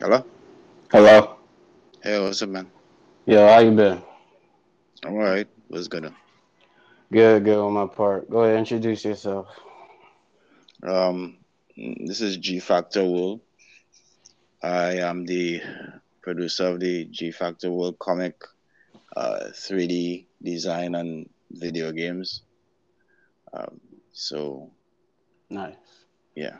Hello? Hello. Hey, what's up, man? Yo, how you been? I'm alright. What's good? Good, good on my part. Go ahead, introduce yourself. Um, this is G Factor World. I am the producer of the G Factor World comic, uh, 3D design and video games. Um, so Nice. yeah.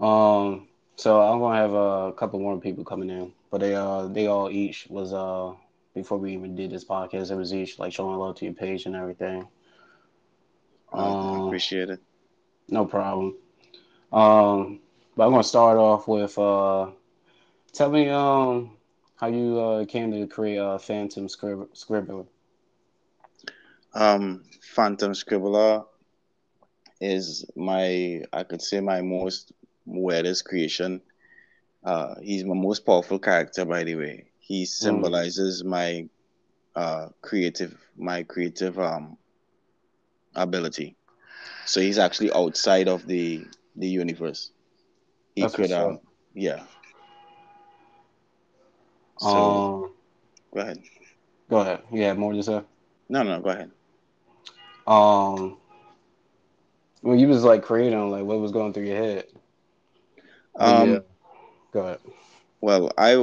Um, so I'm gonna have a couple more people coming in, but they uh they all each was uh before we even did this podcast, it was each like showing love to your page and everything. I Um, appreciate it. no problem. Um, but I'm gonna start off with uh tell me um how you uh came to create uh Phantom Scrib- Scribbler. Um, Phantom Scribbler is my, I could say, my most weirdest creation. Uh, he's my most powerful character, by the way. He symbolizes my uh, creative, my creative um, ability. So he's actually outside of the the universe. He That's could, um, yeah. So Um, go ahead. go ahead. Yeah, more to say? No, no, go ahead. Um, when you was like creating, like what was going through your head? Oh, yeah. Um, Go ahead. well, I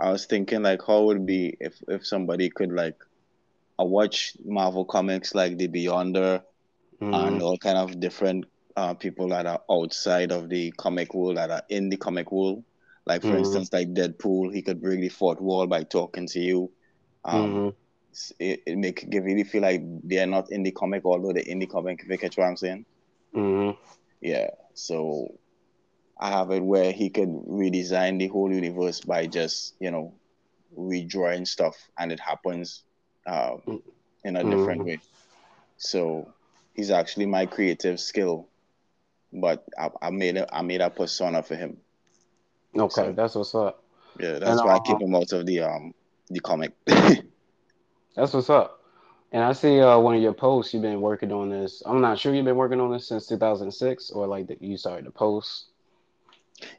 I was thinking like how would it be if if somebody could like I watch Marvel comics like the Beyonder and Mhm. all kind of different uh, people that are outside of the comic world that are in the comic world. Like for Mhm. instance, like Deadpool, he could break the fourth wall by talking to you. Um, Mhm. it, it make give really feel like they're not in the comic, although they're in the comic. If you catch what I'm saying? Mhm. Yeah. So I have it where he could redesign the whole universe by just you know redrawing stuff, and it happens uh, in a different Mhm. way. So he's actually my creative skill, but I, I made a I made a persona for him. Okay, So that's what's up. yeah, And that's why I keep uh, him out of the um the comic. that's what's up. And I see uh one of your posts. You've been working on this. I'm not sure you've been working on this since 2006 or like that you started to post.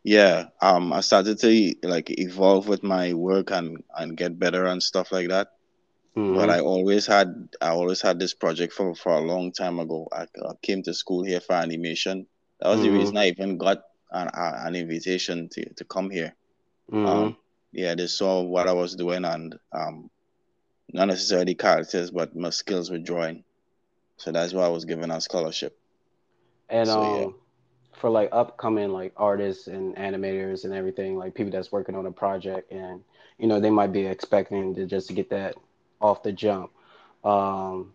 Yeah, um, I started to like evolve with my work and and get better and stuff like that. But Mhm. I always had I always had this project for for a long time ago. I, I came to school here for animation. That was the Mhm. reason I even got an an invitation to to come here. Mhm. Um, yeah, they saw what I was doing and um, not necessarily characters, but my skills with drawing. So that's why I was given a scholarship. And So yeah, um, for like upcoming like artists and animators and everything, like people that's working on a project, and you know they might be expecting to just to get that off the jump. Um,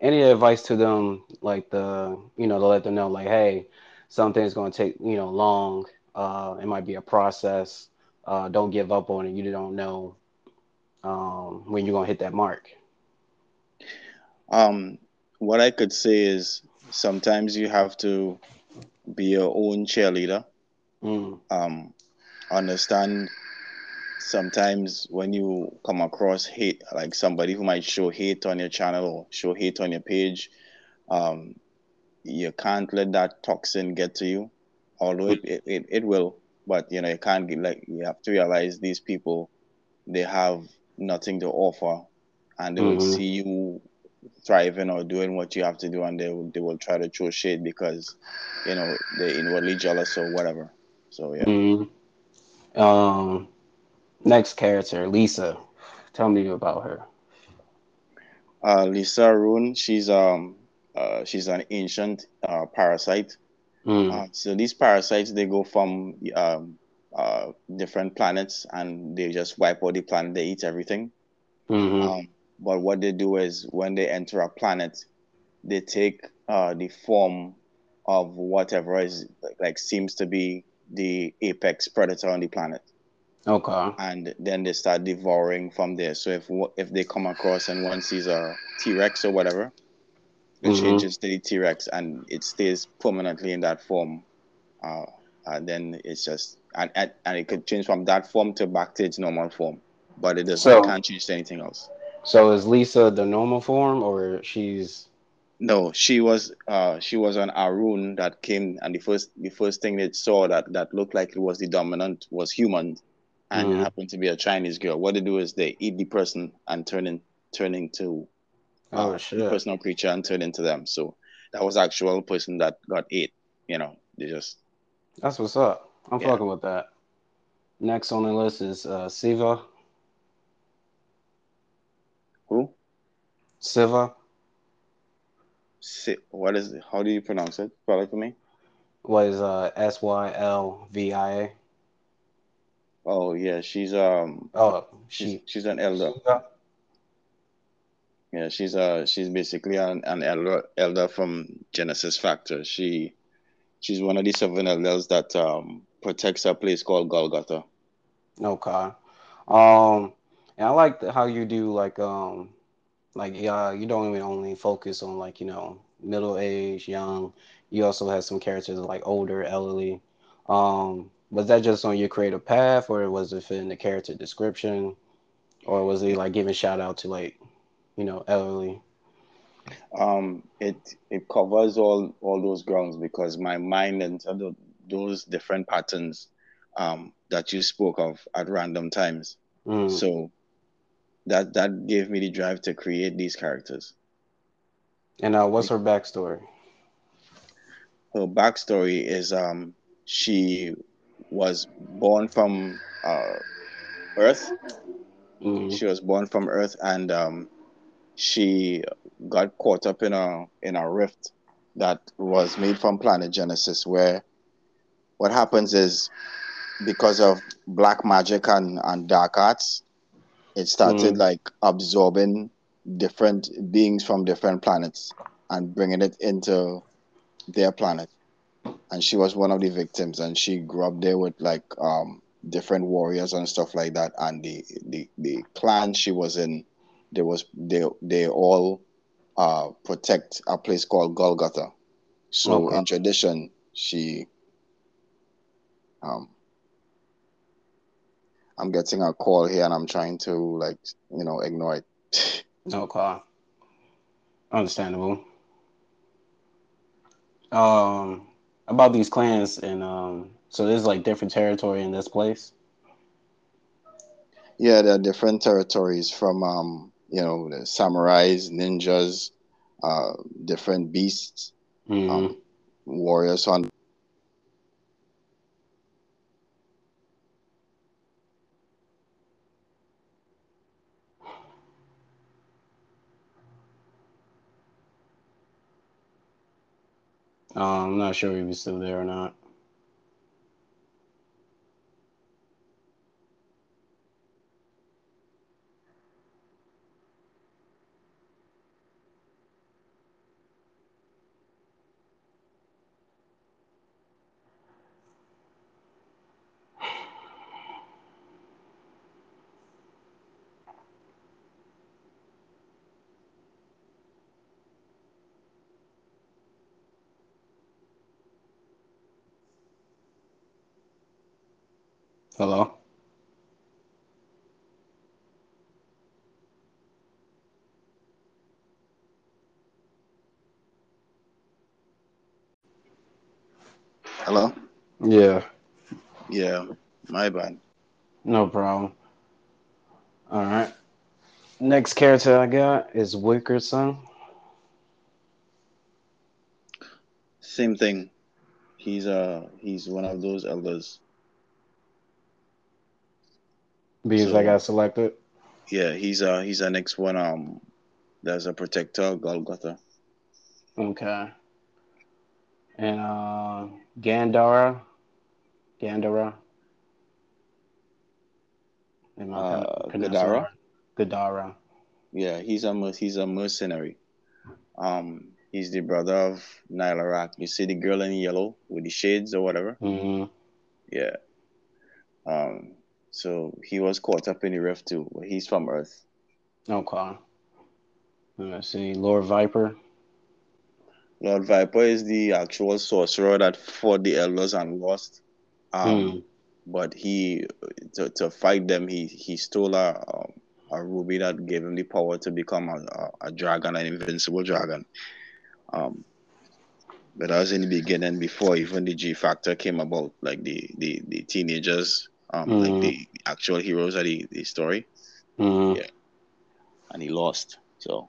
any advice to them, like the you know to let them know, like, hey, something's going to take you know long. Uh, it might be a process. Uh, don't give up on it. You don't know um, when you're to hit that mark. um, what I could say is sometimes you have to be your own cheerleader. Mm, Um, understand sometimes when you come across hate, like somebody who might show hate on your channel or show hate on your page, um, you can't let that toxin get to you. Although it, it, it, it will, but you know, you can't get like you have to realize these people they have nothing to offer and they will hmm see you thriving or doing what you have to do and they will they will try to throw shade because you know they're inwardly jealous or whatever. So yeah. hmm Um, next character, Lisa. Tell me about her. Uh, Lisa Rune, she's um uh, she's an ancient uh, parasite. Mm, Uh, so these parasites they go from um, uh, different planets and they just wipe out the planet. They eat everything. hmm Um, but what they do is when they enter a planet, they take uh, the form of whatever is like, like seems to be the apex predator on the planet, Okay. and then they start devouring from there. So if if they come across and one sees a T Rex or whatever, it hmm changes to the T Rex and it stays permanently in that form. Uh, and then it's just and, and it could change from that form to back to its normal form, but it doesn't. It So, can't change to anything else. So is Lisa the normal form, or she's No, she was uh she was an Arun that came and the first the first thing they saw that that looked like it was the dominant was human and Mhm. happened to be a Chinese girl. What they do is they eat the person and turn in turn into Oh uh, the personal creature and turn into them. So that was actual person that got ate. You know, they just That's what's up. I'm Yeah. fucking with that. Next on the list is uh, Siva. Who? Siva. Si- what is it? How do you pronounce it? Spell it for me. was uh, S Y L V I A. Oh yeah, she's um Oh, she. she's an elder. Yeah, she's uh she's basically an, an elder elder from Genesis Factor. She she's one of the seven elders that um protects a place called Golgotha. Okay. Um, and I like the, how you do like um, like yeah, you don't even only focus on like you know middle age, young. You also have some characters like older, elderly. Um, was that just on your creative path, or was it in the character description, or was it like giving shout out to like you know elderly? Um, it it covers all all those grounds because my mind and those different patterns um that you spoke of at random times. Mm, So that that gave me the drive to create these characters. and uh, what's her backstory? Her backstory is um she was born from uh Earth. Mm, She was born from Earth and um she got caught up in a in a rift that was made from planet Genesis where what happens is because of black magic and, and dark arts, it started Mm. like absorbing different beings from different planets and bringing it into their planet. And she was one of the victims and she grew up there with like um different warriors and stuff like that. And the the, the clan she was in, there was they they all uh protect a place called Golgotha. So Okay. in tradition, she um I'm getting a call here and I'm trying to like you know ignore it. No call. Understandable. Um, about these clans and um, so there's like different territory in this place. yeah, there are different territories from um you know the samurais, ninjas, uh different beasts, hmm um warriors on Um, I'm not sure if he's still there or not. Hello. hello? Yeah, Yeah, my bad. no problem. All right. Next character I got is Wickerson. Same thing. He's uh he's one of those elders. Because So- I got selected. Yeah, he's uh he's the next one um there's a protector Golgotha. Okay. And uh, Gandara. Gandara. Am I Uh, Gadara? Gadara. Yeah, he's a he's a mercenary. Um, he's the brother of Nylarak. You see the girl in yellow with the shades or whatever. hmm Yeah. Um, so he was caught up in the rift too. But he's from Earth. Okay. Let's see. Lord Viper. Lord Viper is the actual sorcerer that fought the elders and lost. Um, Hmm. but he to, to fight them, he he stole a um, a ruby that gave him the power to become a, a, a dragon, an invincible dragon. Um, but that was in the beginning before even the G Factor came about, like the the, the teenagers, um, mm-hmm. like the actual heroes of the, the story. Mm-hmm. Yeah, and he lost. So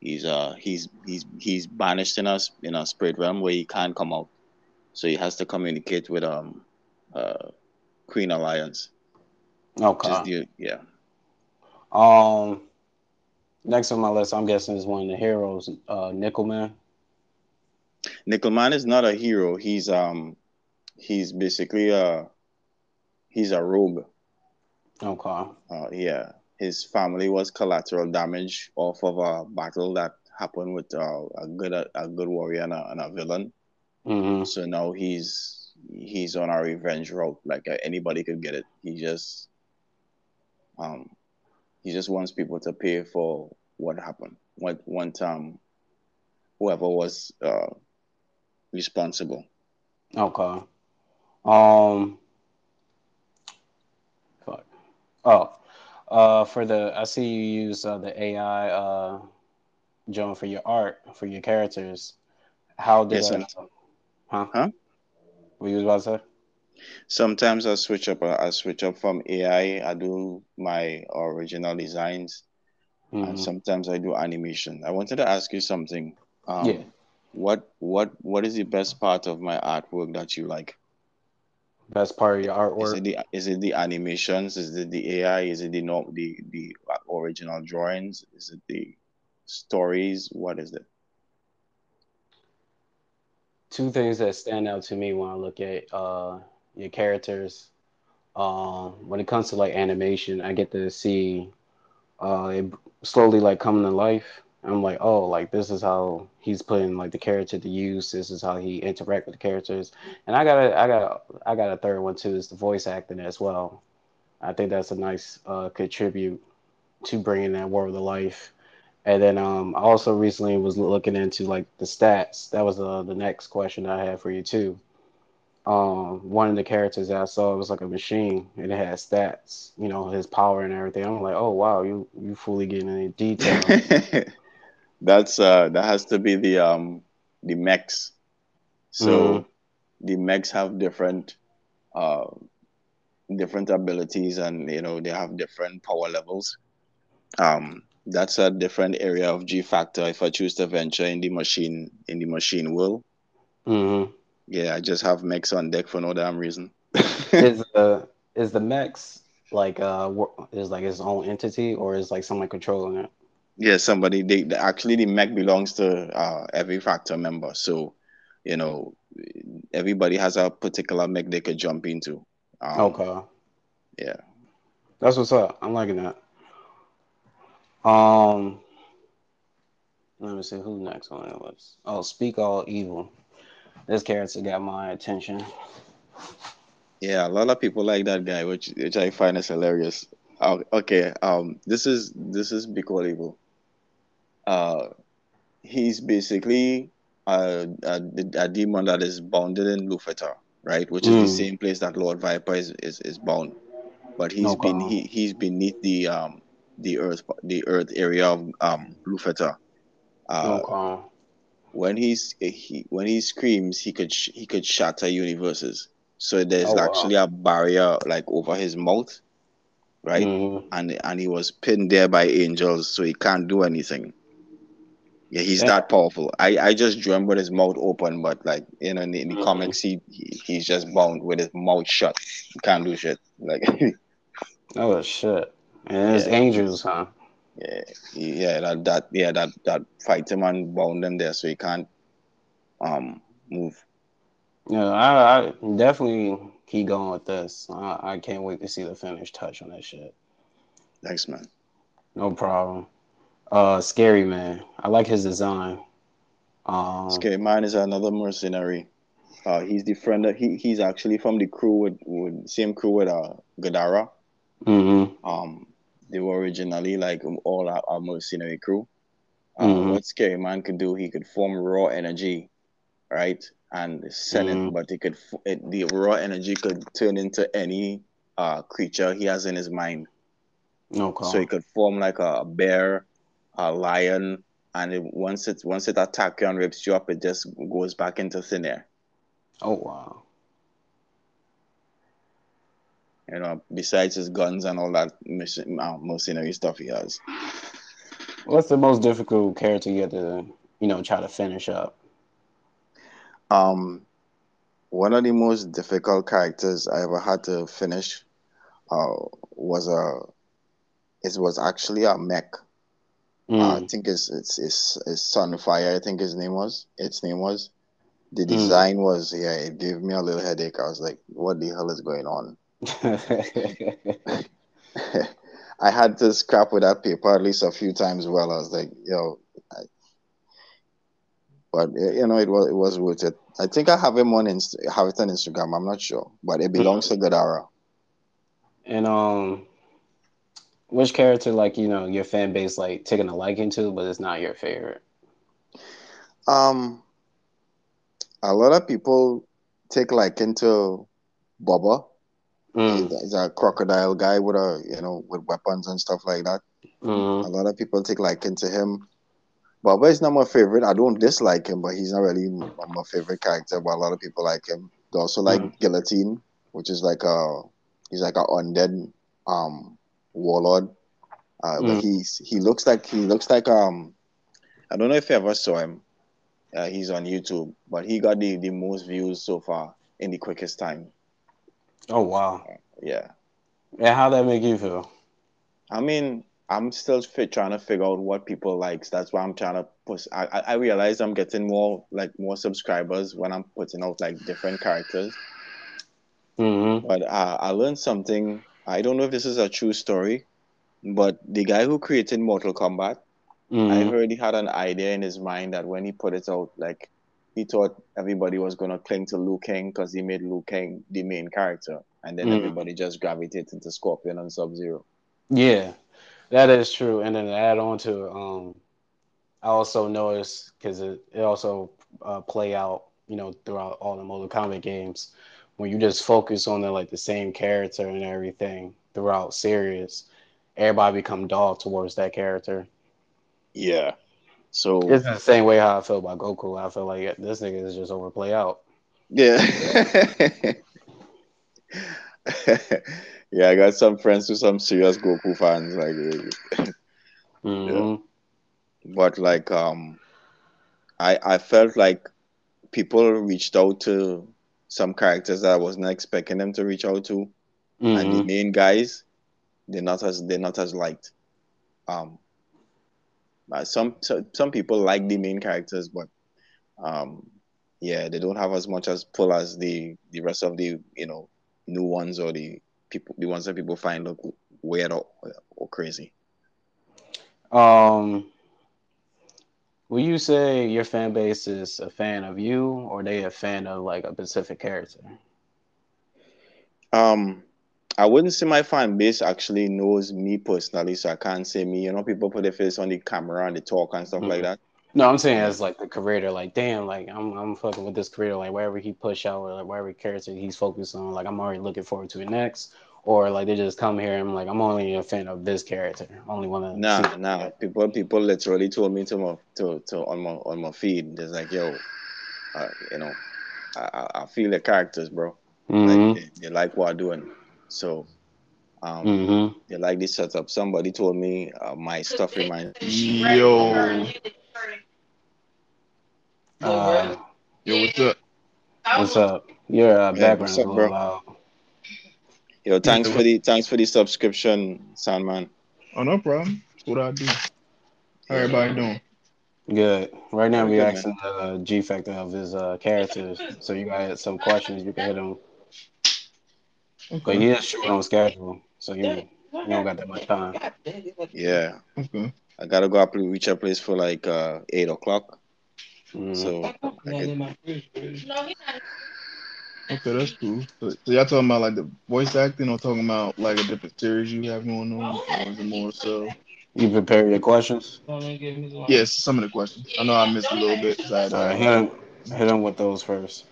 he's uh he's he's he's banished in us in a spirit realm where he can't come out. So he has to communicate with um uh Queen Alliance. Okay. The, yeah. Um next on my list I'm guessing is one of the heroes, uh Nickelman. Nickelman is not a hero. He's um he's basically a he's a rogue. Okay. Uh, yeah his family was collateral damage off of a battle that happened with uh, a good a, a, good warrior and a, and a villain. Mm-hmm. So now he's he's on a revenge route. Like uh, anybody could get it. He just um he just wants people to pay for what happened. What one time whoever was uh responsible. Okay. Um. Oh, uh, for the, I see you use uh, the AI, uh, John, for your art, for your characters. How did yes, uh, huh? Huh? What you was about to say? Sometimes I switch up. I switch up from AI. I do my original designs, mm-hmm. and sometimes I do animation. I wanted to ask you something. Um, yeah. What what what is the best part of my artwork that you like? Best part of your artwork? Is it the is it the animations? Is it the AI? Is it the no the the original drawings? Is it the stories? What is it? Two things that stand out to me when I look at uh, your characters. Um, when it comes to like animation, I get to see uh, it slowly like coming to life I'm like, oh, like this is how he's putting like the character to use. This is how he interact with the characters. And I got a, I got a, I got a third one too. Is the voice acting as well. I think that's a nice uh, contribute to bringing that world to life. And then um, I also recently was looking into like the stats. That was uh, the next question I had for you too. Um, one of the characters that I saw was like a machine and it had stats, you know, his power and everything. I'm like, oh wow, you you fully getting into detail. That's uh that has to be the um the mechs. So mm-hmm. the mechs have different uh different abilities and you know they have different power levels. Um that's a different area of G factor if I choose to venture in the machine in the machine world. Mm-hmm. Yeah, I just have mechs on deck for no damn reason. is the is the mechs like uh is like its own entity or is like someone controlling it? Yeah, somebody they, they actually the mech belongs to uh, every factor member. So, you know, everybody has a particular mech they could jump into. Um, okay. Yeah. That's what's up. I'm liking that. Um let me see who next on the list. Oh, Speak All Evil. This character got my attention. Yeah, a lot of people like that guy, which which I find is hilarious. Uh, okay, um, this is this is All Evil uh, he's basically a, a, a, demon that is bounded in Luthor, right? Which is mm. the hmm. same place that Lord Viper is, is, is bound. But he's no been he, he's beneath the um the earth the earth area of um Luthor. Uh, no when he's he when he screams, he could sh- he could shatter universes. So there's oh, actually wow. a barrier like over his mouth, right? Mm. And and he was pinned there by angels, so he can't do anything. Yeah, he's yeah. that powerful. I, I just drew him with his mouth open, but like you know, in the, in the mm-hmm. comics, he, he, he's just bound with his mouth shut. He can't do shit. Like oh shit, and it's yeah. angels, huh? Yeah, yeah, that that yeah that that fight him and bound him there, so he can't um move. Yeah, I, I definitely keep going with this. I, I can't wait to see the finished touch on that shit. Thanks, man. No problem. Uh, Scary Man. I like his design. Um, Scary Man is another mercenary. Uh, he's the friend that he he's actually from the crew with, with same crew with uh Gadara. Mm-hmm. Um, they were originally like all our, our mercenary crew. Uh, mm-hmm. What Scary Man could do, he could form raw energy, right, and send mm-hmm. it. But he could it, the raw energy could turn into any uh creature he has in his mind. Okay. So he could form like a bear, a lion, and it, once it once it attacks you and rips you up, it just goes back into thin air. Oh wow. You know, besides his guns and all that uh, mercenary stuff he has. What's the most difficult character you had to, you know, try to finish up? Um, one of the most difficult characters I ever had to finish uh, was a. It was actually a mech. Mm. Uh, I think it's it's it's, it's Sunfire. I think his name was. Its name was. The mm. design mm. was yeah. It gave me a little headache. I was like, "What the hell is going on?" I had to scrap with that paper at least a few times. Well, I was like, "Yo," I, but you know, it was it was worth it. I think I have him on Inst- have it on Instagram. I'm not sure, but it belongs mm-hmm. to Gadara. And um, which character like you know your fan base like taking a liking to, but it's not your favorite? Um, a lot of people take liking to Bubba. Mm. He's a crocodile guy with a you know with weapons and stuff like that. Mm. A lot of people take liking to him. Bubba is not my favorite. I don't dislike him, but he's not really my favorite character. But a lot of people like him. They also like mm. Guillotine, which is like a he's like a undead um warlord. Uh, mm. But he's he looks like he looks like um I don't know if you ever saw him. Uh, he's on YouTube, but he got the the most views so far in the quickest time. Oh wow! Uh, yeah. Yeah, how that make you feel? I mean, I'm still fit, trying to figure out what people likes. That's why I'm trying to push. I, I realize I'm getting more like more subscribers when I'm putting out like different characters. Mm-hmm. But uh, I learned something. I don't know if this is a true story, but the guy who created Mortal Kombat, mm-hmm. I heard he had an idea in his mind that when he put it out, like he thought everybody was gonna cling to Liu Kang because he made Liu Kang the main character, and then mm-hmm. everybody just gravitated into Scorpion and Sub Zero. Yeah, that is true. And then to add on to, um, I also noticed because it, it also uh, play out, you know, throughout all the Mortal Kombat games when you just focus on the like the same character and everything throughout series, everybody become dog towards that character. Yeah. So it's the same way how I feel about Goku. I feel like this nigga is just overplay out. Yeah. yeah, I got some friends with some serious Goku fans, like. mm-hmm. yeah. But like, um, I I felt like people reached out to some characters that I wasn't expecting them to reach out to, mm-hmm. and the mm-hmm. main guys, they're not as they're not as liked. Um, some some people like the main characters, but um, yeah, they don't have as much as pull as the the rest of the you know new ones or the people the ones that people find look weird or, or crazy. Um, Will you say your fan base is a fan of you, or they a fan of like a specific character? Um, I wouldn't say my fan base actually knows me personally, so I can't say me. You know, people put their face on the camera and they talk and stuff mm-hmm. like that. No, I'm saying as like the creator, like damn, like I'm I'm fucking with this creator, like wherever he push out or like wherever character he's focused on, like I'm already looking forward to it next or like they just come here and I'm like I'm only a fan of this character. Only want to. Nah, nah. People, people literally told me to my to to on my on my feed. There's like, yo, uh, you know, I, I feel the characters, bro. Mm-hmm. Like they, they, like what I'm doing, so um, mm-hmm. they like this setup. Somebody told me uh, my stuff reminds. Yo. Uh, yo, what's up? What's up? Your uh, background yeah, up, bro? loud. Yo, thanks for the thanks for the subscription, Sandman. Oh no problem. That's what I do. How everybody doing? Good. Right now we're asking the uh, G factor of his uh, characters. So you got some questions you can hit him. Okay. But he is shooting on schedule, so you, you don't got that much time. Yeah. Okay. I gotta go up and reach a place for like uh, eight o'clock. Mm-hmm. So I could... Okay, that's cool. So, so, y'all talking about like the voice acting, or talking about like a different series you have going on, or is it more so? You prepare your questions. Yes, some of the questions. I know I missed a little bit. I had, All right, hit him, hit him with those first.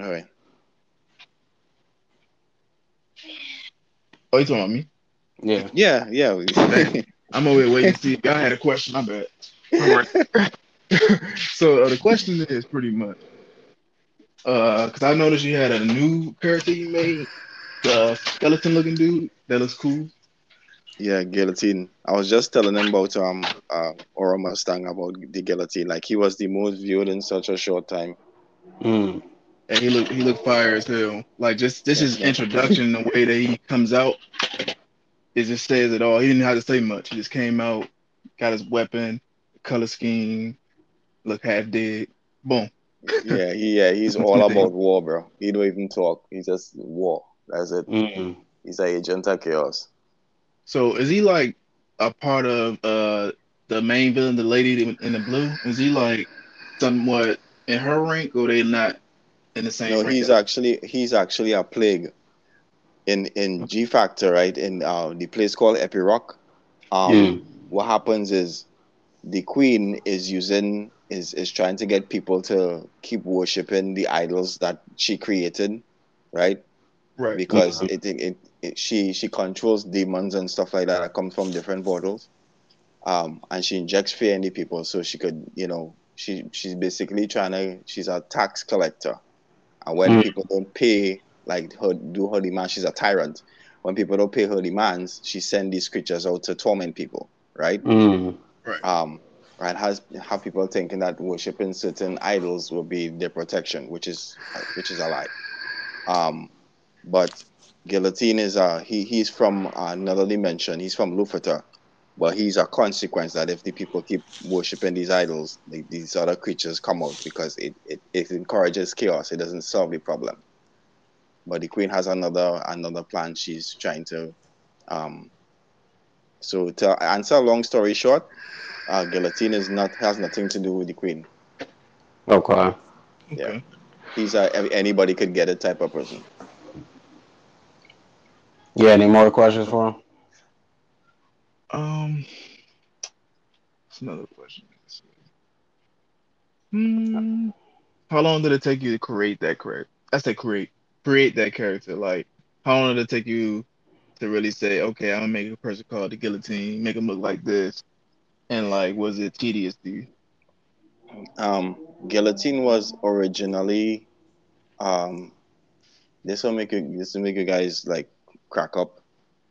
All right. Oh, you talking about me? Yeah. Yeah, yeah. I'm over here waiting to see. Y'all had a question. I bet. so uh, the question is pretty much, because I noticed you had a new character you made, the skeleton looking dude. That looks cool. Yeah, guillotine. I was just telling him about um uh Aura Mustang about the guillotine. Like he was the most viewed in such a short time. Mm. And he looked he looked fire as hell. Like just this is introduction, the way that he comes out, it just says it all. He didn't have to say much. He just came out, got his weapon, color scheme, look half dead. Boom. Yeah, he yeah, he's all about war, bro. He don't even talk. He just war. That's it. Mm. He's an agent of chaos. So is he like a part of uh the main villain, the lady in the blue? Is he like somewhat in her rank, or they not in the same? No, rank? he's actually he's actually a plague in in G Factor, right? In uh, the place called Epiroc. Um, what happens is the queen is using is is trying to get people to keep worshiping the idols that she created, right? right. Because Mhm. it, it, it, it she she controls demons and stuff like that that come from different portals. Um, and she injects fear in the people so she could, you know, she she's basically trying to she's a tax collector. And when Mm. people don't pay like her do her demands, she's a tyrant. When people don't pay her demands, she send these creatures out to torment people, right? Mm. um, and has have people thinking that worshiping certain idols will be their protection, which is which is a lie. Um, but Guillotine is uh he he's from another dimension. He's from Lucifer, but he's a consequence that if the people keep worshiping these idols, the, these other creatures come out because it, it it encourages chaos. It doesn't solve the problem. But the queen has another another plan. She's trying to um. So to answer a long story short, uh, Guillotine is not has nothing to do with the queen. Okay. Okay. He's a anybody could get it type of person. Yeah. Any more questions for him? Um, that's another question. Hmm. How long did it take you to create that character? I said create, create that character. Like, how long did it take you to really say, okay, I'm gonna make a person called the Guillotine, make him look like this, and like, was it tedious to you? Um, Guillotine was originally um, this will make you this will make you guys like crack up.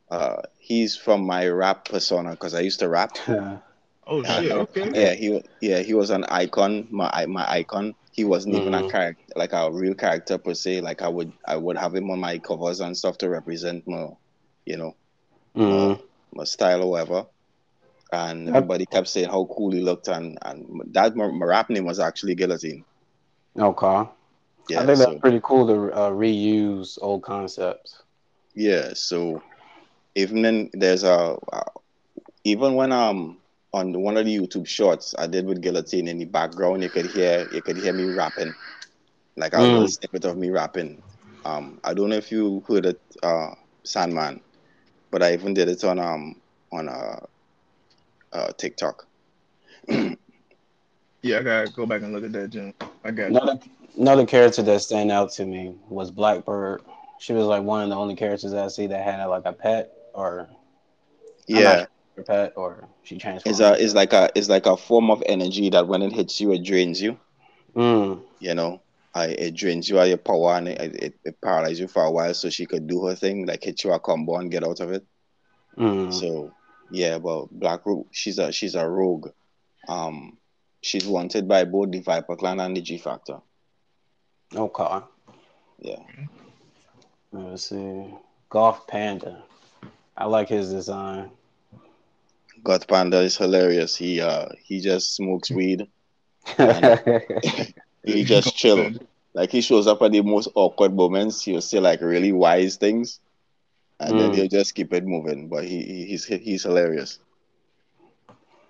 Uh, he's from my rap persona because I used to rap. Oh shit. Okay. Yeah, he yeah he was an icon, my my icon. He wasn't even a Mhm. character like a real character per se. Like I would I would have him on my covers and stuff to represent my you know Mm. my style or whatever. And everybody kept saying how cool he looked, and and that my, my rap name was actually Guillotine. Okay. Yeah, I think so that's pretty cool to uh, reuse old concepts. yeah, so even then there's a uh, even when um on one of the YouTube shorts I did with Guillotine in the background, you could hear you could hear me rapping, like a little Mm. snippet of me rapping. Um, I don't know if you heard it, uh, Sandman, but I even did it on um on uh, uh TikTok. Yeah, I gotta go back and look at that, Jim. I got you. Another another character that stand out to me was Blackbird. She was like one of the only characters I see that had like a pet or Yeah, a pet or she transformed. it's a it's like a it's like a form of energy that when it hits you, it drains you. Mm. You know, I, it drains you of your power and it, it, it paralyzes you for a while, so she could do her thing, like hit you a combo and get out of it. Mm. So yeah, but Black Rogue, she's a she's a rogue. Um, she's wanted by both the Viper Clan and the G Factor. Okay. Yeah, Let's see. Goth Panda. I like his design. Goth Panda is hilarious. He uh he just smokes weed. He just chill. Like he shows up at the most awkward moments. He'll say like really wise things, and then Mm. he'll just keep it moving. But he he- he's he's hilarious.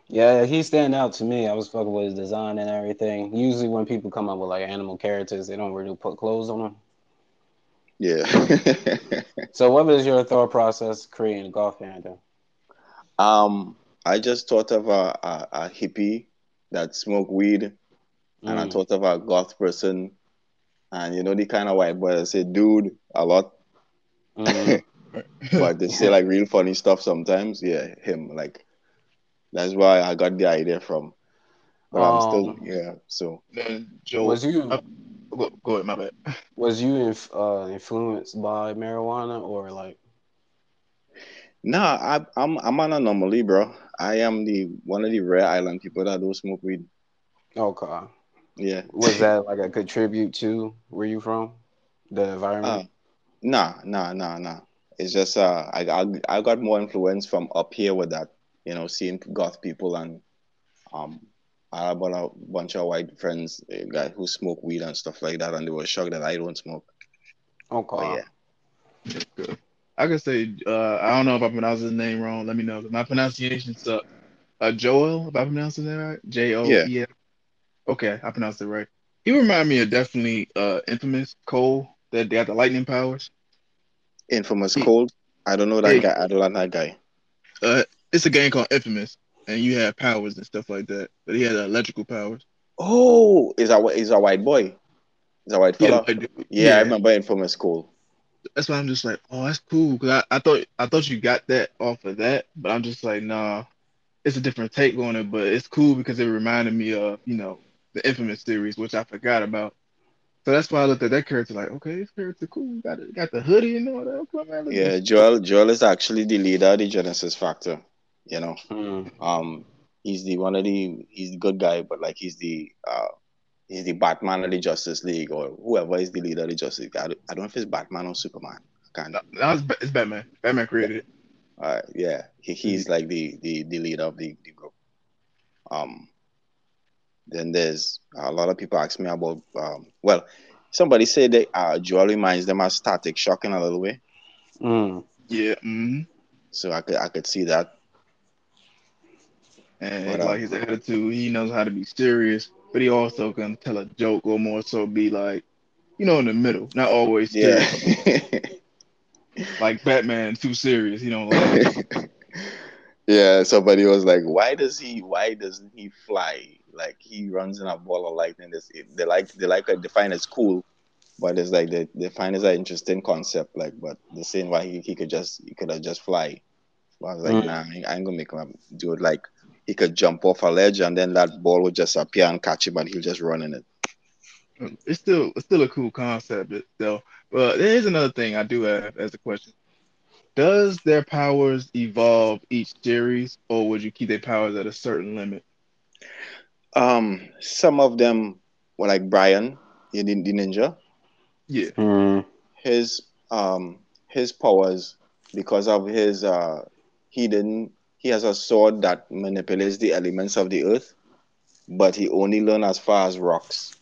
yeah, he stand out to me. I was fucking with his design and everything. Usually when people come up with like animal characters, they don't really put clothes on them. Yeah. So what was your thought process creating a Goth Panda? um, I just thought of a, a, a hippie that smoke weed, and I Mm. thought of a goth person, and you know the kind of white boy that say "dude" a lot, Mm. but they say like real funny stuff sometimes. Yeah, him like that's why I got the idea from. but I'm still Um, yeah. So Then Joe, was you uh, go, go ahead, my bad. was you inf- uh, influenced by marijuana or like? nah, I, I'm I'm an anomaly, bro. I am the one of the rare island people that don't smoke weed. Okay. Yeah. Was that like a contribute to where you from? The Uh, environment? nah, nah, nah, nah. It's just uh, I, I I got more influence from up here with that, you know, seeing goth people and um, I have a bunch of white friends, uh, guys who smoke weed and stuff like that, and they were shocked that I don't smoke. But okay. yeah, Good. I could say uh, I don't know if I pronounced his name wrong. Let me know. My pronunciation sucks. Uh, Joel, if I pronounced his name right, J O E L. Okay, I pronounced it right. He remind me of definitely uh, infamous Cole that they got the lightning powers. infamous He- Cole. I don't know that Hey. guy. I don't like that guy. Uh, it's a game called Infamous, and you have powers and stuff like that. But he had electrical powers. Oh, is a is a white boy? Is a white Yeah, fella? like, Yeah, I remember infamous Cole. that's why I'm just like, oh, that's cool. Cause I, I thought I thought you got that off of that, but I'm just like, nah, it's a different take on it. But it's cool because it reminded me of you know the Infamous series, which I forgot about. So that's why I looked at that character like, okay, this character cool. Got it, got the hoodie and all that. Okay, man, Yeah. Joel Joel is actually the leader of the Genesis Factor. You know, Mm. um, he's the one of the he's the good guy, but like he's the uh he's the Batman of the Justice League or whoever is the leader of the Justice League. I don't, I don't know if it's Batman or Superman. I can't. No, no, it's, it's Batman. Batman created it. Uh, yeah, he, he's like the, the the leader of the, the group. Um, then there's a lot of people ask me about. Um, well, somebody said that uh, Joel reminds them of Static Shock in a little way, Mm. Yeah. hmm so I could I could see that. And But, uh, like his attitude, he knows how to be serious, but he also can tell a joke or more so be like, you know, in the middle, not always Yeah. Like Batman, too serious. He don't like. yeah, somebody was like, "Why does he? Why doesn't he fly? Like he runs in a ball of lightning. This they like they like it define as cool, but it's like they, they find it's an interesting concept. Like, but the same why he, he could just he could have just fly. But I was like, Mm. nah, I ain't, I ain't gonna make him do it. Like he could jump off a ledge and then that ball would just appear and catch him, and he'll just run in it. It's still it's still a cool concept though. But there is another thing I do have as a question. Does their powers evolve each series, or would you keep their powers at a certain limit? Um, some of them were like Brian, the, the ninja. Yeah. Mm. his um his powers because of his uh he didn't he has a sword that manipulates the elements of the earth but he only learned as far as rocks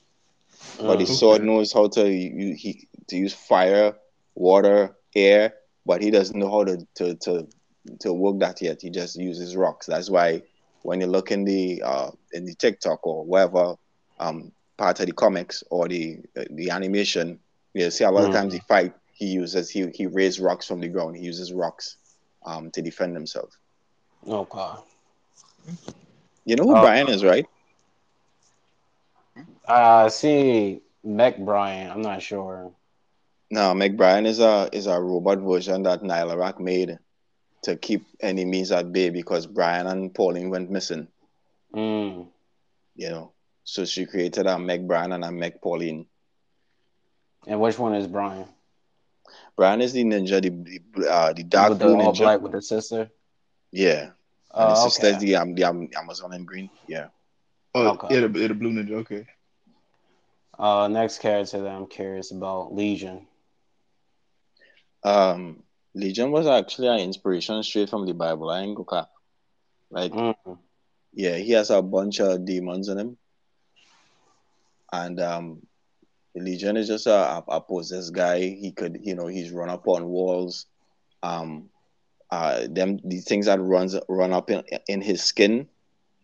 but his Mm. sword Okay. knows how to u- he to use fire water air but he doesn't know how to to to, to work that yet he just uses rocks that's why when you look in the uh in the tiktok or whatever um part of the comics or the the animation you see a lot of Mm. times he fight he uses he he raises rocks from the ground he uses rocks um to defend himself Okay. you know who Uh, brian is right I see Mech Brian. I'm not sure. no mech brian is a is a robot version that Nyla Rock made to keep enemies at bay because brian and pauline went missing Mm. you know so she created a mech brian and a mech pauline And which one is Brian? brian is the ninja the the, uh, the dark with the blue all ninja black with the sister. yeah and Oh, his sister's okay. the um the um, amazon and green yeah Oh, Okay. yeah, the, the blue ninja. Okay. Uh, next character that I'm curious about, Legion. Um, Legion was actually an inspiration straight from the Bible. I ain't go cap. Like, Mm. yeah, he has a bunch of demons in him, and um, Legion is just a, a, possessed guy. He could, you know, he's run up on walls. Um, uh, them the things that runs run up in, in his skin.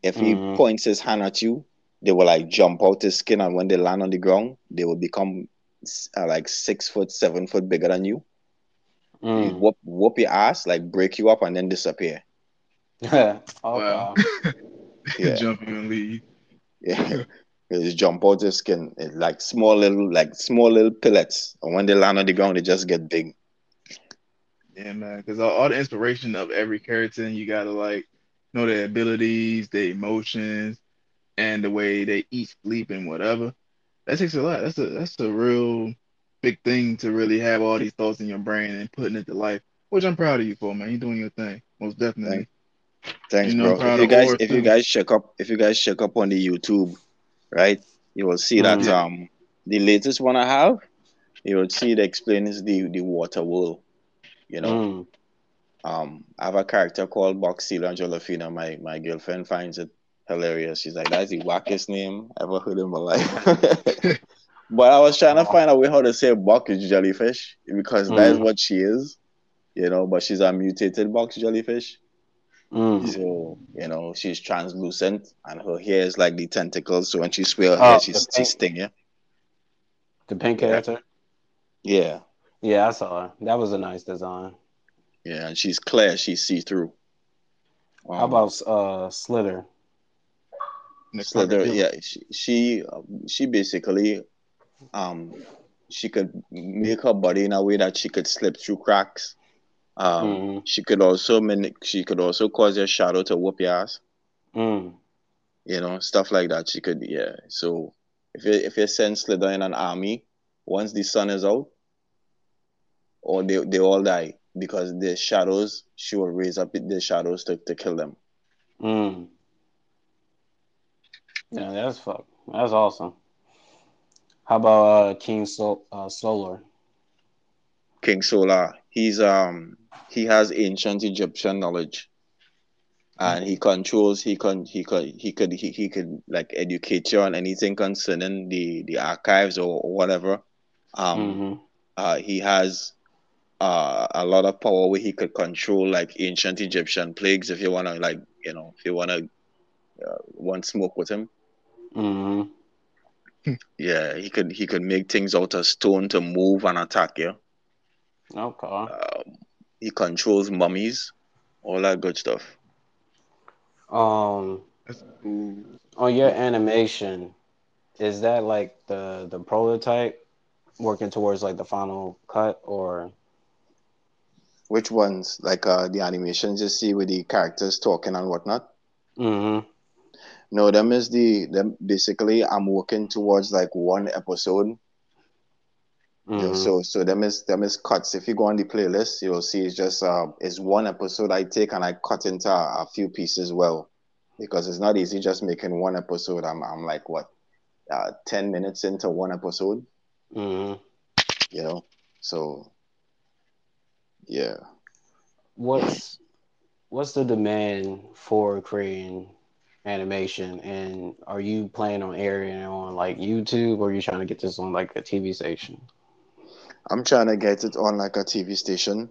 If he Mhm. points his hand at you, they will like jump out his skin, and when they land on the ground, they will become uh, like six foot, seven foot bigger than you. Mm. whoop whoop your ass, like break you up and then disappear. okay. Wow. Yeah. Jumping and leave. Yeah. They just jump out the skin. It's like small little like small little pellets. And when they land on the ground, they just get big. Yeah, man. Because all, all the inspiration of every character, you gotta like know their abilities, their emotions, and the way they eat, sleep, and whatever. That takes a lot. That's a that's a real big thing to really have all these thoughts in your brain and putting it to life. Which I'm proud of you for, man. You're doing your thing, most definitely. Thanks, You know, bro. If you guys, Horace if you guys check up, if you guys check up on the YouTube, right, you will see that Mhm. um the latest one I have, you will see it explains the the water world. You know, Mm. um, I have a character called Boxila Jolofina. My my girlfriend finds it hilarious. She's like, "That's the wackest name I ever heard in my life." but I was trying to find a way how to say box jellyfish because that is Mm. what she is. You know, but she's a mutated box jellyfish. Mm. So, you know, she's translucent and her hair is like the tentacles. So when she sway her Oh, hair, the she's, pink- she's stinging. The pink Yeah. character. Yeah. Yeah, I saw her. That was a nice design. Yeah. And she's clear. She's see through. Um, How about uh Slither? Slither? Yeah. She, she, um, she basically, um, she could make her body in a way that she could slip through cracks. Um, Mhm. she could also mimic, she could also cause your shadow to whoop your ass. Mm. you know, stuff like that. She could, yeah. So if you if you send Slither in an army, once the sun is out, or they they all die because the shadows, she will raise up the shadows to, to kill them. Mm. Yeah, that's fuck. That's awesome. How about uh King Sol- uh, Solar? King Solar, he's um he has ancient Egyptian knowledge. And he controls he can he could he could he, he could like educate you on anything concerning the the archives or, or whatever. Um hmm uh, he has uh, a lot of power where he could control like ancient Egyptian plagues. If you wanna like, you know, if you wanna uh, want smoke with him, hmm yeah, he could he could make things out of stone to move and attack you. Okay. Um, he controls mummies, all that good stuff. Um, on your animation, is that like the the prototype working towards like the final cut or? Which ones? Like uh, the animations you see with the characters talking and whatnot. hmm No, them is the them basically I'm working towards like one episode Yeah, hmm so so them is them is cuts. If you go on the playlist, you'll see it's just uh it's one episode I take and I cut into a, a few pieces well. Because it's not easy just making one episode. I'm I'm like what uh ten minutes into one episode, hmm you know? So yeah. What's what's the demand for creating animation, and are you planning on airing it on like YouTube, or are you trying to get this on like a TV station? I'm trying to get it on like a TV station,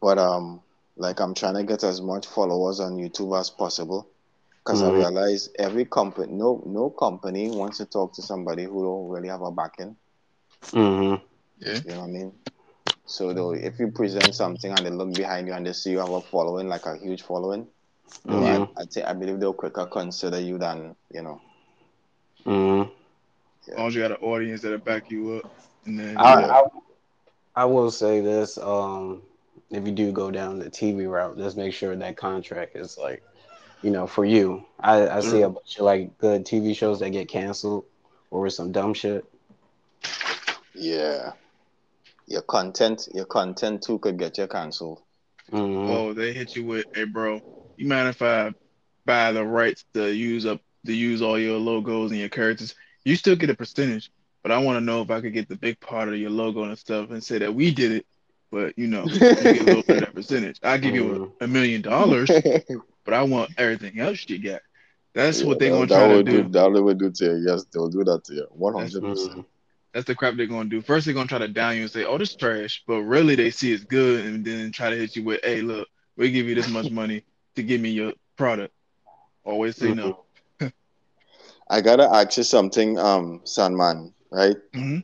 but um like I'm trying to get as much followers on YouTube as possible. Because I Mhm. realize every company no no company wants to talk to somebody who don't really have a backing. mm-hmm. Yeah. You know what I mean? So though, if you present something and they look behind you and they see you have a following, like a huge following, you know, Mhm. I, I think believe they'll quicker consider you than you know. hmm As long as you got an audience that'll back you up, and then I, Yeah. I I will say this: um, if you do go down the TV route, just make sure that contract is like, you know, for you. I, I see a bunch of like good TV shows that get canceled or some dumb shit. Yeah, your content, your content too could get you canceled. hmm oh, they hit you with, hey, bro, you mind if I buy the rights to use up to use all your logos and your characters? You still get a percentage, but I want to know if I could get the big part of your logo and stuff and say that we did it. But you know, you get a little bit of that percentage. I give you a, mm. a million dollars, but I want everything else you got. That's what they're Yeah, gonna that, try that to would do. That they would do to you. Yes, they'll do that to you. One hundred percent. Mm. That's the crap they're gonna do. First, they're gonna try to down you and say, "Oh, this trash," but really they see it's good, and then try to hit you with, "Hey, look, we give you this much money to give me your product." Always say no. I gotta ask you something, um, Sandman. Right? hmm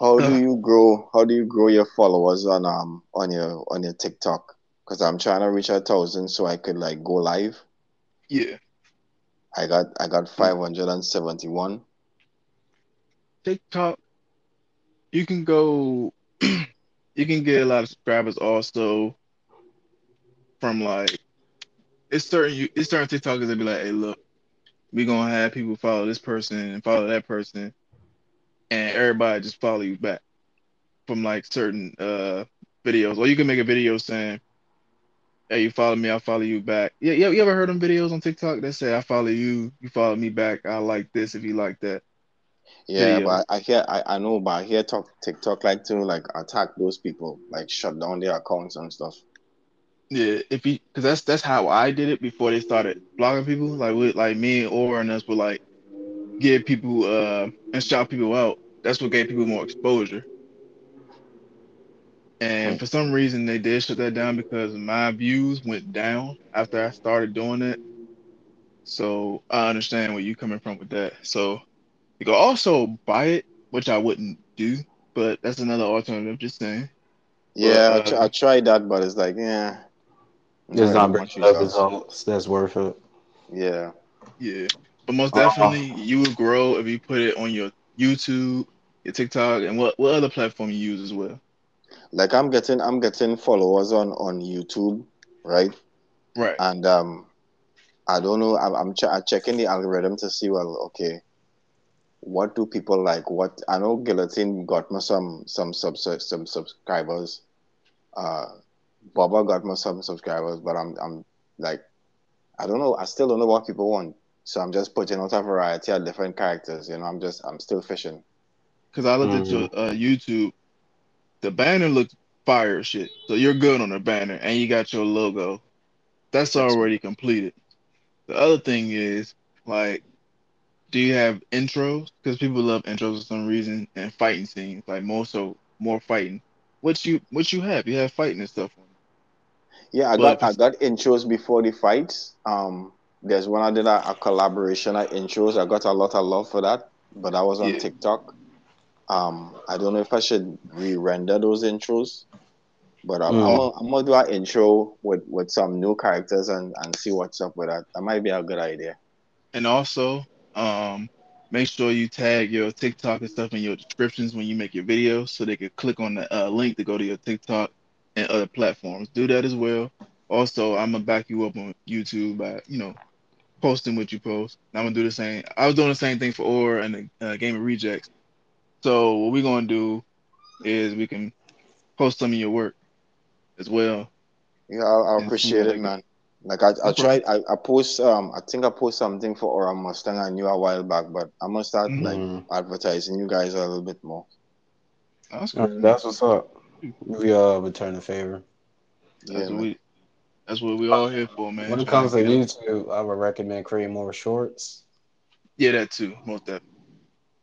How do Uh. you grow? How do you grow your followers on um on your on your TikTok? Because I'm trying to reach a thousand so I could like go live. Yeah, I got I got five hundred and seventy one. TikTok. You can go. you can get a lot of subscribers also from like it's certain you it's certain TikTokers that be like, "Hey, look, we're gonna have people follow this person and follow that person, and everybody just follow you back from like certain uh videos. Or you can make a video saying, "Hey, you follow me, I follow you back." Yeah, yeah. You ever heard them videos on TikTok that say, "I follow you, you follow me back. I like this if you like that." Yeah, Video. but I hear I, I know, but I hear talk TikTok like to like attack those people, like shut down their accounts and stuff. Yeah, if you, because that's that's how I did it before they started blogging people. Like with like me and Or and us would like give people uh and shout people out. That's what gave people more exposure. And for some reason they did shut that down because my views went down after I started doing it. So I understand where you're coming from with that. So you can also buy it, which I wouldn't do, but that's another alternative. Just saying. Yeah, I, uh, tr- I tried that, but it's like, yeah, It's really not much bringing up results. results that's worth it. Yeah, Yeah, but most definitely you would grow if you put it on your YouTube, your TikTok, and what what other platform you use as well. like I'm getting I'm getting followers on on YouTube, right? Right. And um, I don't know. I'm I'm, ch- I'm checking the algorithm to see. Well, okay, what do people like? What I know, Guillotine got me some some sub some subscribers. Uh, Baba got me some subscribers, but I'm I'm like, I don't know. I still don't know what people want. So I'm just putting out a variety of different characters. You know, I'm just I'm still fishing. Because I looked at your uh, YouTube, the banner looked fire shit. So you're good on the banner, and you got your logo. That's already completed. The other thing is like, do you have intros? Because people love intros for some reason, and fighting scenes, like more so more fighting. What you what you have? You have fighting and stuff. Yeah, I But got I got intros before the fights. Um, there's one I did a, a collaboration at intros. I got a lot of love for that, but that was on Yeah. TikTok. Um, I don't know if I should re-render those intros, but I'm, I'm, Mm. gonna, I'm gonna do an intro with, with some new characters and, and see what's up with that. That might be a good idea. And also, um, make sure you tag your TikTok and stuff in your descriptions when you make your videos so they can click on the uh, link to go to your TikTok and other platforms. Do that as well. Also, I'm gonna back you up on YouTube by, you know, posting what you post. And I'm gonna do the same. I was doing the same thing for Or and the uh, Game of Rejects. So what we're gonna do is we can post some of your work as well. Yeah, I, I appreciate it, I man. Like I, I No tried, I, I post, um, I think I post something for Aura Mustang I knew a while back, but I'm gonna start Mhm. like advertising you guys a little bit more. That's All that's what's up. We all return the favor. Yeah, That's what we. That's what we all here for, man. When it comes to YouTube, I would recommend creating more shorts. yeah, that too. Most definitely.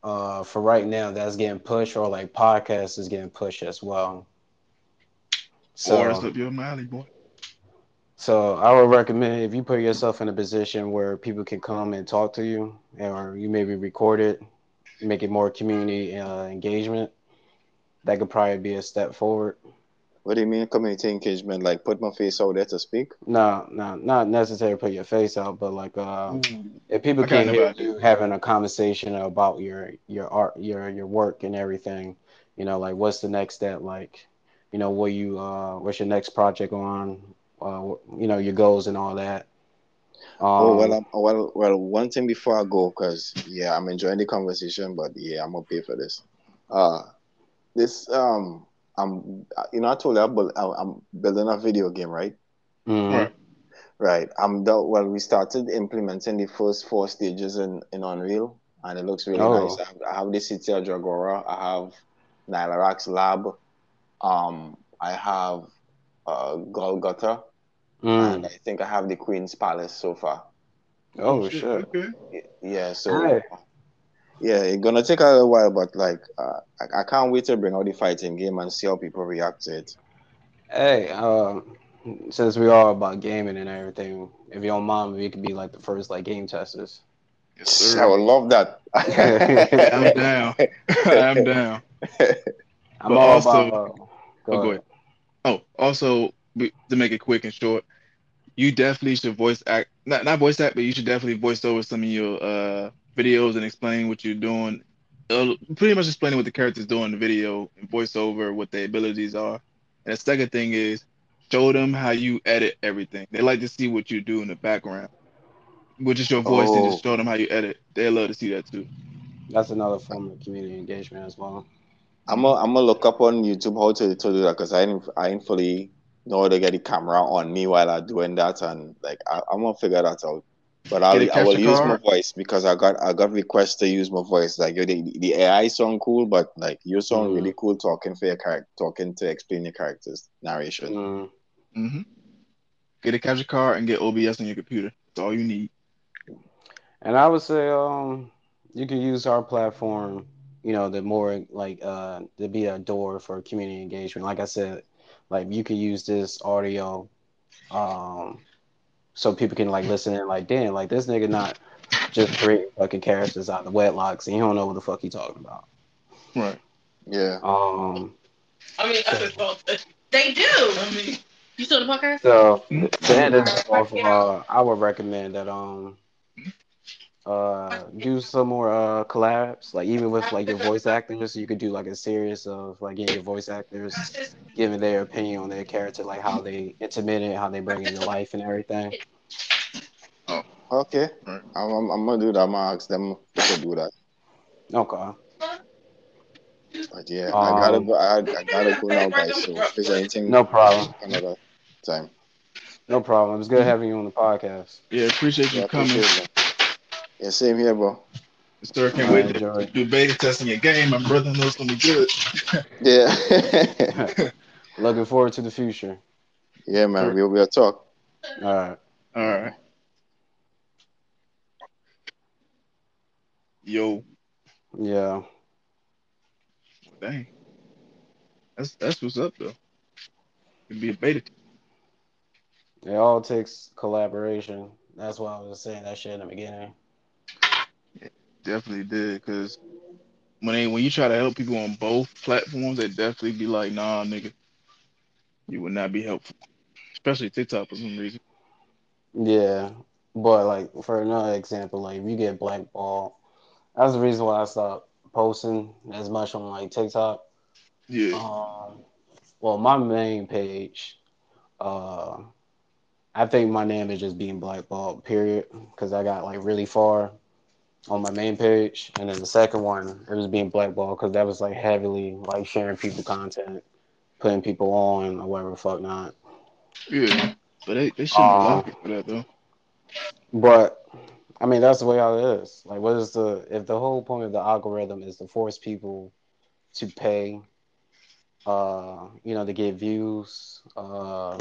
Uh, for right now, that's getting pushed, or like podcast is getting pushed as well. or it's So, up your alley, boy. so I would recommend if you put yourself in a position where people can come and talk to you, or you maybe record it, make it more community uh, engagement. That could probably be a step forward. What do you mean community engagement? Like put my face out there to speak? No, no, not necessarily put your face out, but like uh, if people I kinda can hear you having a conversation about your your art, your your work and everything, you know, like what's the next step? Like, you know, what you uh, what's your next project on? Uh, you know, your goals and all that. Um, Oh well, um, well, well. One thing before I go, cause yeah, I'm enjoying the conversation, but yeah, I'm gonna pay for this. Uh, this um, I'm you know I told you I'm, I'm I'm building a video game, right? mhm. Right. Right. I'm the well. We started implementing the first four stages in in Unreal, and it looks really Oh. nice. I have, I have the city of Dragora. I have Nylarax Lab. Um, I have uh Golgotha, and Mm. I think I have the Queen's Palace so far. Oh shit. Okay. Yeah, so Hi. Yeah, it's gonna take a little while, but like uh, I, I can't wait to bring out the fighting game and see how people react to it. Hey, um, since we are about gaming and everything, if you don't mind, we could be like the first like game testers. Yes, I would love that. I'm down. I'm down. I'm But all also- about. Uh, Oh, go ahead. Oh, also to make it quick and short, you definitely should voice act. Not not voice act, but you should definitely voice over some of your uh videos and explain what you're doing. Uh, pretty much explaining what the characters doing in the video and voice over what their abilities are. And the second thing is show them how you edit everything. They like to see what you do in the background. which is your voice and Oh. just show them how you edit. They love to see that too. That's another form of community engagement as well. I'm gonna I'm gonna look up on YouTube how to, to do that because I didn't I didn't fully know how to get the camera on me while I'm doing that and like I, I'm gonna figure that out. But I'll Get a I will use my voice because I got I got requests to use my voice. Like yo, the, the AI sound cool, but like you sound Mhm. really cool talking for your character, talking to explain your characters narration. Mm. hmm Get a capture card and get OBS on your computer. That's all you need. And I would say um you can use our platform, you know, the more like uh to be a door for community engagement. Like I said, like you can use this audio um so people can like listen in like damn, like this nigga not just creating fucking characters out of the wedlocks and you don't know what the fuck he talking about. Right. Yeah. Um I mean, I just thought they do. I mean, you saw the podcast? So to end this off, uh, I would recommend that um uh do some more uh collabs, like even with like your voice actors, you could do like a series of like getting your voice actors giving their opinion on their character, like how they intermittent, how they bring it to life and everything. Oh okay. Right. I'm, I'm, I'm gonna do that. I'm gonna ask them to do that. Okay. But yeah, I gotta Um, go. I, I gotta go now, guys. So if there's anything, No problem. Another time. No problem. It's good having you on the podcast. Yeah, appreciate you Yeah, coming. appreciate it. Yeah, same here, bro. Sir, can't I wait to, enjoy to it. do beta testing your game. My brother knows gonna be good. Yeah. Looking forward to the future. yeah, man. We'll, we'll talk. All right. All right. Yo, Yeah. dang. That's that's what's up though. It'd be a beta. It all takes collaboration. That's why I was saying that shit in the beginning. Definitely did because when they when you try to help people on both platforms, they definitely be like, nah, nigga, you would not be helpful. Especially TikTok for some reason. Yeah, but like for another example, like if you get blackballed, that's the reason why I stopped posting as much on like TikTok. Yeah. Um, well, my main page, uh, I think my name is just being blackballed. Period, because I got like really far on my main page, and then the second one it was being blackballed because that was like heavily like sharing people content, putting people on or whatever the fuck not. Yeah. But they, they shouldn't Uh, block it for that though. But I mean, that's the way how it is. Like, what is the if the whole point of the algorithm is to force people to pay, uh, you know, to get views, uh,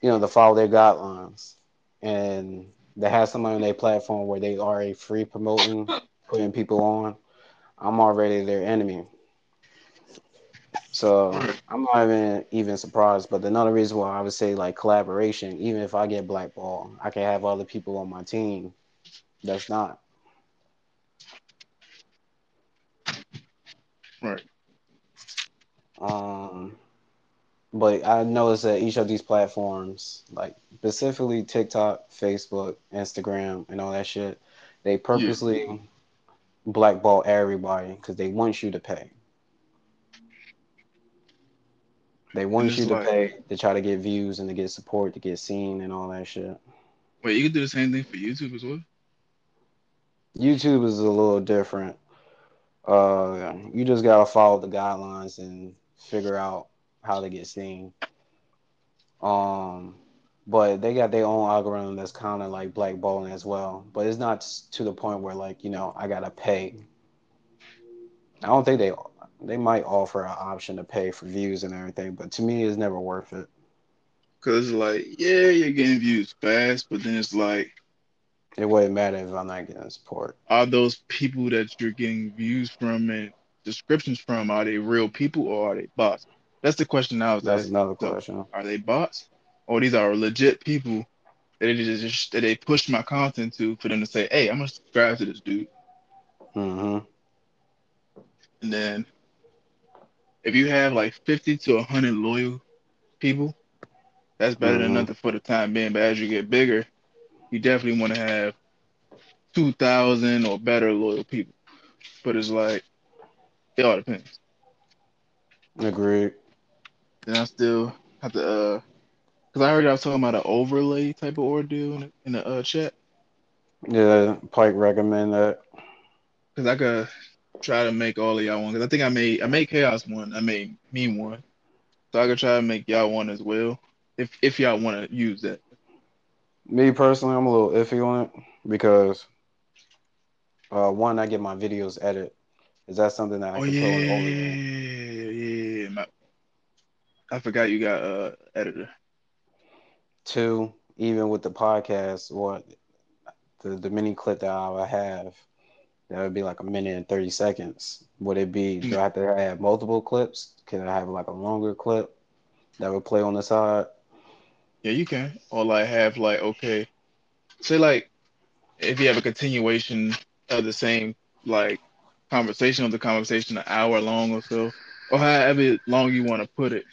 you know, to follow their guidelines, and they have somebody on their platform where they already free promoting, putting people on. I'm already their enemy. So I'm not even even surprised. But another reason why I would say like collaboration, even if I get blackballed, I can have other people on my team that's not. Right. Um, but I noticed that each of these platforms, like specifically TikTok, Facebook, Instagram, and all that shit, they purposely blackball everybody because they want you to pay. They want you to like- pay to try to get views and to get support, to get seen, and all that shit. Wait, you can do the same thing for YouTube as well? YouTube is a little different. Uh, you just gotta follow the guidelines and figure out how they get seen. Um, but they got their own algorithm that's kind of like blackballing as well. But it's not to the point where like you know I gotta pay. I don't think they they might offer an option to pay for views and everything, but to me it's never worth it. Cause like, yeah, you're getting views fast, but then it's like, It wouldn't matter if I'm not getting support. are those people that you're getting views from and descriptions from, are they real people or are they bots? That's the question I was That's asking. another So, question. Are they bots? Or these are legit people that they just that they push my content to for them to say, hey, I'm gonna subscribe to this dude. hmm And then if you have like 50 to 100 loyal people, that's better than Mhm. nothing for the time being. But as you get bigger, you definitely want to have 2,000 or better loyal people. But it's like, it all depends. Agreed. Then I still have to, uh, because I heard I was talking about an overlay type of ordeal in the, in the uh, chat. Yeah, Pike recommend that. Cause I could try to make all of y'all one. Cause I think I made I made chaos one. I made me one. So I could try to make y'all one as well. If if y'all want to use that. Me personally, I'm a little iffy on it because uh, one, I get my videos edited. Is that something that I Oh can yeah, put on overlay? I forgot you got uh editor. Two, even with the podcast, what the, the mini clip that I have, that would be like a minute and 30 seconds. Would it be, do I have to have multiple clips? Can I have like a longer clip that would play on the side? Yeah, you can. Or like have like okay, say like if you have a continuation of the same like conversation of the conversation, an hour long or so, or however long you want to put it,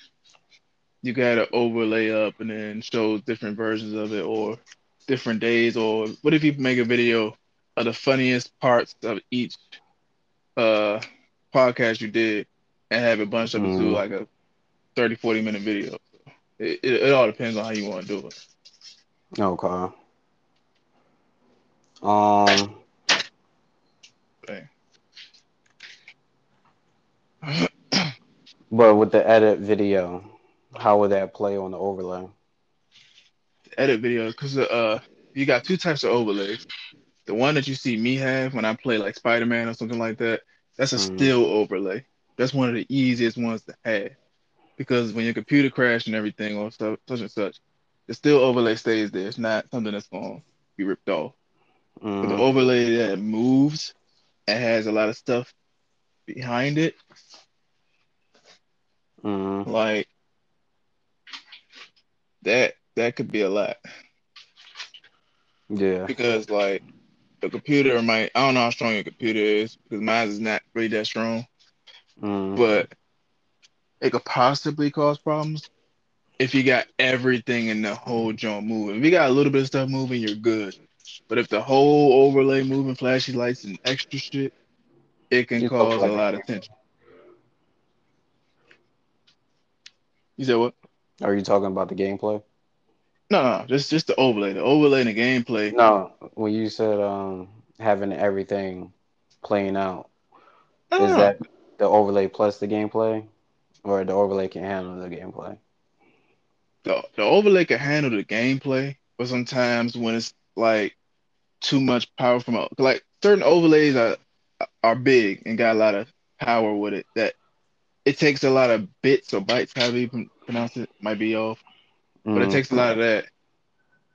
you got to overlay up and then show different versions of it or different days. Or what if you make a video of the funniest parts of each uh podcast you did and have a bunch of it to Mm. like a 30, 40 minute video. It, it, it all depends on how you want to do it. Okay. Um, but with the edit video, how would that play on the overlay? edit video because uh you got two types of overlays. The one that you see me have when I play like Spider Man or something like that, that's a Mhm. still overlay. That's one of the easiest ones to have because when your computer crash and everything or stuff, such and such, the still overlay stays there. It's not something that's going to be ripped off. But the Mm. overlay that moves and has a lot of stuff behind it, Mm. like that, that could be a lot. Yeah. because like the computer might I don't know how strong your computer is because mine is not really that strong, Mm. but it could possibly cause problems if you got everything in the whole joint moving. If you got a little bit of stuff moving, you're good. But if the whole overlay moving, flashy lights and extra shit, it can You cause a a lot of tension. You said what? Are you talking about the gameplay? No, no, just just the overlay. The overlay and the gameplay. No, when you said um having everything playing out, No, is no. that the overlay plus the gameplay, or the overlay can handle the gameplay? the, the overlay can handle the gameplay, but sometimes when it's like too much power from a, like certain overlays are are big and got a lot of power with it that it takes a lot of bits or bytes, however you pronounce it, might be off, but it Mm. takes a lot of that,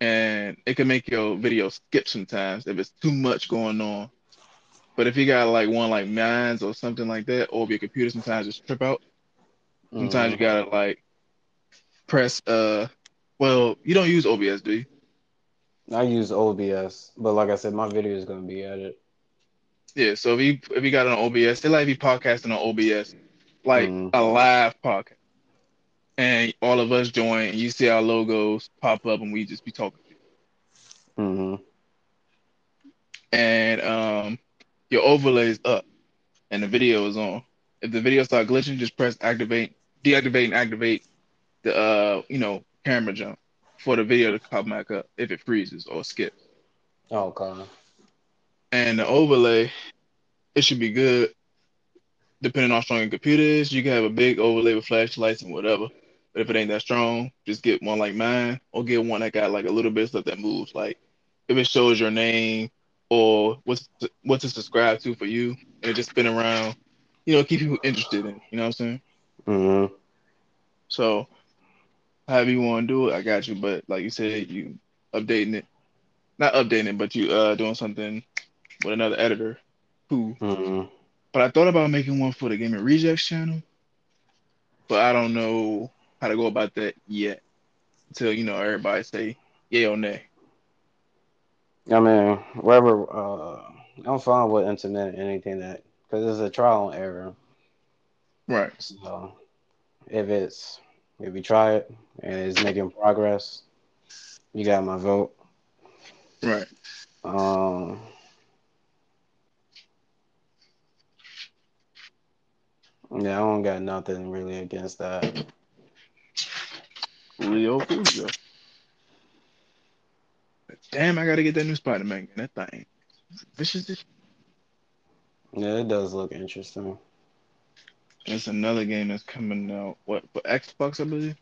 and it can make your video skip sometimes if it's too much going on. But if you got like one like mine's or something like that, or your computer sometimes just trip out, sometimes you Mhm. gotta like press uh well you don't use OBS do you? I use OBS, but like I said, my video is gonna be edited. Yeah, so if you if you got an OBS, say like if you podcasting on OBS, like Mhm. a live podcast, and all of us join, and you see our logos pop up, and we just be talking, Mhm. and um your overlay is up, and the video is on. If the video start glitching, just press activate, deactivate, and activate the uh you know camera jump for the video to come back up if it freezes or skips. Okay. and the overlay, it should be good. Depending on how strong your computer is, you can have a big overlay with flashlights and whatever. But if it ain't that strong, just get one like mine, or get one that got like a little bit of stuff that moves. Like if it shows your name or what's what to subscribe to for you, and it just spin around, you know, keep people interested in. You know what I'm saying? Mhm. So however you want to do it, I got you. But like you said, you updating it, not updating it, but you uh doing something with another editor. Who Mhm. But I thought about making one for the Gaming Rejects channel, but I don't know how to go about that yet until you know everybody say yay or nay. I mean, whatever. uh, I'm fine with internet anything that because it's a trial and error. Right. So if it's if you try it and it's making progress, you got my vote. Right. Um, yeah, I don't got nothing really against that. Julio Julio. Damn, I gotta get that new Spider Man. That thing, vicious. as- Yeah, it does look interesting. It's another game that's coming out. What for Xbox, I believe.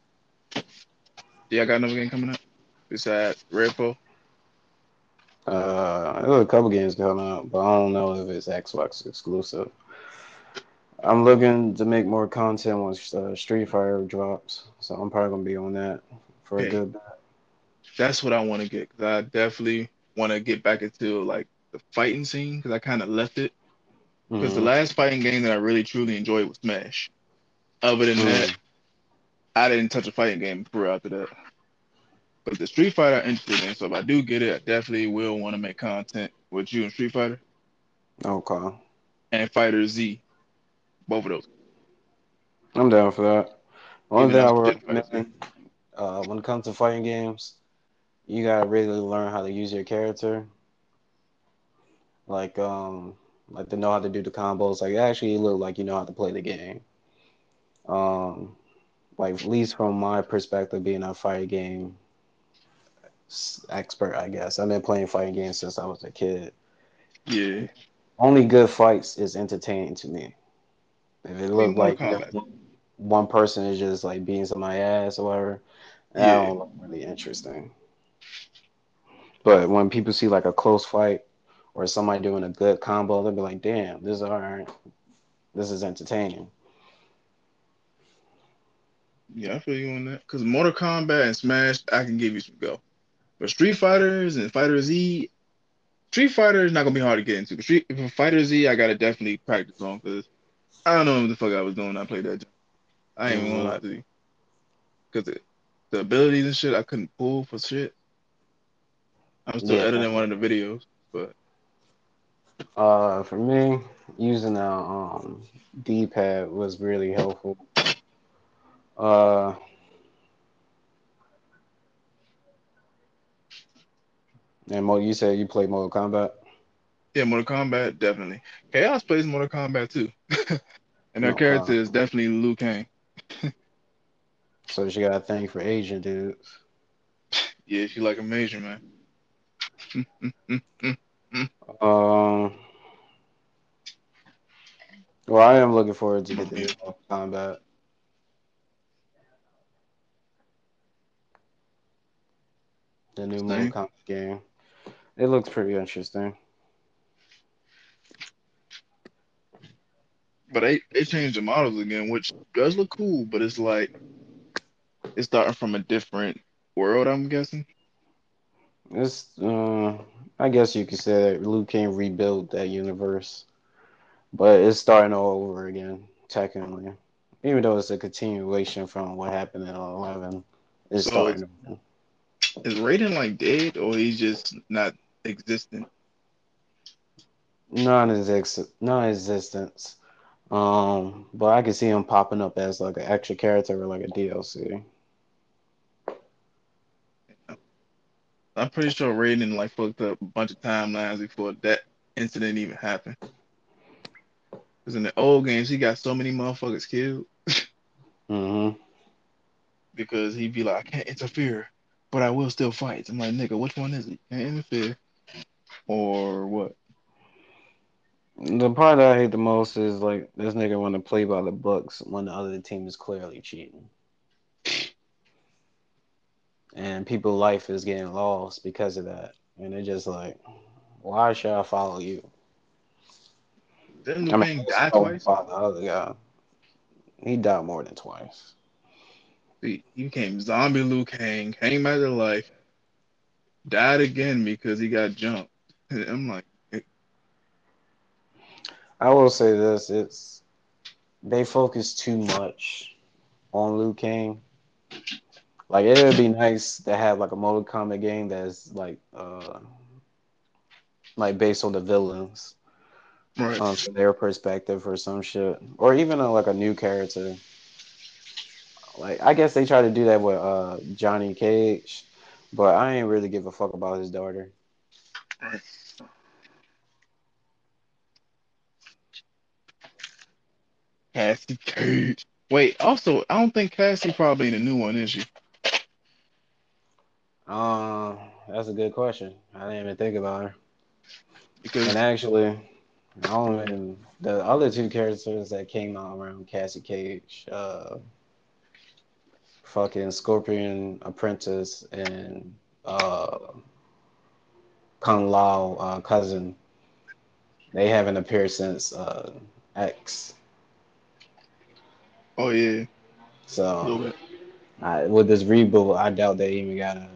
Yeah, I got another game coming out besides Redfall. Uh, there's a couple games coming out, but I don't know if it's Xbox exclusive. I'm looking to make more content once uh, Street Fighter drops, so I'm probably gonna be on that for a good bit. That's what I want to get because I definitely want to get back into like the fighting scene because I kind of left it. Because the Mhm. last fighting game that I really truly enjoyed was Smash. Other than Mm. that, I didn't touch a fighting game for after that. But the Street Fighter I'm interested in, so if I do get it, I definitely will want to make content with you and Street Fighter Okay, and Fighter Z. Both of those. I'm down for that. One Even thing I would recommend uh, when it comes to fighting games, you gotta really learn how to use your character. Like um, like to know how to do the combos. Like actually look like you know how to play the game. Um, like at least from my perspective, being a fighting game expert, I guess I've been playing fighting games since I was a kid. Yeah. Only good fights is entertaining to me. If it look Mortal like one person is just like beating somebody's ass or whatever, that Yeah. don't look really interesting. But when people see like a close fight or somebody doing a good combo, they'll be like, "Damn, this is alright. This is entertaining." Yeah, I feel you on that. Because Mortal Kombat and Smash, I can give you some go. But Street Fighters and Fighter Z, Street Fighter is not gonna be hard to get into. But Street Fighter Z, I gotta definitely practice on because I don't know what the fuck I was doing. when I played that. I ain't even gonna lie to you. Because the, the abilities and shit, I couldn't pull for shit. I'm still Yeah. editing one of the videos, but Uh, for me, using a um, D-pad was really helpful. Uh, and Mo, you said you played Mortal Kombat. Yeah, Mortal Kombat definitely. Chaos plays Mortal Kombat too, and her Oh, character wow. is definitely Liu Kang. So she got a thing for Asian dudes. Yeah, she like a major man. Um, well, I am looking forward to get the new Mortal Kombat. The new Mortal Kombat game. It looks pretty interesting. But they, they changed the models again, which does look cool, but it's like it's starting from a different world, I'm guessing. It's, uh, I guess you could say that Liu Kang rebuilt that universe, but it's starting all over again, technically. Even though it's a continuation from what happened in 11, it's So starting. Is Raiden like dead or he's just not existent? non-exist non-existence. Um, but I can see him popping up as like an extra character or like a DLC. I'm pretty sure Raiden like fucked up a bunch of timelines before that incident even happened. Because in the old games, he got so many motherfuckers killed mm-hmm. because he'd be like, I can't interfere, but I will still fight. I'm like, nigga, which one is it? Can't interfere. Or what? The part that I hate the most is like this nigga want to play by the books when the other team is clearly cheating, and people' life is getting lost because of that. And they're just like, why should I follow you? Didn't I mean, Kang die twice? by the other guy, he died more than twice. He, came zombie Liu Kang, came back to life, died again because he got jumped. And I'm like, I will say this: it's they focus too much on Liu Kang. Like it would be nice to have like a Mortal Kombat game that's like uh like based on the villains, right. um, from their perspective or some shit, or even uh, like a new character. Like I guess they try to do that with uh Johnny Cage, but I ain't really give a fuck about his daughter. right. Cassie Cage. Wait, also, I don't think Cassie probably in the new one, is she? Uh, that's a good question. I didn't even think about her. Because And actually, I don't even the other two characters that came out around Cassie Cage, uh, fucking Scorpion Apprentice and uh, Kung Lao uh, cousin, they haven't appeared since uh, X. oh yeah, So. I, with this reboot, I doubt they even got a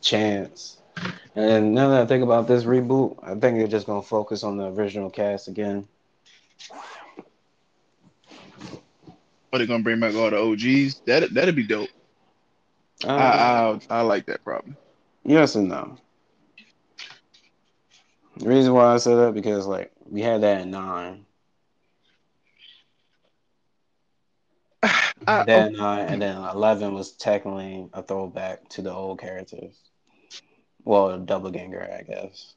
chance. And now that I think about this reboot, I think they're just gonna focus on the original cast again. Are they gonna bring back all the OGs? That that'd be dope. Uh, I, I I like that problem. yes and no. The reason why I said that because like we had that at nine, I, that at nine, and then eleven was technically a throwback to the old characters. Well, double ganger, I guess.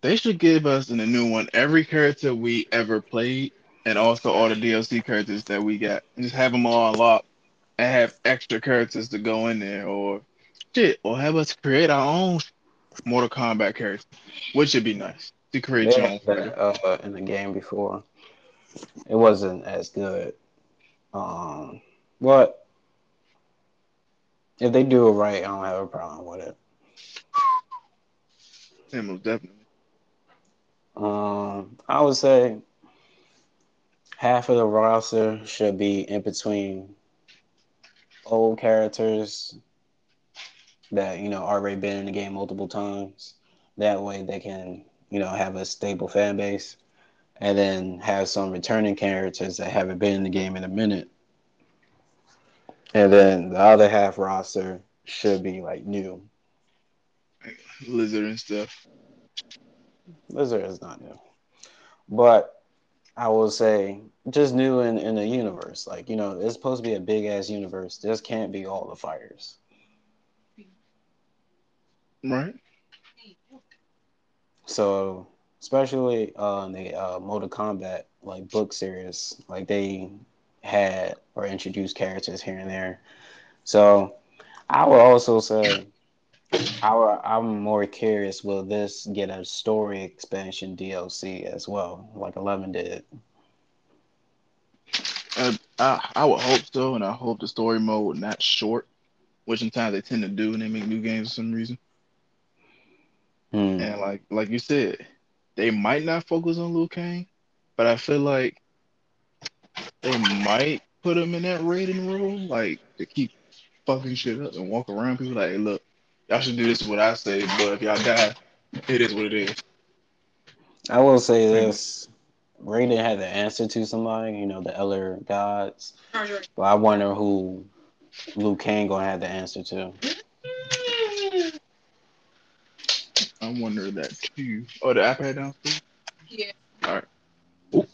They should give us in the new one every character we ever played, and also all the DLC characters that we got, and just have them all unlocked, and have extra characters to go in there, or shit, or have us create our own Mortal Kombat character, which would be nice to create They your own. that uh, in the game before. It wasn't as good. Um, but if they do it right, I don't have a problem with it. Yeah, most definitely. Um, I would say half of the roster should be in between old characters that you know already been in the game multiple times. That way they can you know have a stable fan base, and then have some returning characters that haven't been in the game in a minute. And then the other half roster should be like new. Lizard and stuff. Lizard is not new. But I will say just new in, in the universe. Like, you know, it's supposed to be a big ass universe. This can't be all the fighters. Right? So especially uh in the uh Mortal Kombat like book series, like they had or introduced characters here and there. So I would also say I, I'm more curious will this get a story expansion DLC as well, like Eleven did. Uh, I I would hope so, and I hope the story mode not short, which sometimes they tend to do when they make new games for some reason. Hmm. And like like you said, they might not focus on Liu Kang, but I feel like they might put him in that Raiden role, like to keep fucking shit up and walk around people like, hey, look, y'all should do this what I say, but if y'all die, it is what it is. I will say this: Raiden had the answer to somebody, you know, the Elder Gods. But I wonder who Liu Kang gonna have the answer to. I wonder that too. Oh, the iPad downstairs. Yeah. All right. Oop.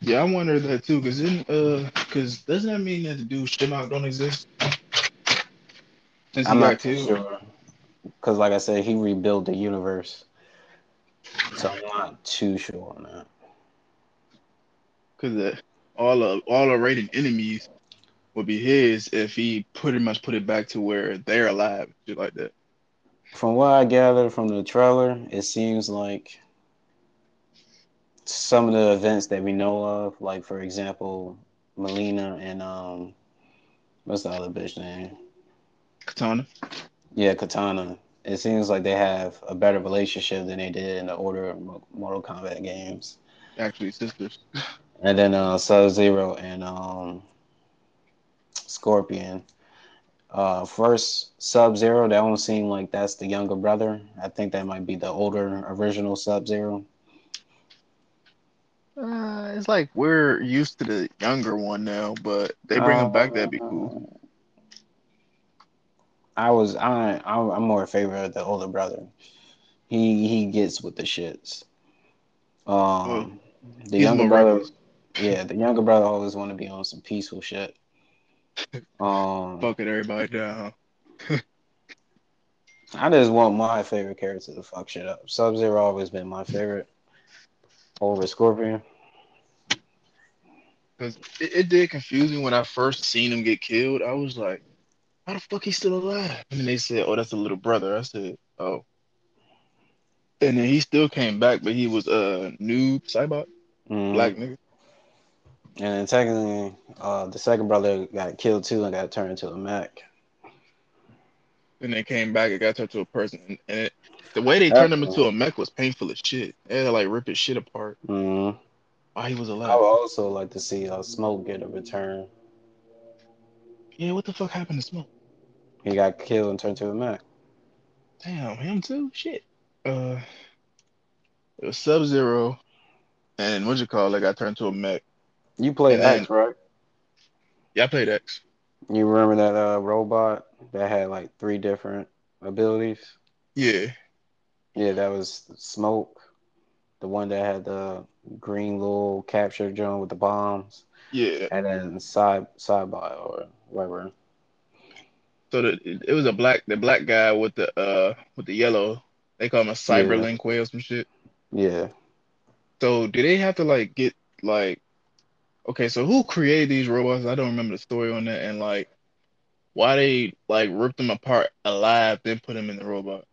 Yeah, I wonder that too, cause then, uh, cause doesn't that mean that the dude Shinnok don't exist? Since I'm not too sure because, like I said, he rebuilt the universe, so I'm not too sure on that. Cause uh, all of all the rated enemies would be his if he pretty much put it back to where they're alive, shit like that. From what I gathered from the trailer, it seems like some of the events that we know of, like for example, Mileena and um, what's the other bitch name? Katana. Yeah, Katana. It seems like they have a better relationship than they did in the order of Mortal Kombat games. Actually, sisters. And then uh, Sub Zero and um, Scorpion. Uh, first Sub Zero, that one seemed like that's the younger brother. I think that might be the older original Sub Zero. Uh, it's like we're used to the younger one now, but they bring him back. That'd be Uh, cool. I was I I'm more in favor of the older brother. He he gets with the shits. Um, the younger brother, yeah, the younger brother always want to be on some peaceful shit. Um, Fucking everybody down. I just want my favorite character to fuck shit up. Sub Zero always been my favorite over Scorpion. Cause it, it did confuse me when I first seen him get killed. I was like, how the fuck he still alive? And they said, oh, that's a little brother. I said, oh. And then he still came back, but he was a uh, new Cybot, Mhm. black nigga. And then technically, uh, the second brother got killed too and got turned into a mech. Then they came back and got turned to a person. And, it, the way they turned him into a mech was painful as shit. They had to like rip his shit apart. hmm While he was alive. I would also like to see uh, Smoke get a return. Yeah, what the fuck happened to Smoke? He got killed and turned to a mech. Damn, him too? Shit. Uh, it was Sub Zero, and what you call it? Got turned to a mech. You played And X, right? Yeah, I played X. You remember that uh, robot that had like three different abilities? Yeah, Yeah, that was Smoke, the one that had the green little capture drone with the bombs, yeah. and then side sidebot or whatever. So the, it, was a black, the black guy with the uh with the yellow. They call him a Cyber Lin Kuei or some shit. Yeah. So did they have to like get like okay, so who created these robots? I don't remember the story on that and like why they like ripped them apart alive, then put them in the robot.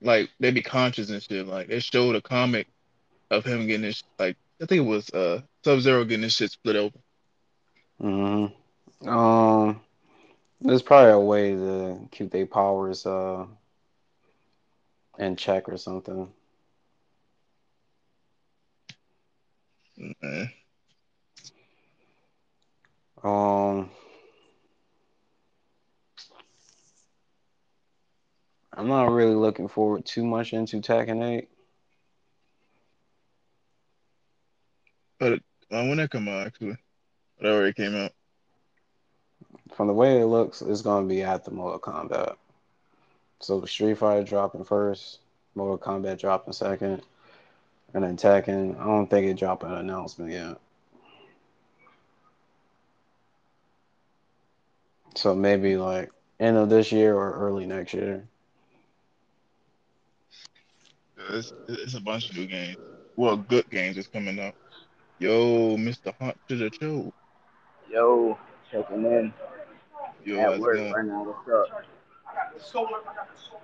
Like they be conscious and shit. Like they showed a comic of him getting this like I think it was uh Sub Zero getting this shit split open. Mm hmm Um, there's probably a way to keep their powers uh in check or something. Man. Um, I'm not really looking forward too much into Tekken 8. But Uh, when that come out actually? It already came out. From the way it looks, it's gonna be at after Mortal Kombat. So Street Fighter dropping first, Mortal Kombat dropping second, and then Tekken. I don't think it dropped an announcement yet. So maybe like end of this year or early next year. It's, it's a bunch of new games. Well, good games is coming out. Yo, Mr. Hunt to the show. Yo, checking in Yo, at what's work going right now. What's up?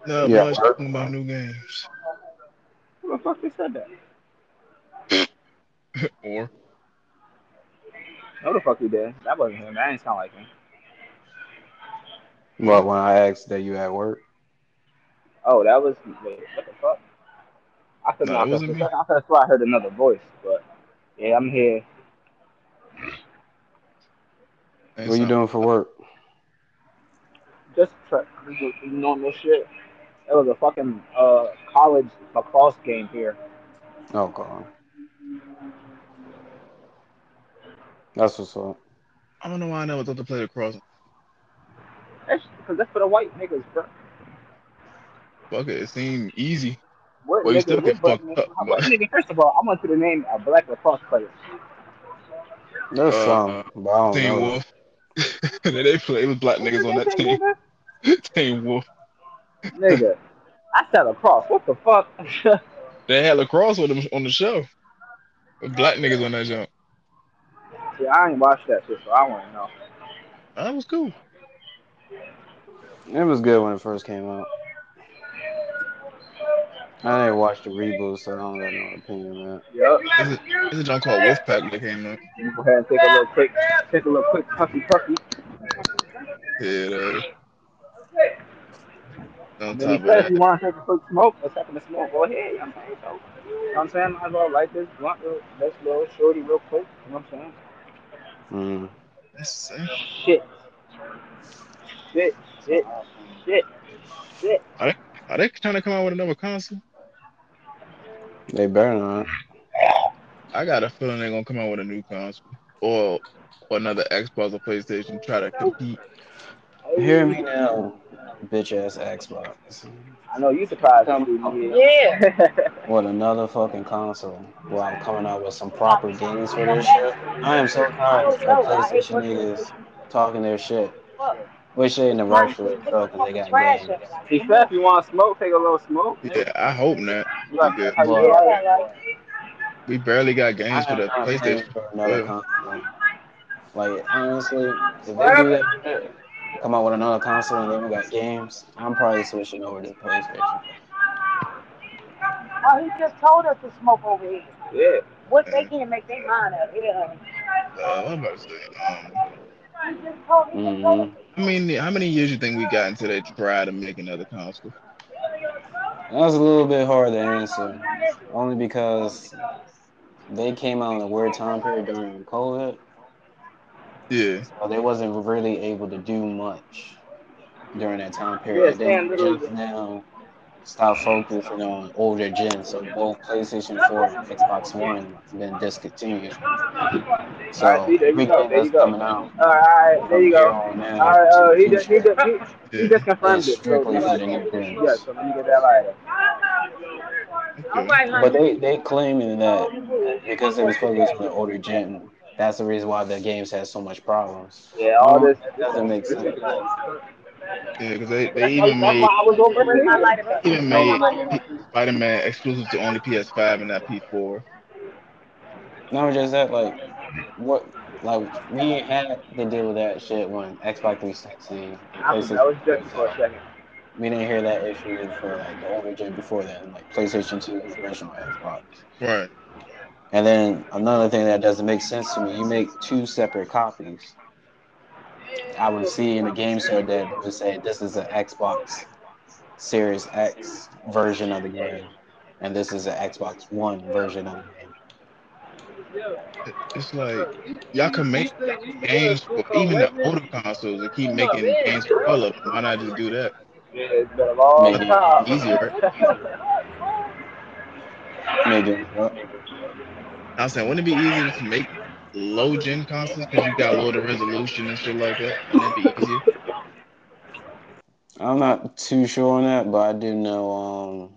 No, Yeah, much work. talking about new games. Who the fuck they said that? or No, the fuck he did. That wasn't him. That ain't sound like him. But when I asked that you at work, Oh, that was wait, what the fuck? I could No, not. wasn't me. I could have I heard another voice, but yeah, I'm here. and what you doing for work? Just try, normal shit. It was a fucking uh college lacrosse game here. Oh, God. That's what's up. I don't know why I never thought to play the cross. That's because that's for the white niggas, bro. Fuck it, it seemed easy. What Well, you still get what, fucked up, but- nigga? First of all, I want you to the name a black lacrosse player. There's Uh, some, but I don't Team know. Wolf. they, they play. It was black niggas on that team. Teen Wolf. Nigga, I said lacrosse. What the fuck? They had lacrosse with them on the show. Black niggas on that jump. See, I ain't watched that shit, so I want to know. That was cool. It was good when it first came out. I didn't watch the reboot, so I don't got no opinion on that. Yup. There's a, there's a jump called Wolfpack that came out. You Go ahead and take a little quick, take a little quick puffy puffy. Yeah, that- on Then top he of said, if you want to take a quick smoke, a second to smoke, go ahead. You know what I'm saying? So, you know what I'm saying? Might as well light this blunt, real, this little shorty real quick. You know what I'm saying? Mm. that's the same. Shit. Shit, shit, shit, shit. Are they trying to come out with another console? They better not. I got a feeling they're gonna come out with a new console or, or another Xbox or PlayStation try to compete. Hear me now, bitch ass Xbox. I know you surprised. Yeah. With another fucking console while i'm coming out with some proper games for this shit. I am so tired of PlayStation niggas talking their shit. Wish they in the rush for it because they got games. he said, if you want to smoke, take a little smoke. Yeah, I hope not. You got- Yeah. how you? We barely got games for the PlayStation. for Yeah. Like honestly, if they do that come out with another console and they don't got games, I'm probably switching over to PlayStation. Oh, he just told us to smoke over here. Yeah. What they can't make their mind up. Yeah. Uh, I'm about to say, um, He just told he just told us. Mm-hmm. I mean, how many years you think we got into that try to make another console? That's a little bit hard to answer, only because they came out in a weird time period during COVID, Yeah, so they wasn't really able to do much during that time period. Yeah, They just now start focusing on older gen, so both PlayStation 4 and Xbox One have been discontinued. So All right, see, there you go, there you that's go. coming out All right, there you go. on All out right, to uh, he just he just he, he just confirmed is it. So strictly for the new yeah, so let me get that lighter. All right, But they they claiming that because they was focused on the older gen, that's the reason why the games had so much problems. Yeah, all this. that doesn't make sense. Is- Yeah, because they, they That's why, even that's made why I was over Where's my here. lighter? even made Spider-Man exclusive to only PS5 and not PS4. not just that, like what, like we ain't had to deal with that shit when Xbox 360 and I, PlayStation I was just for a second. We didn't hear that issue for uh, like the older gen before then, like PlayStation 2 and original Xbox. Right. And then another thing that doesn't make sense to me, you make two separate copies. I would see in the game store that would say this is an Xbox Series X version of the game, and this is an Xbox One version of the game. It's like y'all can make games for even the older consoles and keep making games for all of them. Why not just do that? Yeah, it's been a long Maybe time. Easier, maybe what? Uh, I was saying, wouldn't it be easier to make low gen consoles because you got lower resolution and shit like that? Wouldn't that be easier? I'm not too sure on that, but I do know um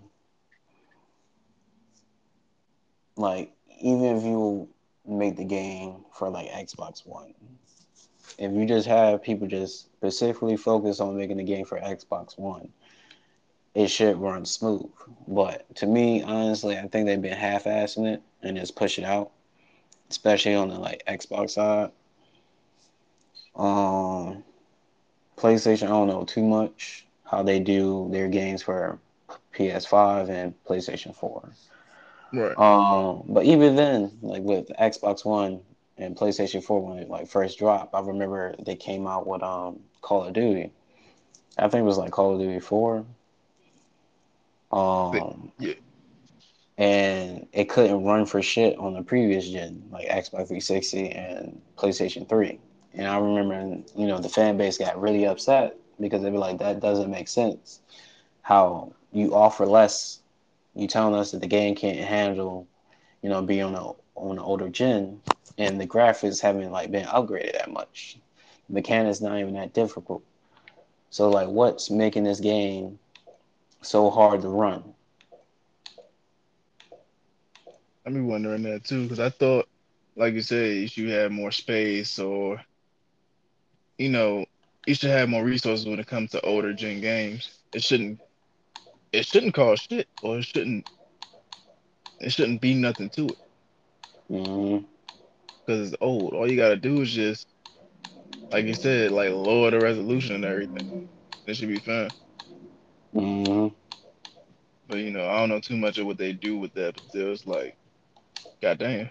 like even if you make the game for like Xbox One, if you just have people just specifically focus on making the game for Xbox One, it should run smooth. But to me, honestly, I think they've been half-assing it and just push it out, especially on the like Xbox side. Um, PlayStation, I don't know too much how they do their games for PS5 and PlayStation 4. Right. Um, but even then, like with Xbox One and PlayStation 4 when it like first dropped, I remember they came out with um Call of Duty. I think it was like Call of Duty 4. Um Yeah. And it couldn't run for shit on the previous gen, like Xbox 360 and PlayStation 3. And I remember, you know, the fan base got really upset because they were like, that doesn't make sense. How you offer less, you telling us that the game can't handle, you know, being on a on an older gen, and the graphics haven't like been upgraded that much. The mechanics not even that difficult. So like, what's making this game so hard to run? I be wondering that too because I thought, like you said, you should have more space or, you know, you should have more resources when it comes to older gen games. It shouldn't. It shouldn't cost shit, or it shouldn't. It shouldn't be nothing to it because it's old. All you gotta do is just, like you said, like lower the resolution and everything. It should be fine. hmm But you know, I don't know too much of what they do with that. But still, it's like, goddamn,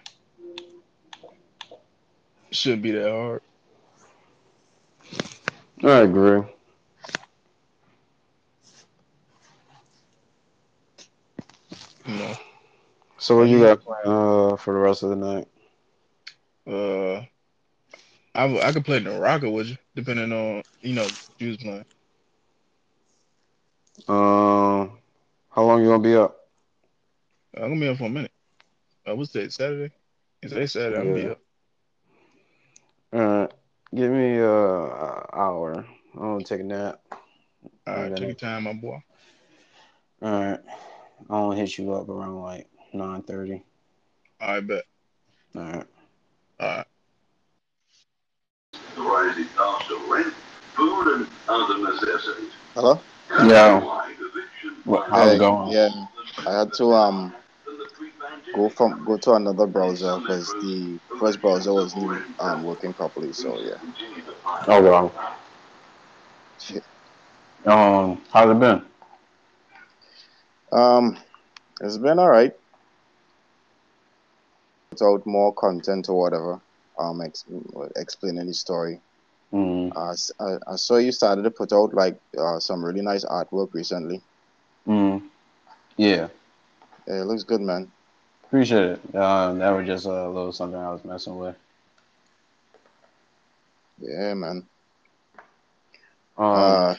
it shouldn't be that hard. I agree. Know. So what you got planned uh, for the rest of the night? Uh, I I could play the rocket with you, depending on you know you was playing. Um, how long you gonna be up? I'm gonna be up for a minute. I would say Saturday. Is it Saturday? I'm be up. All right, give me uh, an hour. I'm gonna take a nap. All right, take your time, my boy. All right, I'll hit you up around like nine thirty. I bet. All right. All right. the rising cost of rent, food, and other necessities. Hello? Yeah. Why eviction What- how's it going? Yeah, I had to um go from go to another browser because the first browser wasn't um working properly. So yeah. Oh well. Um, how's it been? Um, it's been all right. Put out more content or whatever. Um, ex- explaining the story. Mm, Uh, I, I saw you started to put out like uh, some really nice artwork recently. mm, yeah, Yeah, it looks good, man. Appreciate it. Uh, that was just a little something I was messing with. Yeah, man. Um, Uh,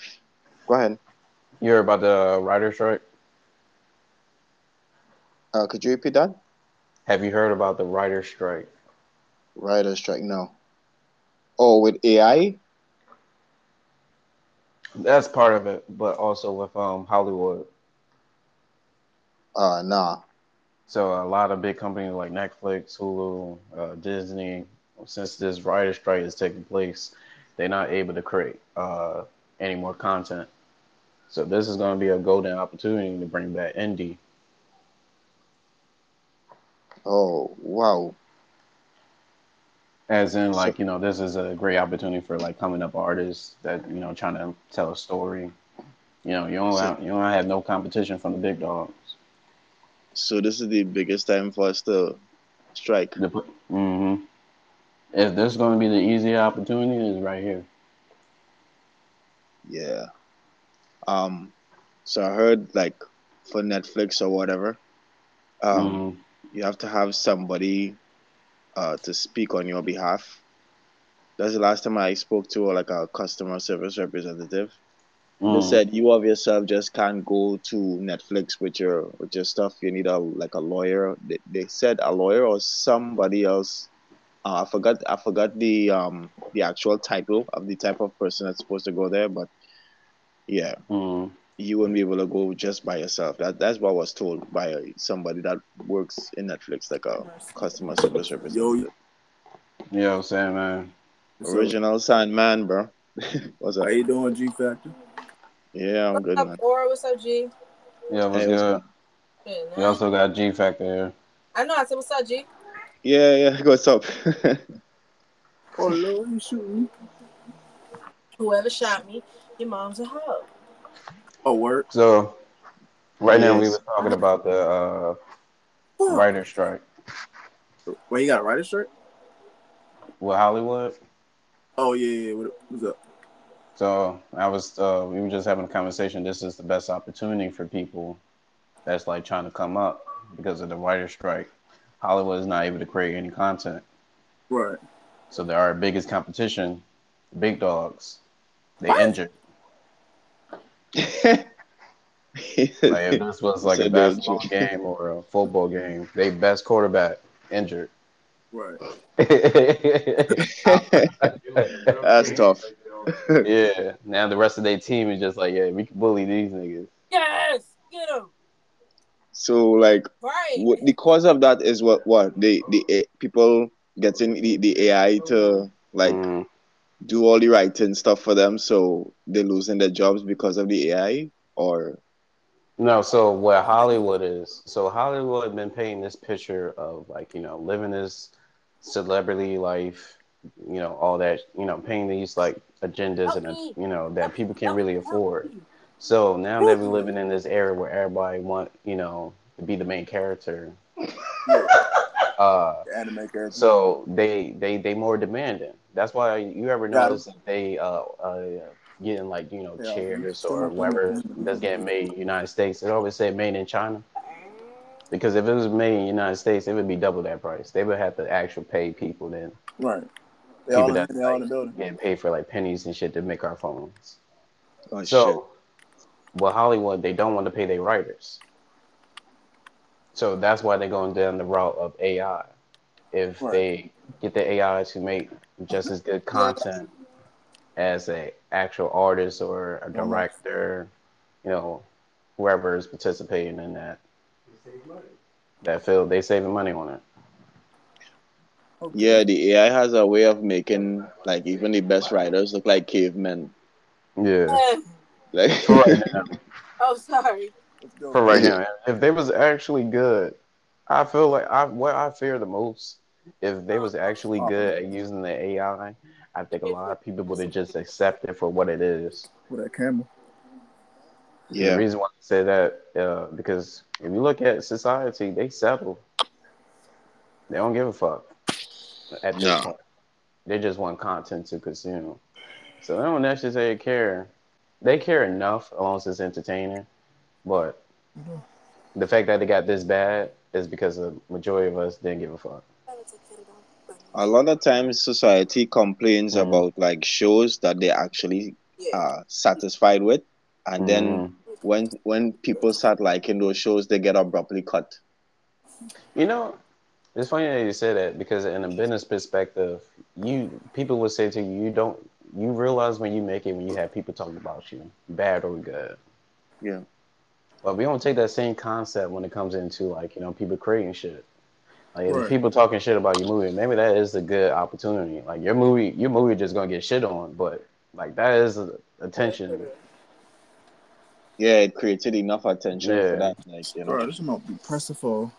go ahead. you heard about the writer strike? Uh, could you repeat that? Have you heard about the writer strike? Writer strike. No. Oh, with AI? That's part of it, but also with um Hollywood. Uh, nah. So a lot of big companies like Netflix, Hulu, uh, Disney, since this writer strike is taking place, they're not able to create uh, any more content. So this is going to be a golden opportunity to bring back indie. Oh, wow. As in, like you know, this is a great opportunity for like coming up artists that you know trying to tell a story. You know, you don't have, you don't have no competition from the big dogs. So this is the biggest time for us to strike. hmm If this is going to be the easy opportunity, is right here. Yeah. Um, so I heard like for Netflix or whatever, um, Mhm. you have to have somebody uh to speak on your behalf. That's the last time I spoke to like a customer service representative. They Mhm. said you of yourself just can't go to Netflix with your with your stuff. You need a like a lawyer. They, they said a lawyer or somebody else. Uh, I forgot I forgot the um the actual title of the type of person that's supposed to go there, but yeah, Mhm. you wouldn't be able to go just by yourself. That that's what I was told by somebody that works in Netflix, like a customer service representative. You know what I'm saying, man? So, Original Sandman, bro. What's up? how you doing, G Factor? Yeah, I'm What's good, up, man. Aura? What's up, G? Yeah, what's Hey, what's good? Shit, We also got G Factor here. I know. I said, what's up, G? Yeah, yeah. What's up? Oh Lord, you shooting me? Whoever shot me, your mom's a hoe. Oh, work. So, right now we were talking about the uh, Fuck. writer strike Wait, you got a writer strike? with Hollywood. Oh yeah, yeah. What, what's up? So I was, uh, we were just having a conversation. This is the best opportunity for people that's like trying to come up because of the writer strike. Hollywood is not able to create any content, Right. so they're our biggest competition. Big dogs, they What? injured. Like if this was like a basketball game or a football game, they best quarterback injured. Right. That's tough. yeah. Now the rest of their team is just like, yeah, we can bully these niggas. Yes, get him. So like, Right. what the cause of that is what what the the A- people getting the, the AI to like Mm. do all the writing stuff for them, so they're losing their jobs because of the AI, or No, so where Hollywood is, so Hollywood been painting this picture of like, you know, living this celebrity life, you know, all that, you know, paying these like agendas and, you know, that people can't really afford. So now that we're living in this era where everybody want, you know, to be the main character, uh, The anime character. so they they they more demanding. That's why you ever Got it. notice that they uh, uh getting like you know Yeah. chairs or whatever that's getting made in the United States. It always say made in China. Because if it was made in the United States, it would be double that price. They would have to actually pay people then. right. They all, People in, that they all in the like, building. getting paid for like pennies and shit to make our phones. oh So, well, Hollywood, they don't want to pay their writers. So that's why they're going down the route of AI. If Right. they get the AI to make just as good content as a actual artist or a mm-hmm. director, you know, whoever is participating in that that field, they saving money on it. Shit. Yeah, the AI has a way of making like even the best writers look like cavemen. Yeah. Eh, Like For right now. Oh, sorry. For right now, if they was actually good, I feel like I what I fear the most if they was actually good at using the AI. I think a lot of people would have just accepted for what it is. With that camera. The Yeah. reason why I say that uh, because if you look at society, they settle. They don't give a fuck at this No. point. They just want content to consume. So they don't necessarily care. They care enough as long as it's entertaining. But the fact that they got this bad is because the majority of us didn't give a fuck. A lot of times, society complains Mhm. about like shows that they actually Yeah. uh satisfied with, and then Mhm. when when people start liking those shows, they get abruptly cut. You know, it's funny that you say that because in a business perspective, you people would say to you, you don't you realize when you make it when you have people talking about you, bad or good. Yeah. But we don't take that same concept when it comes into like, you know, people creating shit. Like if Right. people talking shit about your movie, maybe that is a good opportunity. Like your movie your movie just gonna get shit on, but like that is attention. Yeah, it created enough attention Yeah. for that. Like you know, Bro, this might be pressing for.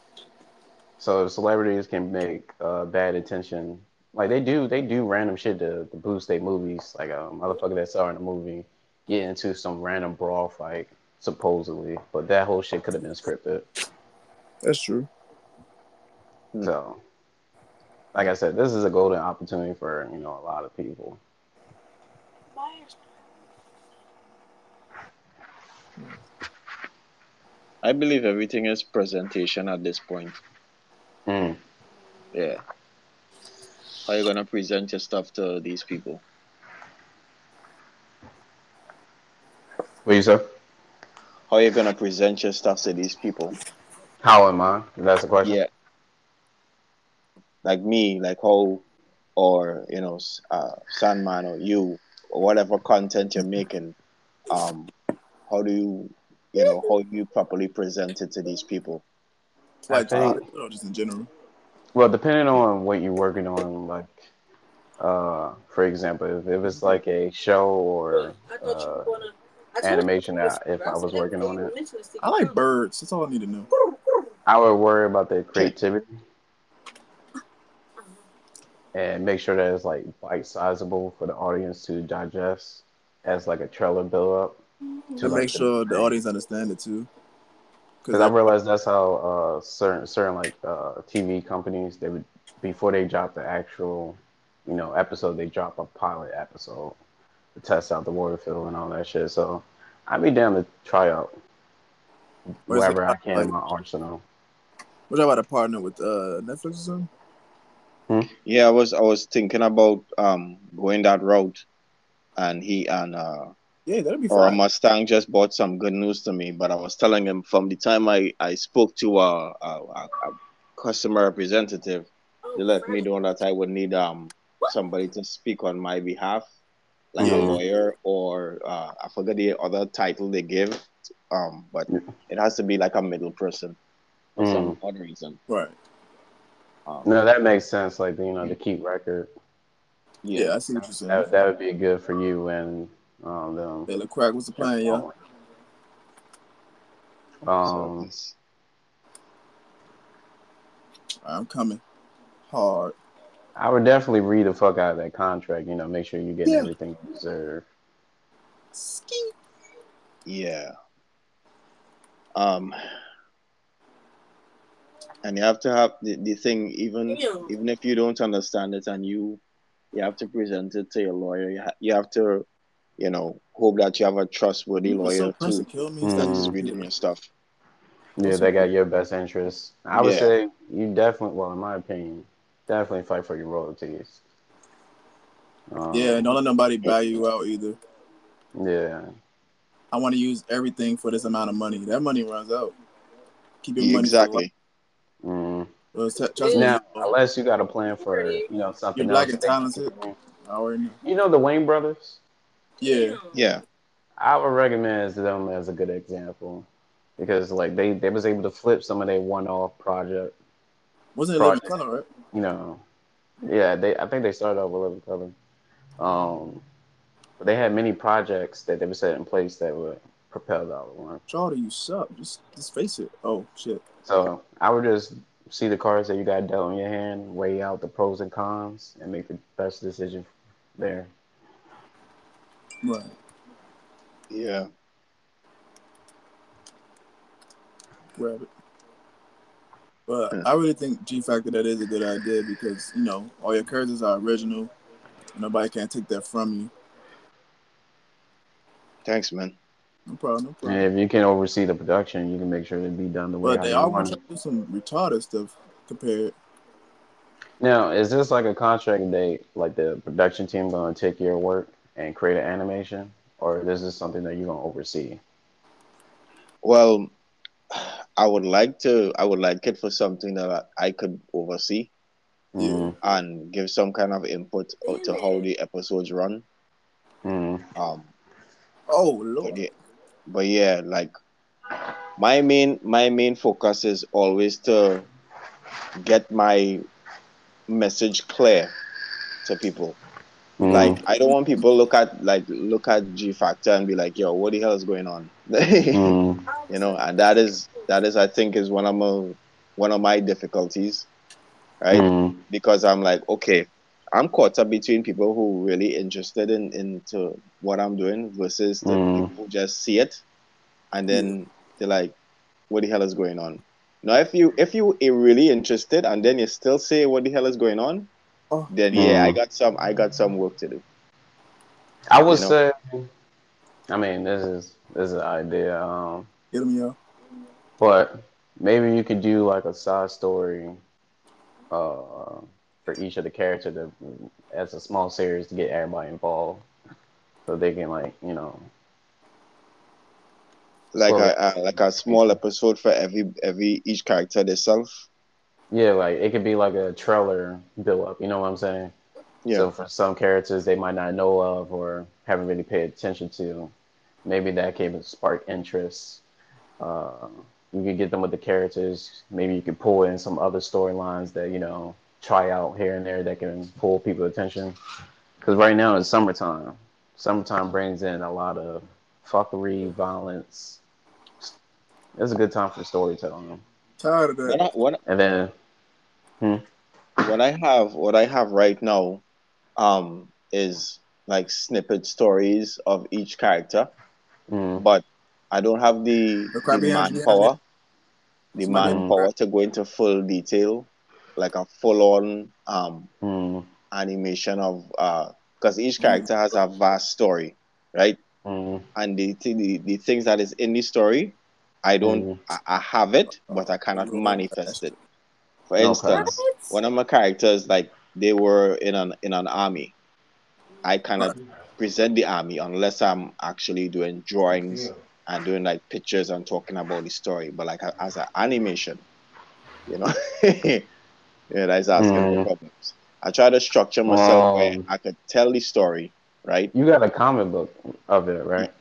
So celebrities can make uh, bad attention. Like they do, they do random shit to, to boost their movies. Like a motherfucker that saw in a movie get into some random brawl fight, supposedly, but that whole shit could have been scripted. That's true. Hmm. So, like I said, this is a golden opportunity for you know a lot of people. I believe everything is presentation at this point. Mm. Yeah. How you gonna present your stuff to these people? What you say? How you gonna present your stuff to these people? How am I? That's the question. Yeah. Like me, like how, or you know, uh, Sandman or you, or whatever content you're making. Um, how do you, you know, how you properly present it to these people? I Like, think- oh, just in general. Well, depending on what you're working on, like, uh, for example, if, if it's like a show or uh, animation that if I was working on it, I like birds. That's all I need to know. I would worry about the creativity and make sure that it's like bite sizable for the audience to digest as like a trailer build up. To make sure the audience understand it too. Because I realized that's how uh, certain certain like uh, TV companies they would before they drop the actual you know episode they drop a pilot episode to test out the water fill and all that shit. So I'd be down to try out Where's wherever I can in my arsenal. What about a partner with uh, Netflix or something? Yeah, I was I was thinking about um going that route, and he and uh Yeah, that'd be or a. Mustang just bought some good news to me. But I was telling him from the time I I spoke to a a, a, a customer representative, they let me know that I would need um somebody to speak on my behalf, like a Mhm. lawyer or uh, I forget the other title they give, um, but it has to be like a middle person for some Mm. odd reason. Right. Um, No, that makes sense. Like you know to keep record. Yeah, I see what you're saying. That, that would be good for you and um them. Look, crack. What's the plan, yeah? Um, I'm coming hard. I would definitely read the fuck out of that contract. You know, make sure you get Yeah. everything you deserve. Ski. Yeah. Um and you have to have the, the thing even Yeah. even if you don't understand it and you you have to present it to your lawyer you, ha- you have to you know hope that you have a trustworthy You lawyer some too pressure kill me. Mm. that's instead. reading your stuff Yeah, they got your best interests. I would Yeah. say you definitely, well, in my opinion, definitely fight for your royalties. Um, Yeah, and don't let nobody buy you out either. yeah. I want to use everything for this amount of money. That money runs out. Keep your Yeah, money exactly Mm. Well, t- trust me, Now, unless you got a plan for you know something You're black else. and talented. I already know. You know the Wayans brothers. Yeah. yeah I would recommend them as a good example because like they they was able to flip some of their one-off project. Wasn't it Living Project. Color, right? You know, yeah. They I think they started off with Living Color. Um, but they had many projects that they were set in place that would propel the other one. Charlie, you suck. Just, just face it. Oh shit. So I would just see the cards that you got dealt in your hand, weigh out the pros and cons, and make the best decision there. Right. Yeah. Rabbit. But Hmm. I really think G Factor that is a good idea because you know all your characters are original. Nobody can take that from you. Thanks, man. No problem. No problem. And if you can oversee the production, you can make sure it be done the way But they you all want want to do some retarded stuff compared. Now, is this like a contract date, like the production team going to take your work and create an animation, or this is something that you're going to oversee? Well, I would like to. I would like it for something that I could oversee Mm, and give some kind of input to how the episodes run. mm, Um, Oh but lord. yeah, but yeah, like my main my main focus is always to get my message clear to people. Mm, Like I don't want people look at like look at G Factor and be like, "Yo, what the hell is going on?" mm, you know, and that is that is I think is one of my one of my difficulties, right? mm, Because I'm like, okay, I'm caught up between people who really interested in into what I'm doing versus the people who just see it, and then they're like, "What the hell is going on?" Now, if you if you are really interested and then you still say, "What the hell is going on?" Oh. Then yeah, I Mm. got some I got some work to do. I would You know? say, I mean, this is this is an idea, um, Get them, yo. but maybe you could do like a side story uh, for each of the characters to, as a small series to get everybody involved, so they can like you know Like a, a like a small episode for every every each character themselves. Yeah, like it could be like a trailer build up, you know what I'm saying? Yeah. So for some characters they might not know of or haven't really paid attention to, maybe that can spark interest. Uh, you could get them with the characters. Maybe you could pull in some other storylines that you know try out here and there that can pull people attention. Because right now it's summertime. Summertime brings in a lot of fuckery, violence. It's a good time for storytelling. Tired of What that. I, what And then what I have what I have right now um is like snippet stories of each character, mm, but I don't have the, The the crappy hands behind manpower the Somebody- manpower to go into full detail, like a full on um mm, animation of uh because each character has a vast story, right? mm, And the, the the things that is in the story, I don't Mhm. I, I have it, but I cannot manifest it. For Okay. instance, one of my characters like they were in an in an army i cannot present the army unless i'm actually doing drawings and doing like pictures and talking about the story but like as an animation you know yeah that's asking for Mhm. problems i try to structure myself where i could tell the story right You got a comic book of it, right?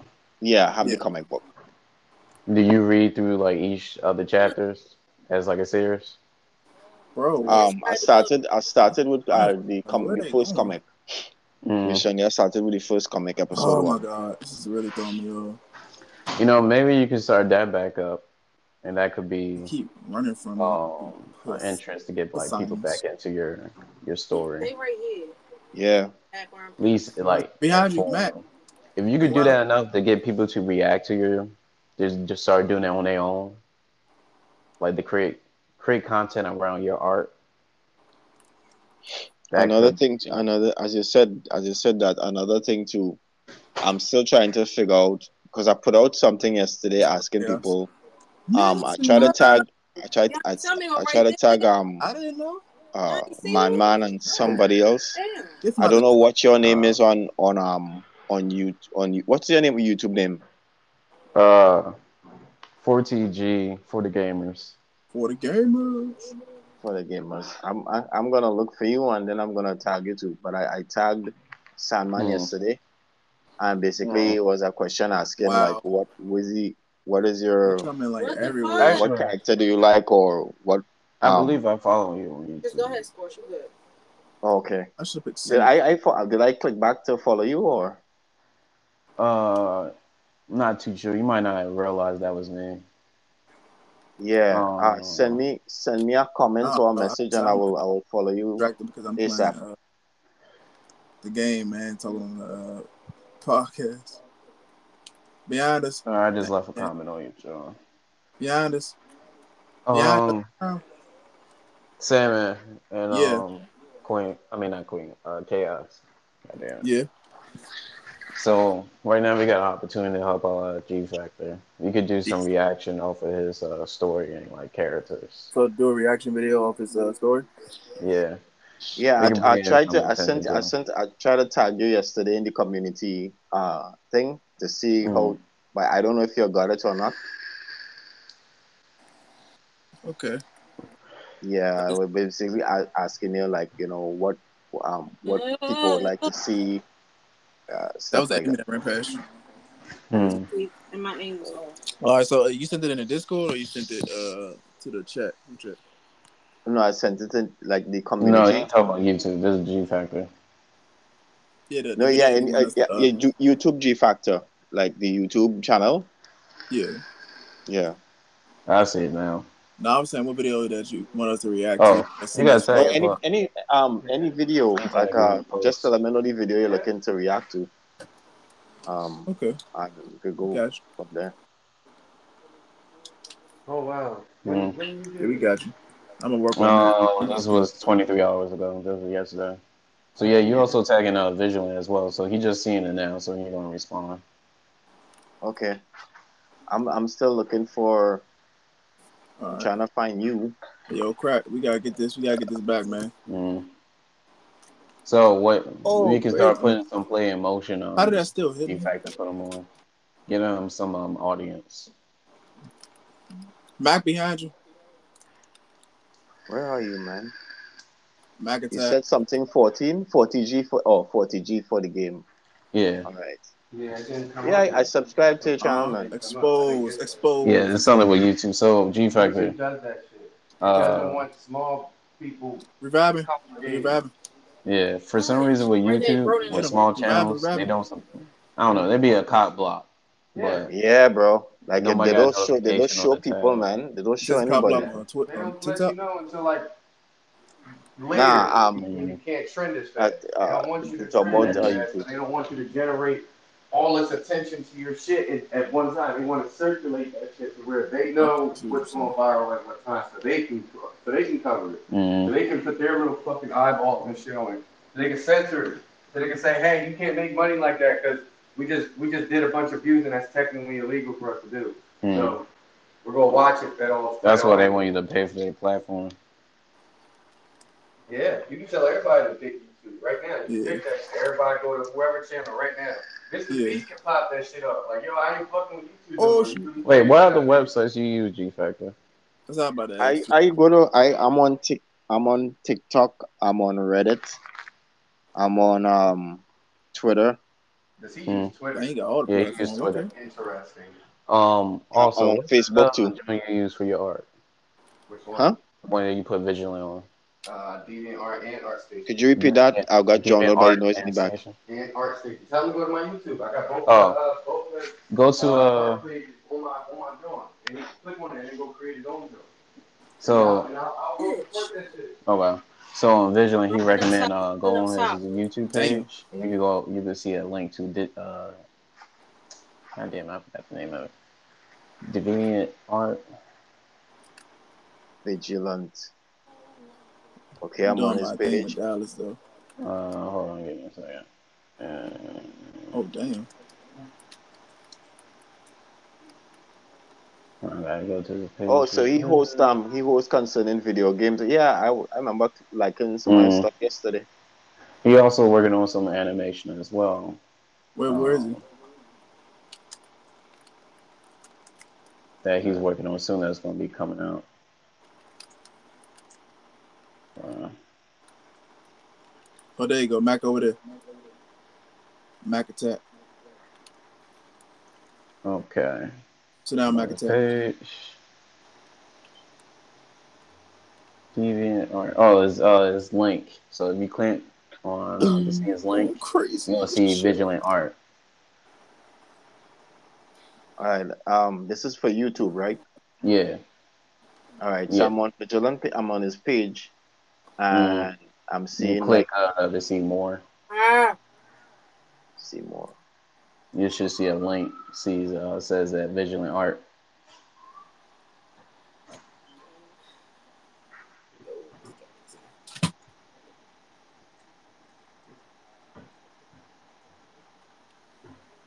yeah i have the comic book Do you read through like each of the chapters as like a series? Bro. um i started i started with uh, the, com- the first comic Mm. Mission, yeah, I started with the first comic episode oh my one. god. This is really throwing me off. You know, maybe you can start that back up, and that could be Keep running from me. um, an entrance to get like people back into your your story. They right here. Yeah. At least like Behind you, for- Matt. If you could do that enough to get people to react to your, just just start doing it on their own, like to create create content around your art. That another could- thing another as you said as you said that another thing too i'm still trying to figure out because i put out something yesterday asking Yes. people um i try to tag i tried I, Tell I what try to right tag um I didn't know. uh man man and somebody else. I don't know what your name is on on um on you on you what's your name youtube name Uh, 4TG for the gamers. For the gamers. for the gamers i'm I, i'm gonna look for you and then i'm gonna tag you too but i i tagged sandman Hmm. yesterday and basically it was a question asking Wow. like what was he what is your They're like What the everywhere. fuck? what character do you like or what I Um, believe I follow you on YouTube. Just go ahead, Scorch. You good. oh, okay I should pick did i i fo- did i click back to follow you or Uh, not too sure. You might not realize that was me. yeah uh, Oh. send me send me a comment or a uh, message and i will i will follow you distracted because I'm playing uh, the game, man. Talking on the uh, podcast. Be honest. Uh, I just left a comment on you, John. Be honest. Be honest. Um, Salmon and Yeah. um, Queen. I mean, not Queen. Uh, Chaos. Goddamn. Yeah. So right now we got an opportunity to help out uh, G Factor. You could do some reaction off of his uh, story and like characters. So do a reaction video off his uh, story. Yeah. Yeah, I, I tried to. I sent. I sent. I tried to tag you yesterday in the community uh thing to see Mm. how. But I don't know if you got it or not. Okay. Yeah, we're basically asking you like you know what um what people would like to see. Uh, That was like enemy that. that ran past. Hmm. And my aim was off. All right. So uh, you sent it in the Discord or you sent it uh to the chat? Who chat? No, I sent it in like the community. No, community. you talking about YouTube. This is G Factor. Yeah. The, the No, yeah, video in, you uh, yeah, yeah, YouTube G Factor, like the YouTube channel. yeah. Yeah. I see it now. No, I'm saying what video that you want us to react Oh, to. Let's you see gotta say Or it, any but- any um any video like you uh just let me know video you're looking to react to. Um, Okay. I we could go Got you. from there. Oh wow. Mm. Yeah, we got you. I'm gonna work on No, that. this was 23 hours ago. This was yesterday. So yeah, you're also tagging uh visually as well. So he just seeing it now, so he's gonna respond. Okay. I'm I'm still looking for All right. trying to find you. Yo, crack. We gotta get this. We gotta get this back, man. Mm. So what Oh, we can start putting some play in motion on How did that still hit me? Factor put them on. Get him some um audience. Mac behind you. Where are you, man? Mac attack. You said something 14, 40G for oh 40G for the game. Yeah. All right. Yeah, it didn't come Yeah. I, I subscribed to your channel, Uh, man. expose. Expose. Yeah, it's something with YouTube. So G Factor. Does that shit. Doesn't Uh, want small people Reviving. Reviving. yeah, for some reason with YouTube, with in. small Rabbit, channels, they don't. I don't know. They'd be a cop block, but Yeah, bro. Like if they don't show they don't show people, tab. man. They don't show anybody. on, Twi- They don't let you know until like later. Nah, um, when you can't trend as At, fast. uh, they don't want you to it's trend about, as uh, fast. YouTube. They don't want you to generate all this attention to your shit at, at one time. They want to circulate that shit to where they know what's going viral at what time, so they can so they can cover it. So mm, they can put their little fucking eyeball and shit on it. So they can censor it. So they can say, hey, you can't make money like that because we just we just did a bunch of views and that's technically illegal for us to do. mm. So we're gonna watch it at all. that's why they want you to pay for their platform. Yeah, you can tell everybody to pick YouTube right now. You Yeah. pick that shit. Everybody go to whoever channel right now. Mr. Yeah. Beast can pop that shit up. Like, yo, I ain't fucking with YouTube. Oh, more. shit. Wait, what other websites you use, G Factor? What's up about that. I I go to I I'm on Tik I'm on TikTok. I'm on Reddit. I'm on um Twitter. Does he Mm. use Twitter? I ain't got all the Yeah, he platforms. used Twitter. Okay. Interesting. Um, also, on Facebook, the too. joint you use for your art? Which one? Huh? One that you put vigilant on. Uh, Deviant and Art Station. Could you repeat that? I've got John Deviant by Art in the back. And Art Station. Tell them to go to my YouTube. I got both. Oh. Uh, both the, Go to uh, uh. on my on my drawing. And click on it and go create his own drawing. So And I'll, I'll go support that shit. oh wow. So on Vigilant, he recommend uh go on his YouTube page. You can go. You can see a link to di- uh. God damn, I forgot the name of it. Deviant Art. Vigilant. Okay, I'm on his my thing with page. Dallas though. Uh, hold on, give me a second. Uh, Oh damn. I go to the page. Oh, so he hosts um he hosts concerning video games. Yeah, I, I remember liking some of his Mm. stuff yesterday. He also working on some animation as well. Where where is he? Um, That he's working on soon. That's gonna be coming out. Uh, Oh there you go. Mac over there. Mac attack. okay. So now Mac attack. Page. Deviant Art. Oh, it's uh, it's link. So if you click on uh, to see link, Crazy. you'll see Vigilant Art. All right. Um, this is for YouTube, right? Yeah. All right. So Yeah. I'm on Vigilant. I'm on his page, and I'm You seeing click like uh, to see more. Ah, See more. You should see a link. See, uh, says that Vigilant Art.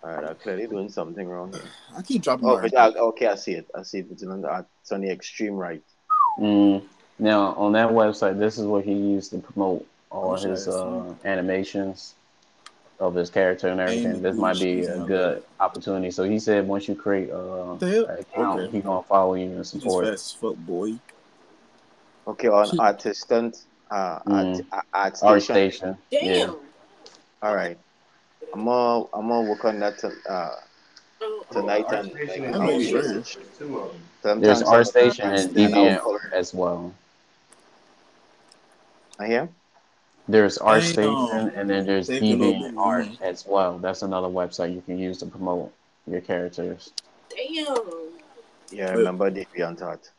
All right, I'm clearly doing something wrong here. I keep dropping Oh, but, uh, okay, I see it. I see it. It's on the, it's on the extreme right. Mm. Now on that website, this is what he used to promote all Wish I his uh, animations of his character and everything. This might be a good opportunity. So he said once you create a The hell? account, Okay. he gonna follow you and support. fast as fuck, boy. Okay, on Artistant, uh, Mm. art, art Art station. Station. Yeah. damn. All right. I'm gonna I'm gonna work on that to, uh, Oh, tonight Art and like, I'll Art be Station. able Two to- of them. sometimes There's Art Station and and Deviant as well. I hear. There's Art Damn. Station and then there's Save Deviant Art as well. That's another website you can use to promote your characters. damn. Yeah, I remember Deviant Art.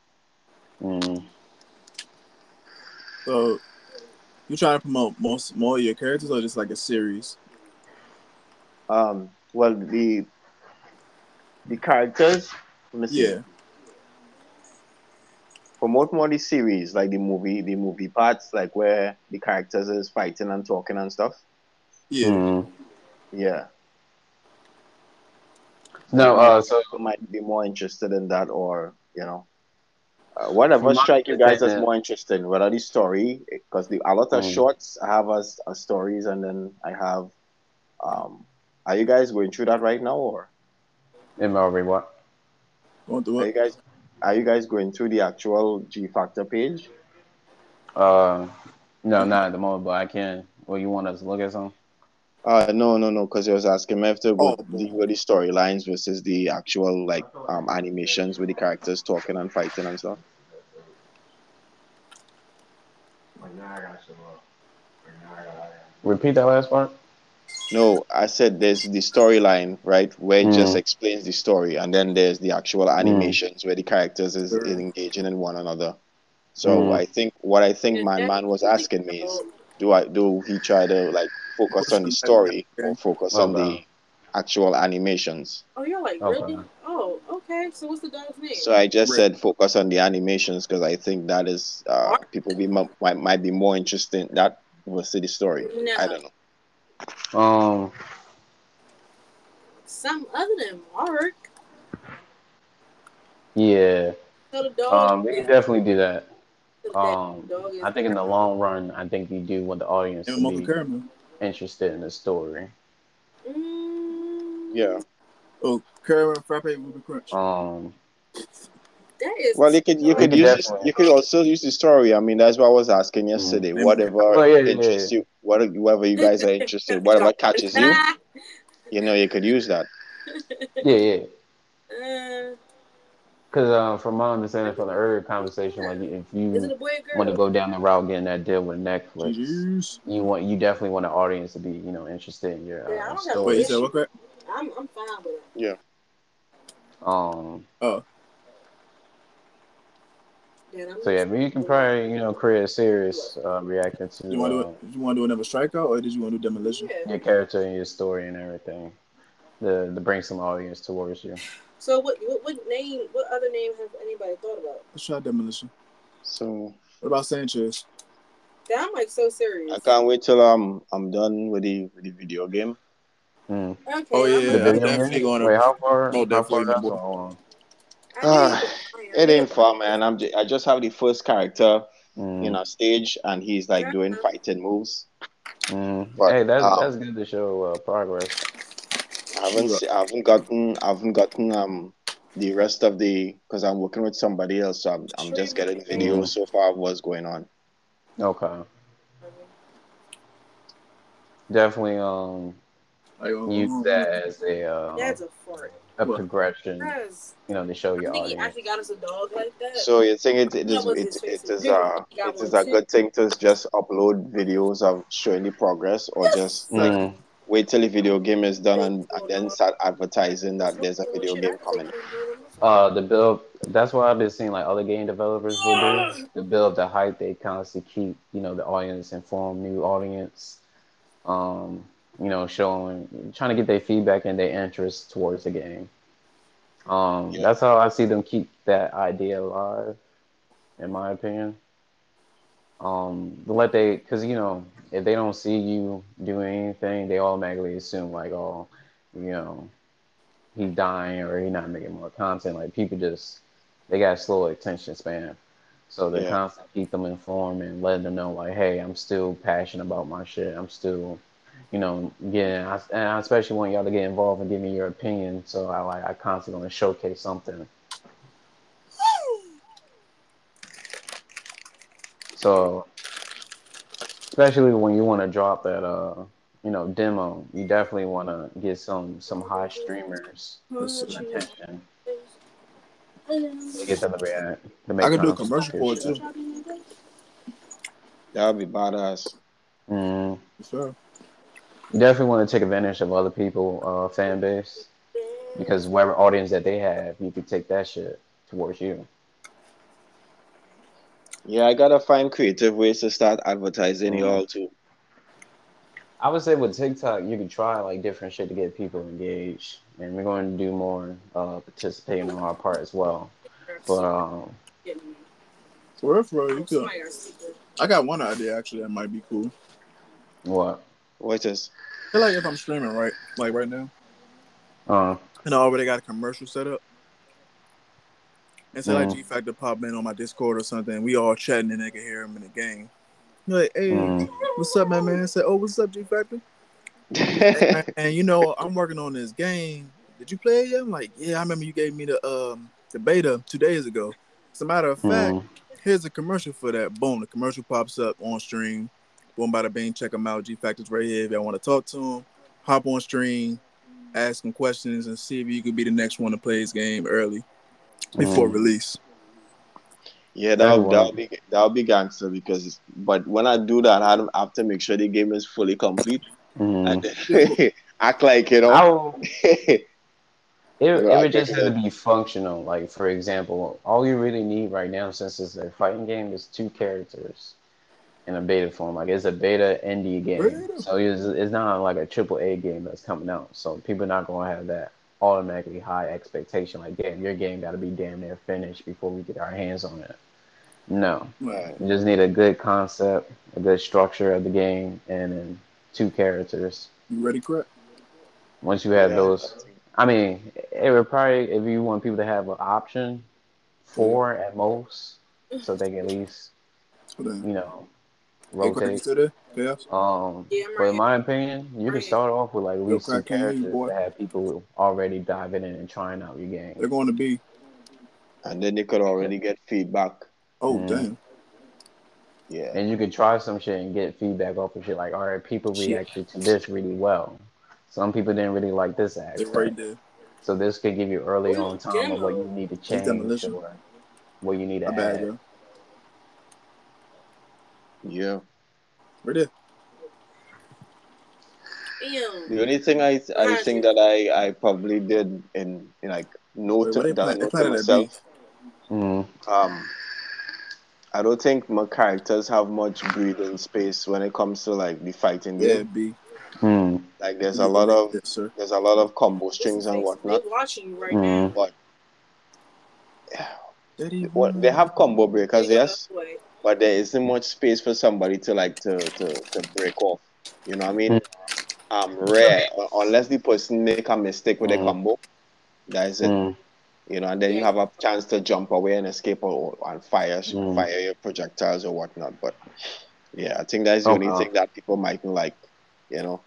Mm. So, you trying to promote most more of your characters or just like a series? Um, well, the the characters. Let me see. Yeah. Promote more the series, like the movie, the movie parts, like where the characters is fighting and talking and stuff. Yeah. Mm. Yeah. No, uh, so People might be more interested in that, or you know, uh, whatever strike you guys as more interesting. in, Whether the story, because the a lot of Mm. shorts I have as, as stories, and then I have. Um, are you guys going through that right now, or MLB what? Going through are you guys are you guys going through the actual G Factor page? Uh, no, not at the moment, but I can. Well, you want us to look at some? Uh, no, no, no, because I was asking me if to go Oh. deal with the storylines versus the actual like um animations with the characters talking and fighting and stuff. Like, now I gotta show up. Like, now I gotta- Repeat that last part. No, I said there's the storyline, right, where it just Mhm. explains the story, and then there's the actual animations where the characters is, is engaging in one another. So Mhm. I think what I think my that- man was asking me is, do I do he try to like focus on the story or focus on the actual animations? Oh, you're like, Okay. really? Oh, okay. So what's the dog's name? So I just Right. said focus on the animations because I think that is uh, people be might, might be more interested in that versus the story. No. I don't know. Um, Some other than Mark. yeah. So the dog. Um, we can definitely do that. the Um, I think in the long run, I think you do want the audience And to be Caramel. interested in the story. Mm, Yeah. Oh, Caramel Frappe Ruby Crunch. Um, That is. Well, you could you could could use you could also use the story. I mean, that's what I was asking yesterday. Mm. Whatever Oh, yeah, yeah, interests you, whatever whatever you guys are interested, whatever catches you, you know, you could use that. yeah, yeah. Uh, Because uh, from my understanding from the earlier conversation, like if you a boy or girl? want to go down the route getting that deal with Netflix, GG's. you want you definitely want the audience to be you know interested in your Yeah, I uh, don't have story. Wait, you said what crap? I'm, I'm fine with it. Yeah. Um, Oh, Yeah, I'm so yeah, but you can probably you know create a series uh, reacting to you want to do it? You want to do another strikeout or did you want to do demolition? Yeah. your character and your story and everything to, to bring some audience towards you. So what, what what name? What other name have anybody thought about? Let's try demolition. So What about Sanchez? That I'm like so serious. I can't wait till um I'm done with the with the video game. Mm. Okay. Oh, yeah, The like- I'm definitely gonna Wait, how far? promote How far you, my that's boy. on? I need- It ain't far, man. I'm just, I just have the first character Mm. in a stage, and he's like doing fighting moves. Mm. But, hey, that's um, that's good to show uh, progress. I haven't se- I haven't gotten I haven't gotten um the rest of the because I'm working with somebody else, so I'm I'm just getting videos so far of what's going on. Okay. Definitely um Like, um, use that as a uh, That's a fart. A What? progression, That's, you know, to show I your think he audience. actually got us a dog like that. So you think it, it That is was it, his it face. is He a it is a good thing to just upload videos of showing the progress or just like Mm. wait till the video game is done and, and then start advertising that there's a video game coming. Uh, the build. That's what I've been seeing. Like other game developers will do. The build, the hype, they constantly keep you know the audience informed, new audience, Um, you know, showing, trying to get their feedback and their interest towards the game. Um, Yeah. that's how I see them keep that idea alive, in my opinion. Um, let they, because you know, if they don't see you doing anything, they automatically assume like, oh, you know, he's dying or he's not making more content. Like people just, they got slow attention span, so they Yeah. constantly keep them informed and letting them know like, hey, I'm still passionate about my shit. I'm still, you know, getting, I, and I especially want y'all to get involved and give me your opinion. So I like, I constantly want to showcase something. So, especially when you want to drop that, uh, you know, demo, you definitely want to get some some high streamers some attention to get them to react. To make I could do a commercial for it shit. too. That would be badass. Mhm. Sure. You definitely want to take advantage of other people' uh, fan base because whatever audience that they have, you could take that shit towards you. Yeah, I gotta find creative ways to start advertising Mhm. y'all too. I would say with TikTok, you could try like different shit to get people engaged, and we're going to do more uh, participating on our part as well. But um, For real, for you could. I got one idea actually that might be cool. what? What is? I feel like if I'm streaming right, like right now, Uh, and I already got a commercial set up, and say like Mhm. G Factor pop in on my Discord or something, we all chatting and they can hear him in the game. You're like, hey, Mhm. what's up, man? Man, I said, oh, what's up, G Factor? and, and, you know, I'm working on this game. Did you play it yet? I'm like, yeah, I remember you gave me the um the beta two days ago. As a matter of fact, mhm. here's a commercial for that. Boom, the commercial pops up on stream. Boom, bada bing, check him out. G Factor's right here. If y'all want to talk to him, hop on stream, ask him questions, and see if you could be the next one to play his game early before Mhm. release. Yeah, that'll that'll be that'll be gangster because but when I do that, I have to make sure the game is fully complete Mhm. and act like you know. It, it would just think have to be functional. Like for example, all you really need right now, since it's a fighting game, is two characters in a beta form. Like it's a beta indie game, Beta. so it's, it's not like a triple A game that's coming out. So people are not gonna have that automatically high expectation. Like, damn, your game got to be damn near finished before we get our hands on it. No, Right. you just need a good concept, a good structure of the game, and then two characters. You ready, Craig? Once you have Yeah, those, I mean, it would probably if you want people to have an option, four at most, so they can at least you know Hey, Craig, you rotate. still there? Chaos? Um, Yeah, I'm but in my opinion, you can start off with like at least two Craig, can you hear you, characters boy? to have people already diving in and trying out your game. They're going to be. And then they could already get feedback. Oh, Mhm. damn. Yeah. And you can try some shit and get feedback off of shit. Like, all right, people Shit. reacted to this really well. Some people didn't really like this They're aspect. right there. So this could give you early Ooh, on time of what you need to change demolition. or what you need to My bad, add. bro. Yeah. Right there. The only thing I I Gotcha. think that I I probably did in, in like note Wait, that I note to myself. Mhm. Um, I don't think my characters have much breathing space when it comes to like the fighting Yeah, game. B. Mhm. Like there's a lot of there, sir. there's a lot of combo strings and They whatnot. watching you right Mhm. now. But Daddy, what they have combo breakers, yes, the way. But there isn't much space for somebody to like to to, to break off. You know what I mean? Um, rare un- unless the person make a mistake with a Mhm. combo. That is it. Mhm. You know, and then you have a chance to jump away and escape or, or and fire Mhm. fire your projectiles or whatnot. But yeah, I think that's the only Okay. thing that people mightn't like. You know,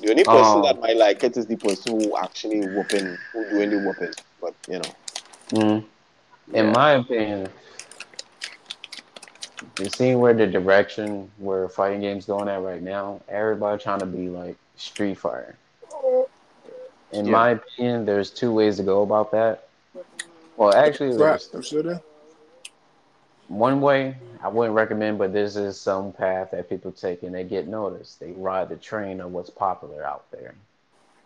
the only person Um, that might like it is the person who actually whooping, who doing the whooping. But you know, Mhm. In yeah. my opinion, you seeing where the direction where fighting games going at right now, everybody trying to be like Street Fighter. In Yeah. my opinion, there's two ways to go about that. Well, actually, Right. there's I'm still there. one way I wouldn't recommend, but this is some path that people take and they get noticed. They ride the train of what's popular out there.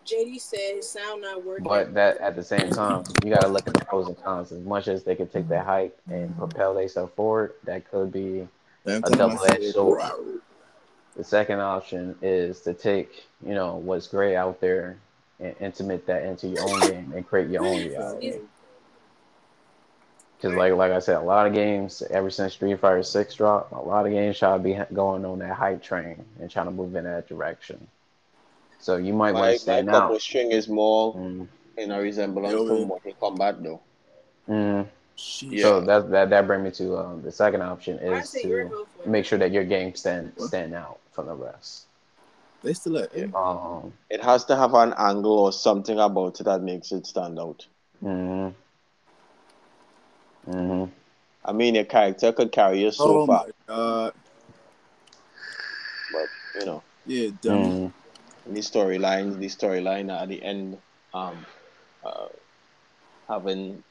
JD said his sound not working. But that at the same time, you got to look at the pros and cons. As much as they could take that hype and propel themselves forward, that could be Damn A double-edged sword. The second option is to take, you know, what's great out there and intimate that into your own game and create your own reality. Because, like, like I said, a lot of games ever since Street Fighter Six dropped, a lot of games try to be going on that hype train and trying to move in that direction. So you might want My, to my stand couple out. string is more Mm, in a resemblance Yo, to. Mortal Kombat though. mm. Sheesh. So that that that brings me to um, the second option is to make sure that your game stand stand out from the rest. They still at Yeah. Um, It has to have an angle or something about it that makes it stand out. mhm. Mhm. I mean, your character could carry you so Oh far, my god. but you know, Yeah, dummy. The storyline, the storyline at the end, um, uh, having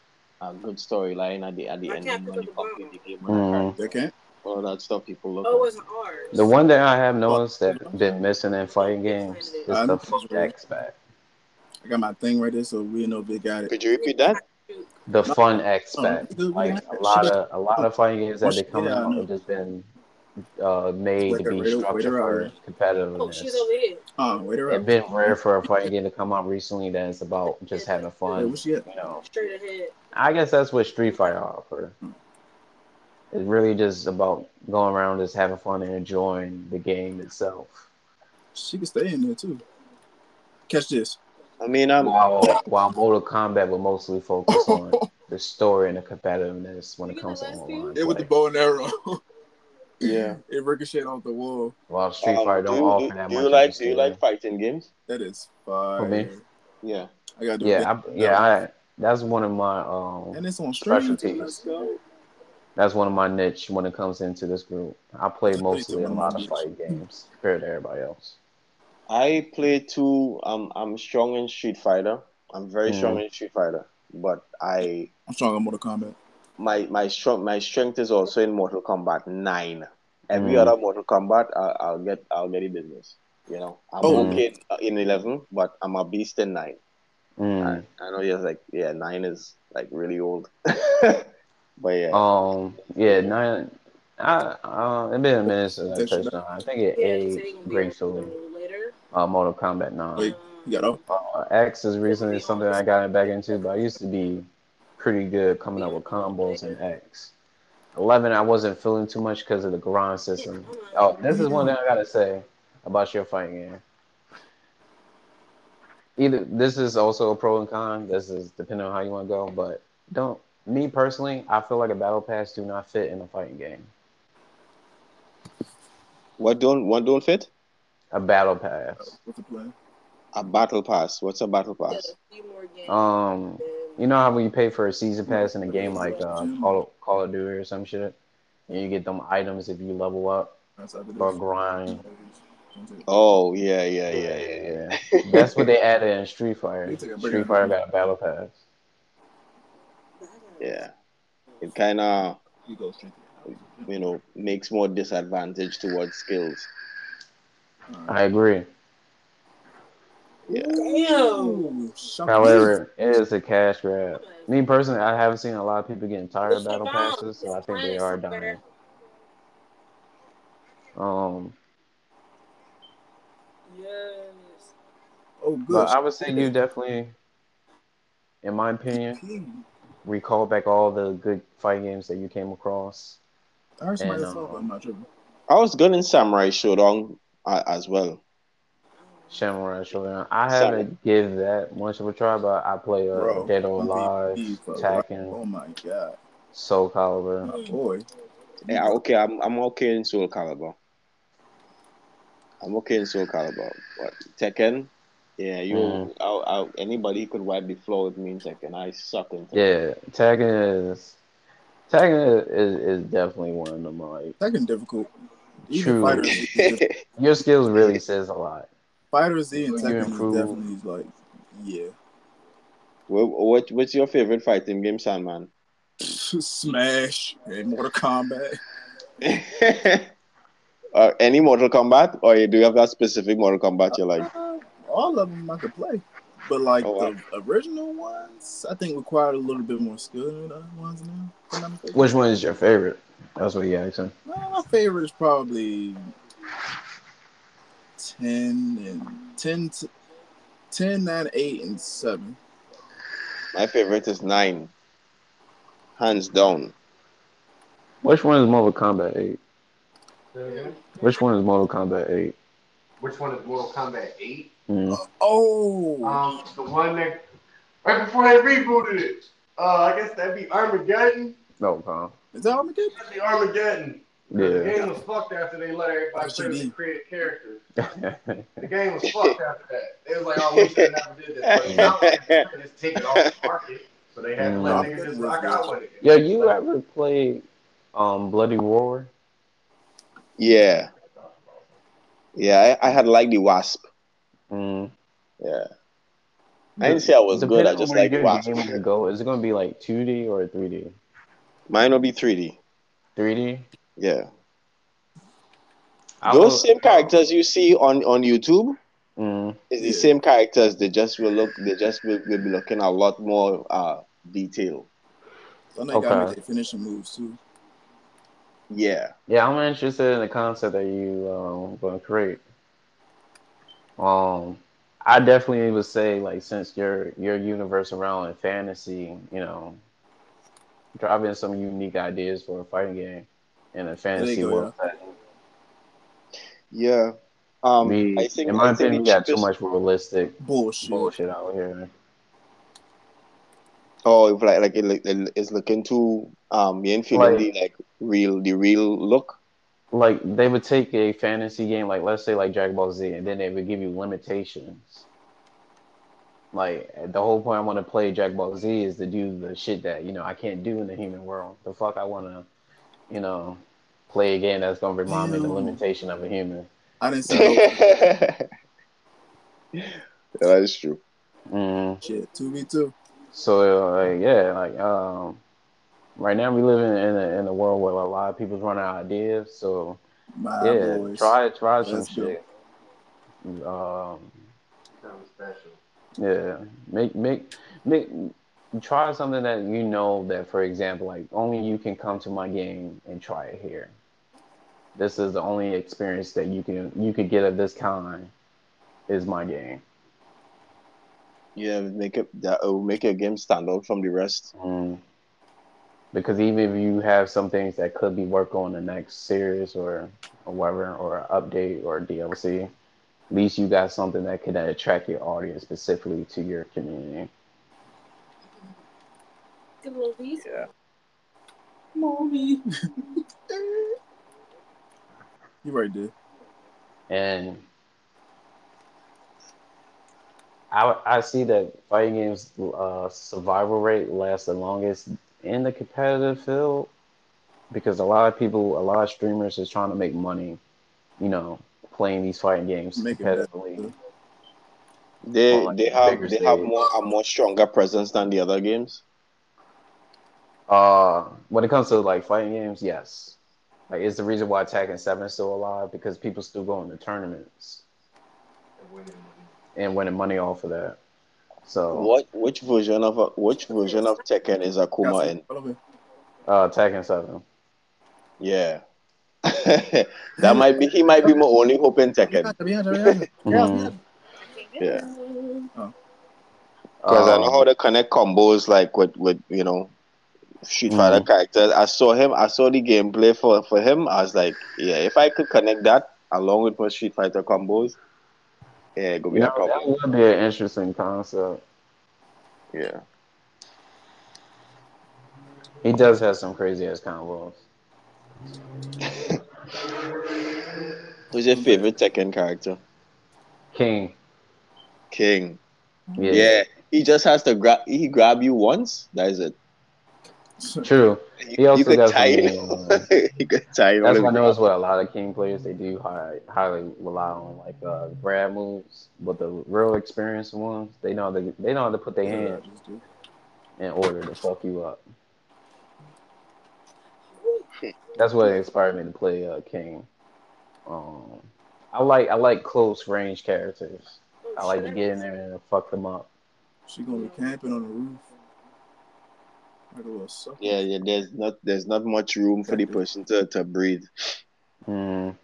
a good storyline at the at the I end can't when pick you up the complete the game. They can't. all that stuff people look. Oh, it wasn't ours. The one thing I have noticed that been missing in fighting games is I the know. fun aspect. I got my thing right there, so we know if they got it. Could you repeat that? The fun Oh, aspect, like a lot of a lot of fighting games that they come out know. have just been uh, made Wait to be wait her- wait structured her for out. Oh, she's over competitiveness. here. Wait her It's up. been rare for a fighting game to come out recently that it's about just having fun. where she? You know, Straight ahead. I guess that's what Street Fighter offer. It's really just about going around just having fun and enjoying the game itself. She can stay in there too. Catch this. I mean, I'm While while Mortal Kombat will mostly focus on the story and the competitiveness when it comes to online. It with the bow and arrow. yeah. it ricocheted off the wall. Well, Street Um, Fighter do don't you, offer do, that do much. you like do you like fighting games? That is fire. For me? Yeah. I gotta do Yeah. I, yeah, I, that's one of my um and it's on stream. specialties. Let's go. That's one of my niche when it comes into this group. I play That's mostly a one of lot my of fighting games compared to everybody else. I play two. I'm I'm strong in Street Fighter. I'm very Mhm. strong in Street Fighter, but I I'm strong on Mortal Kombat. My my strong my strength is also in Mortal Kombat Nine. Every Mm. other Mortal Kombat, I, I'll get I'll get the business. You know, I'm Oh. okay in eleven, but I'm a beast in nine. Mm. I know you're like, yeah, nine is like really old, but yeah, Um, yeah, nine. I uh, it's been a minute since I touched on. I think it Yeah, aged saying we later. Uh, Mortal Kombat Nine. Wait, you got off? Uh, X is recently something I got back into, but I used to be pretty good coming up with combos and X. Eleven, I wasn't feeling too much because of the grind system. Oh, this is one thing I gotta say about your fighting game. Either this is also a pro and con. This is depending on how you want to go, but don't. Me personally, I feel like a battle pass do not fit in a fighting game. what don't what don't fit? A battle pass. What's the plan? A battle pass. What's a battle pass? A few more games. Um, you know how when you pay for a season pass in a game like uh, Call, Call of Duty or some shit, and you get them items if you level up That's or grind. Oh yeah, yeah, yeah, yeah. Yeah, that's what they added in Street Fighter. You take a break. Street Fighter got a battle pass. Yeah, it kind of You go straight to the you know makes more disadvantage towards skills. I agree. Yeah, Ooh, However, it is a cash grab. Me personally, I haven't seen a lot of people getting tired of battle passes, so I think they are dying. Um, Yes. Oh, good. but I would say you definitely, in my opinion, recall back all the good fight games that you came across. I heard and, else talk, but I'm not sure. I was good in Samurai Shodown uh, as well. Samurai Shodown. I haven't give that much of a try, but I play uh, Bro, Dead or I'm Alive, MVP. Tekken, Oh my god, Soul Calibur. my boy. Yeah, okay, I'm I'm okay in Soul Calibur. I'm okay in Soul Calibur, but Tekken, yeah, you, Mhm. I'll, I'll, anybody could wipe the floor with me in Tekken. I suck in Tekken. Yeah, Tekken is Tekken is, is definitely one of them. Like Tekken difficult. Even True. Fighter Z, is difficult. your skills really says a lot. Fighter Z and You Tekken improve. is definitely like, yeah. what, what what's your favorite fighting game, Sandman? Smash and Mortal Kombat. uh, any Mortal Kombat, or do you have that specific Mortal Kombat you like? Uh, all of them I could play, but like Oh, wow. the original ones, I think required a little bit more skill than the other ones now. if I'm not mistaken. Which one is your favorite? That's what he asking. Well, my favorite is probably 10 and 10, 10, 9, 8, and 7. My favorite is nine. Hands down. Which one is Mortal Kombat 8? Which one is Mortal Kombat 8? Which one is Mortal Kombat 8? Mm. Oh, Um, the one that right before they rebooted it. Uh, I guess that'd be Armageddon. No, Tom. is that Armageddon? That'd be Armageddon. The game was fucked after they let everybody That's play the created characters. The game was fucked after that. It was like, oh, we should have never did this. But now they can just take it off the market. So they had to let Mm. niggas just rock out with it. Yo, you ever played um Bloody Roar? Yeah. Yeah, I, I had like the Wasp. Mm. Yeah. I didn't say I was good. I just like the Wasp. game go. Is it gonna be like 2D or 3D? Mine will be 3D. 3D. Yeah. I Those will- same characters you see on, on YouTube Mm. is the Yeah. same characters. They just will look. They just will, will be looking a lot more uh detail. Some they got Okay. me their moves too. Yeah. Yeah, I'm interested in the concept that you um gonna create. Um, I definitely would say like since your your universe around in fantasy, you know, drop in some unique ideas for a fighting game in a fantasy go, world. Yeah. Um, We, I think in my I opinion, we got too much realistic Bullshit. bullshit out here. Oh, if like like it, it, it's looking too um, ain't Like- the like real the real look. Like they would take a fantasy game, like let's say like Dragon Ball Z, and then they would give you limitations. Like the whole point I want to play Dragon Ball Z is to do the shit that you know I can't do in the human world. The fuck I want to, you know, play a game that's gonna remind me the limitation of a human. I didn't say no that is true. Mm. shit. Two v two. So uh, yeah, like um, right now we live in in a, in a world where a lot of people's running out of ideas. So My yeah, boys. try try some Let's go. shit. Um, Something special. Yeah, make make make try something that you know that, for example, like only you can come to my game and try it here. This is the only experience that you can you could get of this kind. Is my game. Yeah, make it that will make your game stand out from the rest. Mm. Because even if you have some things that could be worked on the next series or or whatever or update or DLC, at least you got something that can attract your audience specifically to your community. Good movies. Yeah. Movie. you right there. And I I see that fighting games uh, survival rate lasts the longest in the competitive field because a lot of people, a lot of streamers is trying to make money, you know, playing these fighting games Make competitively. They like, they have bigger they have more a more stronger presence than the other games. Uh, when it comes to like fighting games, yes, like it's the reason why Tekken Seven is still alive because people still go into tournaments and winning money off of that. So What which version of which version of Tekken is Akuma in? Follow uh, Tekken Seven. Yeah. that might be he might be my only hope in Tekken. Behind you, behind you. Mhm. Yeah. Oh. Because I know Um, how to connect combos like with, with you know Street Fighter mm. characters. I saw him I saw the gameplay for, for him. I was like, yeah, if I could connect that along with my Street Fighter combos, yeah, it could be You a problem. that would be an interesting concept. Yeah. He does have some crazy ass combos. Who's your favorite Tekken character? King. King. Yeah. Yeah. He just has to grab he grab you once. That is it. True. You, He also you could got tie some, you could tie. That's what I his noticed with a lot of King players. They do high, highly rely on like uh, grab moves, but the real experienced ones, they know how to, they know how to put their hand in order to fuck you up. That's what inspired me to play uh, King. Um, I like I like close range characters. I like to get in there and fuck them up. She gonna be camping on the roof. Like a little sucker. Yeah, yeah. There's not there's not much room for the person to, to breathe. Mm.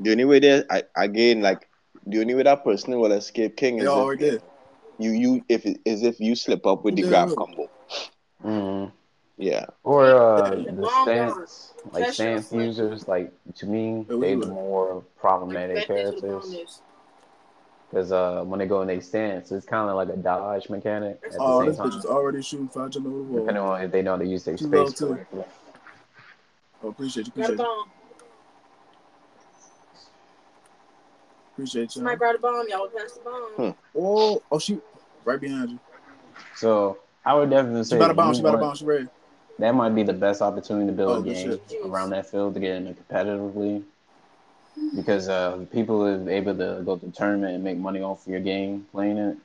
The only way there, I, again, like the only way that person will escape king is already if did. you you if it is if you slip up with the Yeah, grab combo. hmm Yeah, Or uh, The the stance, like stance users, like to me, they you the more problematic fat niggas with characters. Necks. Because uh, when they go in their stance, it's kind of like a dodge mechanic at the Oh, same this bitch is already shooting five jump over the wall. depending on if they know how to use their Too low, space too. correctly. Oh, appreciate you, appreciate you, bomb. appreciate you. Somebody brought a bomb. Y'all pass the bomb. Hmm. Oh, oh, she right behind you. So I would definitely She say about to if bounce. you She about to want- bounce. She ready. that might be the best opportunity to build Oh, a game around that field to get in it competitively. Because uh, people are able to go to the tournament and make money off your game playing it.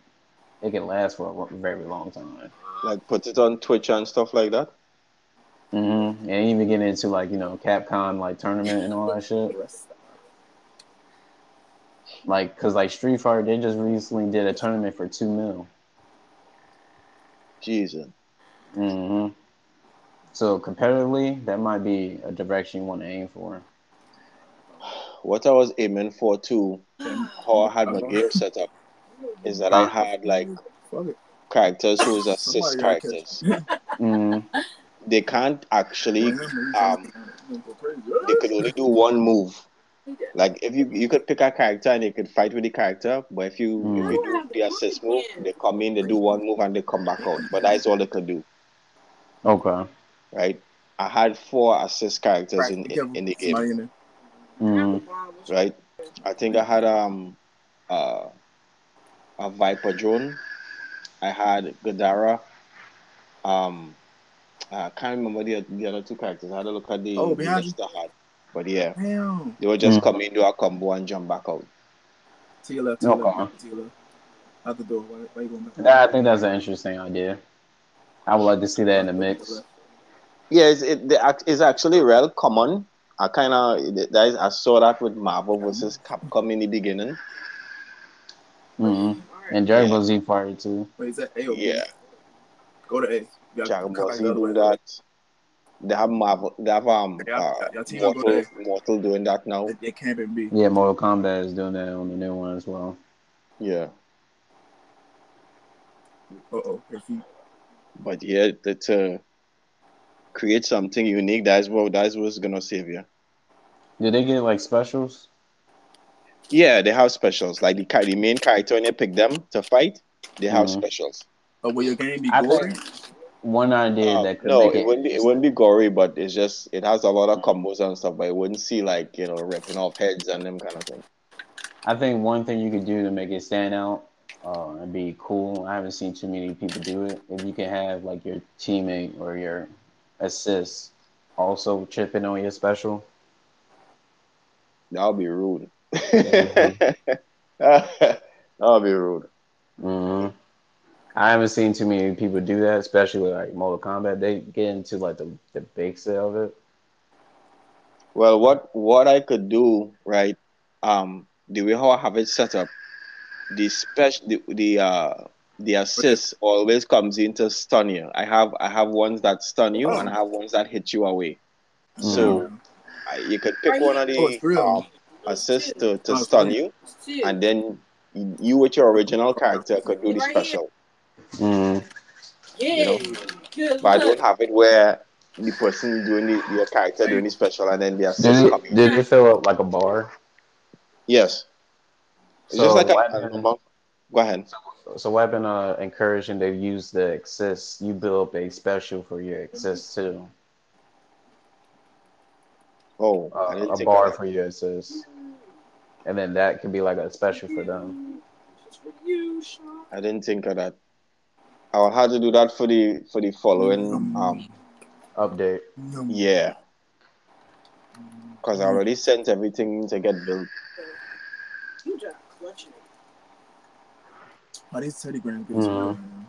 It can last for a very long time. like put it on Twitch and stuff like that. hmm And even get into like you know Capcom like tournament and all that shit. Like, cause like Street Fighter, they just recently did a tournament for two mil. Jesus. hmm So competitively, that might be a direction you want to aim for. What I was aiming for too, how I had my game set up, is that I had like Fuck it. characters who's assist Somebody gotta characters. hmm They can't actually um gonna go crazy. they could only do one move. Like if you you could pick a character and you could fight with the character, but if you if you do the assist move, they come in, they do one move and they come back out. But that's all they could do, Okay. right? I had four assist characters Right, in, in, in the Somebody game, in there. hmm right? I think I had um uh a Viper drone. I had Gadara. Um, I can't remember the, the other two characters. I had to look at the, Oh, the behind list I had. But yeah, Damn. they would just Mm. come in, do a combo, and jump back out. To your left. To your Okay. left. To your left. Out the door. Why, why you going back? That, I think that's an interesting idea. I would like to see that in the mix. Yeah, it's, it, the, act- it's actually real common. I kind of that is, I saw that with Marvel versus Capcom in the beginning. hmm And Dragon Ball Z Fire too. Wait, is that A or B? Yeah, Go to A. Dragon Ball Z the other do way. that. They have Marvel. They have um Yeah, uh, yeah, team will go Mortal. Mortal doing that now. They, they camping B. Yeah, Mortal Kombat is doing that on the new one as well. Yeah, Uh oh. But yeah, that's to create something unique, that's what that's what's gonna save you. Do they get like specials? Yeah, they have specials. Like the the main character when you pick them to fight, they have Mhm. specials. oh, will your game be gory? one idea Um, that could no, make it it. wouldn't be it wouldn't be gory, but it's just it has a lot of combos and stuff, but it wouldn't see like you know ripping off heads and them kind of thing. I think one thing you could do to make it stand out uh, and be cool. I haven't seen too many people do it. If you can have like your teammate or your assist also chipping on your special. That'll be rude. Mhm. That'll be rude. hmm I haven't seen too many people do that, especially with like Mortal Kombat. They get into like the the basics of it. Well, what what I could do, right? Um, the way how I have it set up, the special the, the uh the assist always comes in to stun you. I have I have ones that stun you and I have ones that hit you away. So I, you could pick one of Oh, the real. um assist to, to Oh, stun you, and then you with your original character could do the special. hmm Yeah. Good But I don't have it where the person doing the your character doing the special and then the assist Did coming. it, did it fill up like a bar? Yes. It's So just like a, a normal. Go ahead. So what I've been uh, encouraging to use the assist. You build a special for your assist too. Oh, Uh, a bar of for your assist, and then that could be like a special for them. I didn't think of that. I'll have to do that for the for the following um Update. yeah. Cause I already sent everything to get built. You just clutching it. These Teddy Graham Mhm.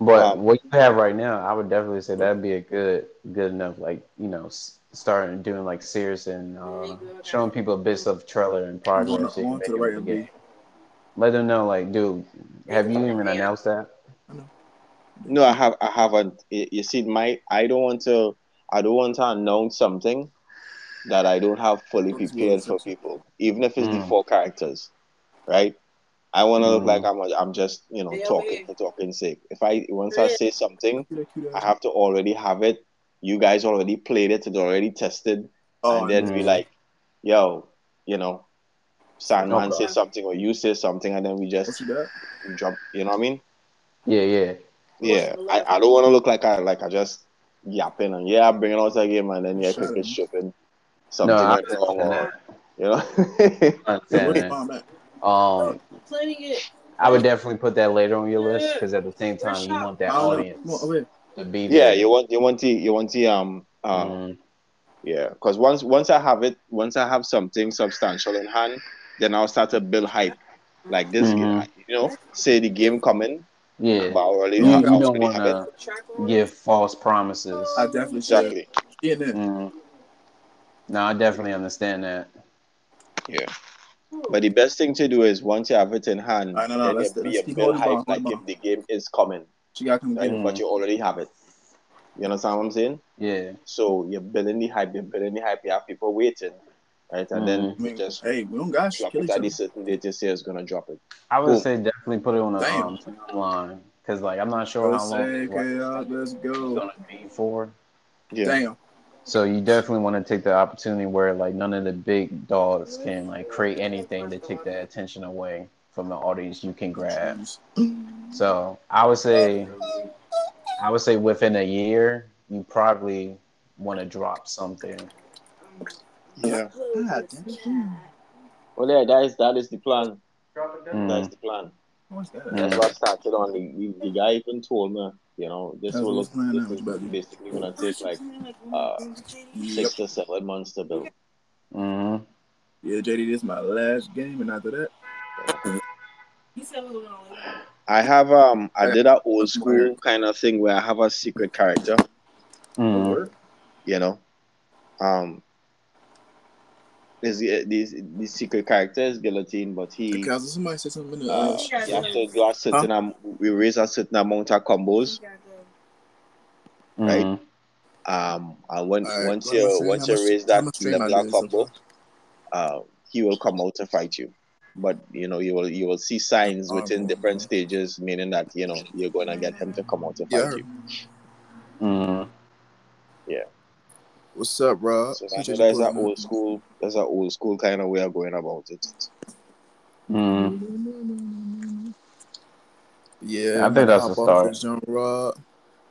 But Um, what you have right now, I would definitely say that'd be a good, good enough. Like you know, s- starting doing like serious and uh, showing people bits of trailer and I'm progress. going, so you I'm can going to the right with of the B. game. Let them know, like, dude, have you even announced that? No, I have I haven't. You see, my I don't want to I don't want to announce something that I don't have fully prepared for people, even if it's the Mm. four characters, right? I want to look Mm. like I'm I'm just you know Yeah, talking yeah. for talking sake. If I once I say something, Cute, cute I have to already have it. You guys already played it, it's already tested, Oh, and then be Mhm. like, yo, you know, Sandman Okay. say something or you say something, and then we just jump. You know what I mean? Yeah, yeah. Yeah, I, I don't want to look like I like I just yapping and yeah, bringing out a game and then yeah, Sure. quick stripping something No, I went wrong or that. you know. I Hey, understand where that. mom at? Um, Planning it. I would definitely put that later on your list because at the same time you want that I don't know. audience Come on, to be yeah, you want you want the you want the um um Mhm. yeah, because once once I have it, once I have something substantial in hand, then I'll start to build hype. Like this, game, Mhm. you know, say the game coming, Yeah, but I already, you, ha- I you don't want have it. to give false promises. I definitely. Exactly. Yeah, there. Mhm. No, I definitely understand that. Yeah. But the best thing to do is once you have it in hand, I know, no, then let's- you, let's you keep build holding the ball, hype like if the game is coming, She got to come right? get it. But you already have it. You understand what I'm saying? Yeah. So you're building the hype, you're building the hype, you have people waiting, right? And then Mhm. I mean, just hey, we don't got shit. drop Kill it at other. the certain date you say it's gonna drop it. I would Boom. say definitely put it on a Damn. um, timeline because like I'm not sure Go how long say, the life let's is go. gonna be for. Yeah. Damn. So you definitely want to take the opportunity where like none of the big dogs can like create anything to take the attention away from the audience you can grab. So I would say, I would say within a year, you probably want to drop something. Yeah. Well, yeah, that is that is the plan. That's Mm, the plan. What's that? That's what started on. The, the, the guy even told me, you know, this That's will look, playing this now, is much basically gonna take like uh Yep. six to seven months to build. mhm. Yeah, JD, this is my last game, and after that, He said we were gonna leave. I have um I did a old school kind of thing where I have a secret character, Mhm. you know. Um is the the the secret character is guillotine, but he because somebody said something in the uh uh, you have to do a certain am- we raise a certain amount of combos. Right. Mhm. Um and when, All right, once what am I you saying? once you raise that much level of combo, uh he will come out to fight you. But you know, you will you will see signs Oh, within okay. different stages, meaning that you know you're gonna get him to come out to fight heard. you. Mhm. What's up, bro? So I know Appreciate you there's an pulling up. old school, there's an old school kind of way of going about it. Mhm. Yeah, I think that's a start. this Rob.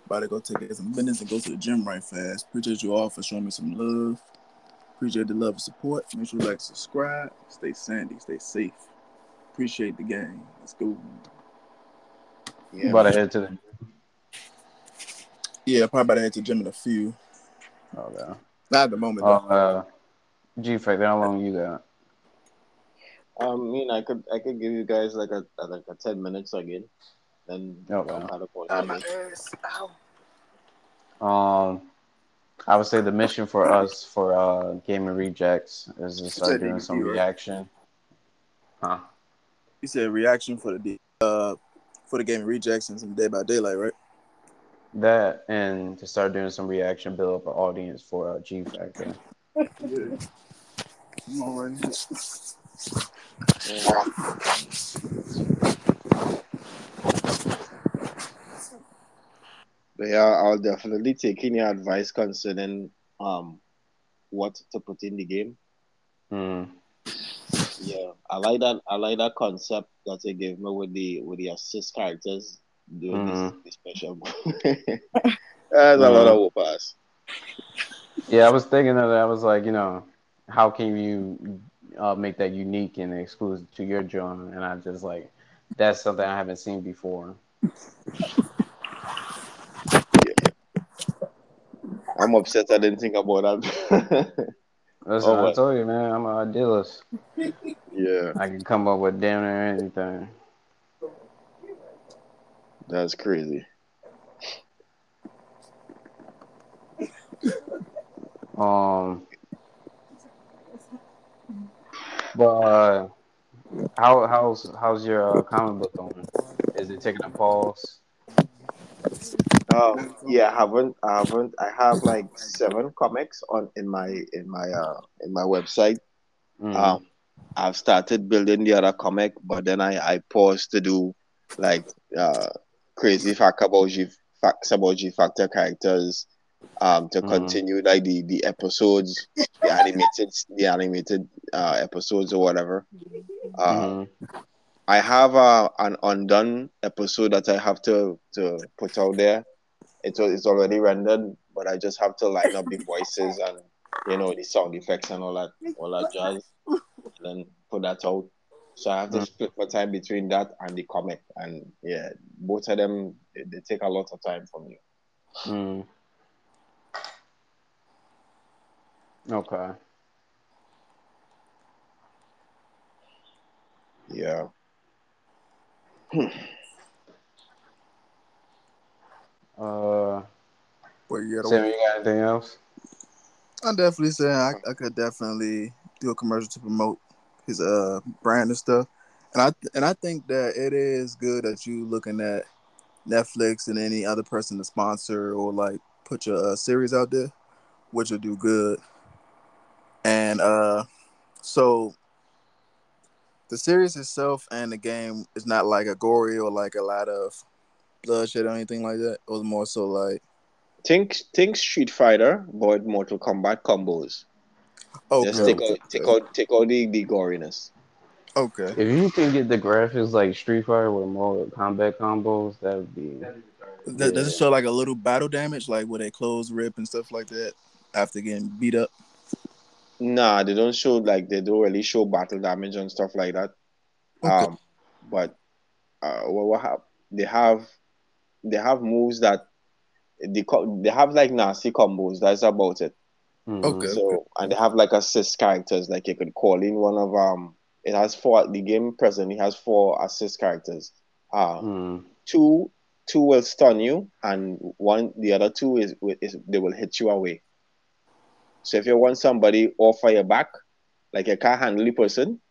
About to go take care some business and go to the gym right fast. Appreciate you all for showing me some love. Appreciate the love and support. Make sure you like, subscribe. Stay sandy, stay safe. Appreciate the game. Let's go. Yeah. about to head to the. Yeah, probably about to head to the gym in a few. Okay. Not at the moment, Oh, though. uh, G Fact, how long you got? Um, I mean, I could I could give you guys like a like a ten minutes again, then Okay. I'll of point Oh, my ass. Ow. Um, I would say the mission for us for uh Gaming Rejects is to start doing DBD, some right? reaction. Huh? You said reaction for the D- uh for the game rejects and some Dead by Daylight, right? That and to start doing some reaction, build up an audience for uh, G Factor. Yeah. I'm all right. But yeah, I'll definitely take in your advice concerning um what to put in the game. Hmm. Yeah, I like that. I like that concept that they gave me with the with the assist characters doing Mhm. this, this special. That's a lot of whoop ass. Yeah, I was thinking of that. I was like, you know, how can you uh, make that unique and exclusive to your genre? And I just like, that's something I haven't seen before. I'm upset I didn't think about that. Listen, Oh, I told you, man, I'm an idealist. yeah, I can come up with damn near anything. That's crazy. Um, but uh, how how's how's your uh, comic book going? Is it taking a pause? Um, yeah, I haven't, I haven't, I have like seven comics on in my in my uh in my website. Mhm. Um, I've started building the other comic, but then I I paused to do like uh crazy fact about G facts about G Factor characters. Um, to Mhm. continue like the the episodes, the animated the animated uh episodes or whatever. Uh, Mhm. I have uh, an undone episode that I have to to put out there. It's it's already rendered, but I just have to line up the voices and you know the sound effects and all that all that jazz, and then put that out. So I have to Mm. split my time between that and the comic, and yeah, both of them they, they take a lot of time from you. Mm. Okay. Yeah. Uh, But yeah, Sam, you got anything else? I'm definitely saying I, I could definitely do a commercial to promote his uh brand and stuff. And I and I think that it is good that you looking at Netflix and any other person to sponsor or like put your uh, series out there, which will do good. And uh so the series itself and the game is not like a gory or like a lot of bloodshed or anything like that. It was more so like Think think Street Fighter, but Mortal Kombat combos. Okay, Just take out take out take out the, the goriness. okay. If you can get the graphics like Street Fighter with Mortal Kombat combos, that would be. Does, does it show like a little battle damage, like where they clothes rip and stuff like that after getting beat up? Nah, they don't show like they don't really show battle damage and stuff like that. Okay. Um, but uh, what what have they have they have moves that they co- they have like nasty combos. That's about it. Mhm. Okay. So and they have like assist characters. Like you could call in one of um. It has four. The game presently has four assist characters. Uh, Mm. two two will stun you, and one the other two is is they will hit you away. So if you want somebody off of your back, like you can't handle the person,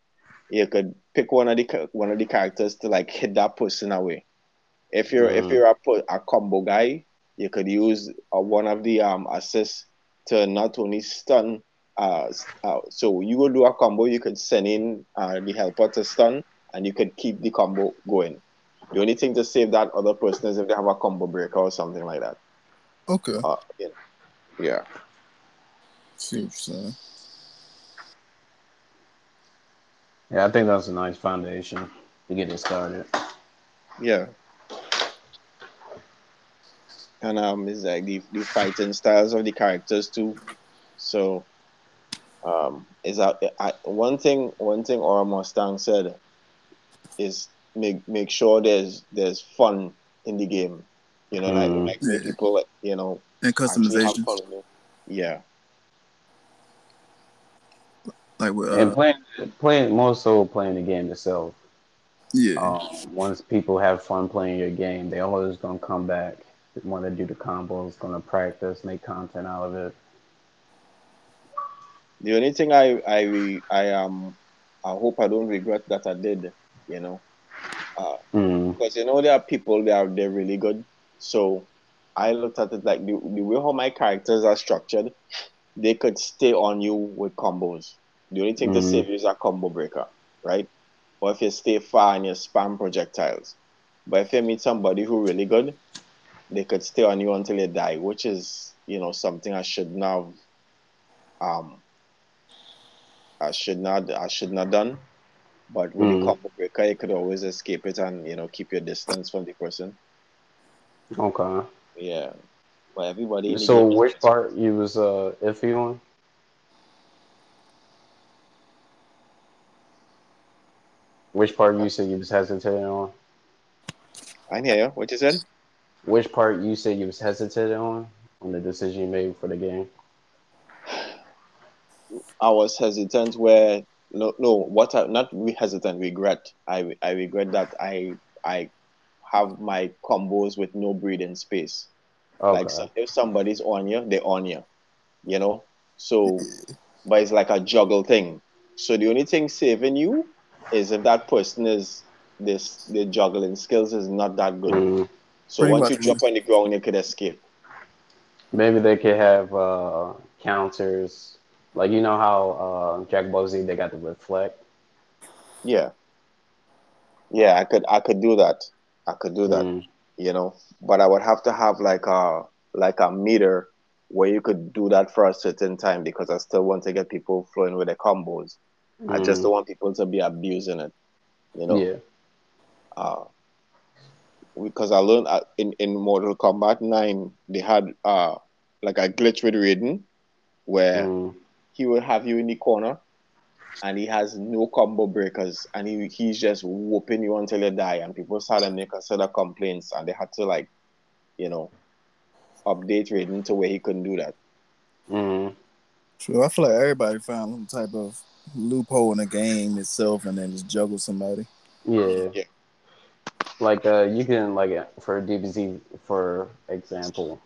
you could pick one of the one of the characters to like hit that person away. If you're if Mhm. you're a, a combo guy, you could use uh, one of the um assists to not only stun. Uh, uh, so you will do a combo. You could send in uh, the helper to stun, and you could keep the combo going. The only thing to save that other person is if they have a combo breaker or something like that. Okay. Uh, yeah. yeah. See what you're. Yeah, I think that's a nice foundation to get it started. Yeah. And um, it's like the, the fighting styles of the characters too. So, um, is that I, one thing? One thing Aura Mustang said is make make sure there's there's fun in the game. You know, Mm. like like make Yeah. people you know And customization, fun with it. Yeah. like with and uh, playing, playing more so playing the game itself. yeah, Um, once people have fun playing your game, they always gonna come back, want to do the combos, gonna practice, make content out of it. The only thing I I I um I hope I don't regret that I did. You know. Uh, Mm. because you know there are people that are they're really good. So I looked at it like the, the way how my characters are structured, they could stay on you with combos. The only thing to Mhm. save you is a combo breaker, right? Or if you stay far and you spam projectiles. But if you meet somebody who really good, they could stay on you until you die, which is you know something I should not have um I should not I should not have done. But with Mhm. the combo breaker, you could always escape it and you know keep your distance from the person. Okay. Yeah, but everybody. So which part you was uh iffy on? Which part you said you was hesitating on? I hear you. What you said? Which part you said you was hesitating on on the decision you made for the game? I was hesitant. Where no, no. What? I, not re- hesitant. Regret. I I regret that I I have my combos with no breathing space. Okay. Like so if somebody's on you, they're on you. You know. So, but it's like a juggle thing. So the only thing saving you is if that person is this the juggling skills is not that good. Mm, So Pretty once you drop on the ground, you could escape. Maybe they could have uh, counters, like you know how uh, Jack Z they got the reflect. Yeah. Yeah, I could I could do that. I could do that. Mm. You know, but I would have to have like a like a meter where you could do that for a certain time because I still want to get people flowing with the combos. I just Mm. don't want people to be abusing it. You know. Yeah. uh, because I learned uh, in in Mortal Kombat Nine they had uh like a glitch with Raiden where Mm. He will have you in the corner and he has no combo breakers and he he's just whooping you until you die and people started making a set of complaints and they had to like you know update Raiden to where he couldn't do that. Mm. So I feel like everybody found some type of loophole in the game itself and then just juggle somebody. Yeah. Yeah. Like uh, you can like for DBZ for example,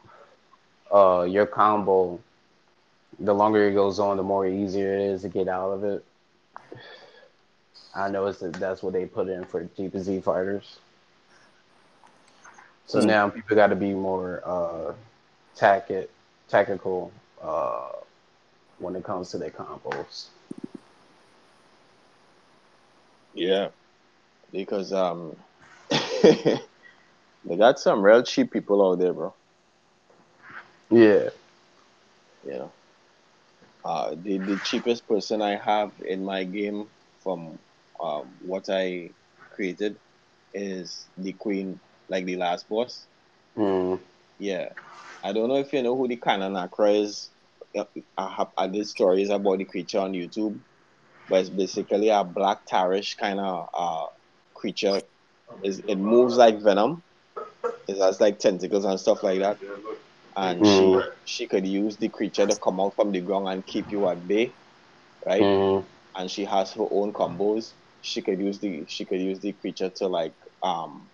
uh, your combo, the longer it goes on, the more easier it is to get out of it. I know it's that's what they put in for DBZ fighters. So Hmm. now people got to be more uh, tactic, tactical uh, when it comes to their combos. Yeah, because um they got some real cheap people out there, bro. Yeah. you know. Uh, the, the cheapest person I have in my game from um, what I created is the queen, like the last boss. Mm. Yeah. I don't know if you know who the Kananakra is. Uh, I have other stories about the creature on YouTube, but it's basically a black tarish kind of uh, creature. Is it moves like venom. It has like tentacles and stuff like that. And Mm. she she could use the creature to come out from the ground and keep you at bay, right? Mm. And she has her own combos. She could use the she could use the creature to like um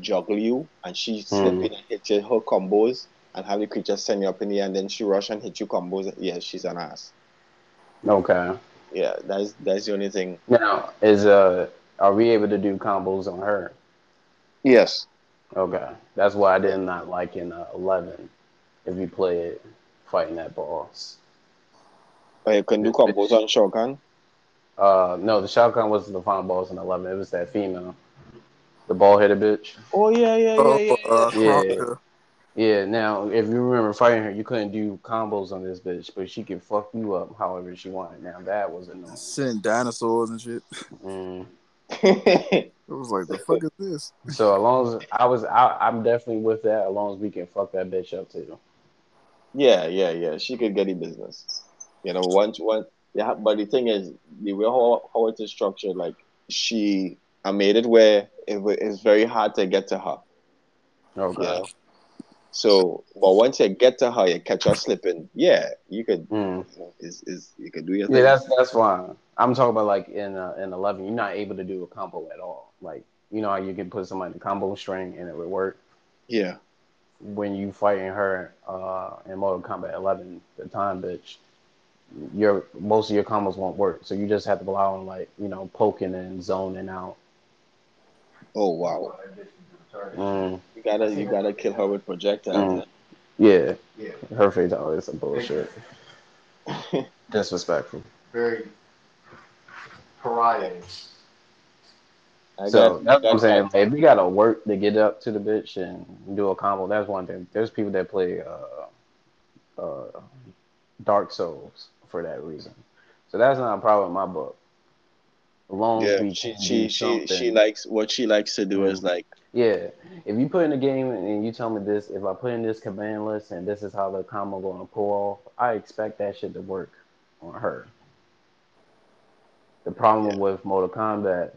juggle you, and she slip Mm. in and hit you her combos, and have the creature send you up in the air, and then she rush and hit you combos. Yeah, she's an ass. Okay. Yeah, that's that's the only thing. Now, is uh, are we able to do combos on her? Yes. Okay, that's why I did not like in uh, eleven. If you play it, fighting that boss. But you can do combos on Shao Kahn. Uh, no, the Shao Kahn wasn't the final boss in eleven. It was that female, the bald headed bitch. Oh yeah, yeah, Oh, yeah, yeah. uh, Yeah. Yeah. Now, if you remember fighting her, you couldn't do combos on this bitch, but she could fuck you up however she wanted. Now that was annoying. Sending dinosaurs and shit. Mm. It was like, the fuck is this? So as long as I was, I, I'm definitely with that. As long as we can fuck that bitch up too. Yeah, yeah, yeah. She could get the business. You know, once once yeah, but the thing is the way how, how it is structured, like she I made it where it, it's very hard to get to her. Okay. You know? So but once you get to her, you catch her slipping, yeah, you could Mm. you know, is is you could do your thing. Yeah, that's that's fine. I'm talking about like in uh, in eleven, you're not able to do a combo at all. Like you know how you can put somebody in the combo string and it would work. yeah. When you fighting her uh, in Mortal Kombat 11, the time bitch, your most of your combos won't work. So you just have to rely on like you know poking and zoning out. Oh wow. Mm, You gotta you gotta kill her with projectiles. Mm. yeah, her fatality is some bullshit. Disrespectful. Very pariah. I So that's what I'm saying. If we gotta work to get up to the bitch and do a combo, that's one thing. There's people that play uh, uh, Dark Souls for that reason. So that's not a problem in my book. Long Yeah, she she she she likes what she likes to do is like Yeah, if you put in the game and you tell me this, if I put in this command list and this is how the combo going to pull off, I expect that shit to work on her. The problem with Mortal Kombat,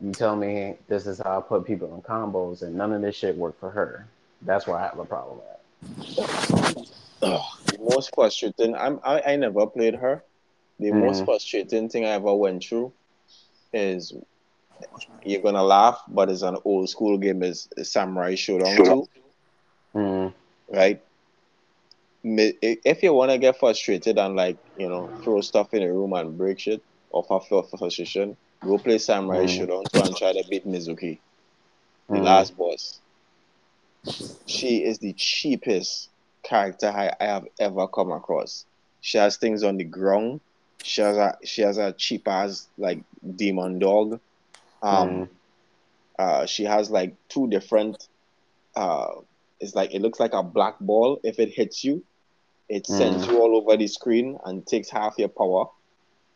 you tell me this is how I put people in combos, and none of this shit worked for her. That's where I have a problem at. Ugh, the most frustrating. I'm I, I never played her. The most Mhm. frustrating thing I ever went through is you're gonna laugh, but it's an old school game. Is is Samurai Shodown two, Mm, right? If you wanna get frustrated and like you know throw stuff in the room and break shit off of your frustration, go play Samurai. Shodown and try to beat Mizuki, the Mhm. last boss. she is the cheapest character I, I have ever come across. She has things on the ground. She has a she has a cheap ass like demon dog. Um Mm. uh she has like two different uh it's like it looks like a black ball. If it hits you, it sends Mm. you all over the screen and takes half your power.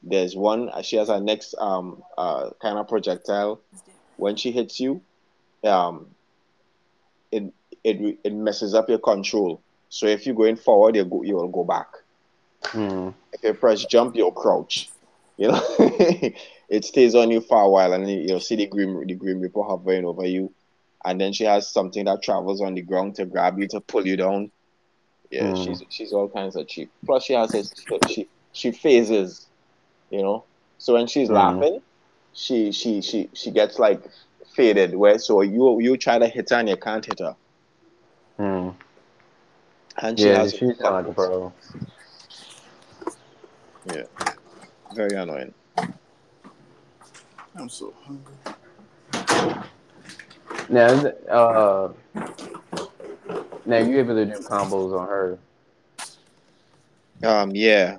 There's one she has a next um uh kind of projectile. When she hits you, um it it it messes up your control. So if you're going forward, you go you will go back. Mm. If you press jump, you'll crouch. You know, it stays on you for a while, and you'll see the grim the grim reaper hovering over you. And then she has something that travels on the ground to grab you to pull you down. Yeah, Mm. she's she's all kinds of cheap. Plus, she has this, she she phases, you know. So when she's Mm. laughing, she she she she gets like faded. Where so you you try to hit her and you can't hit her. Mm. And she Yeah, has she's kind of like a pro. yeah, very annoying. I'm so hungry. Now, uh, now you able to do combos on her? Um, yeah,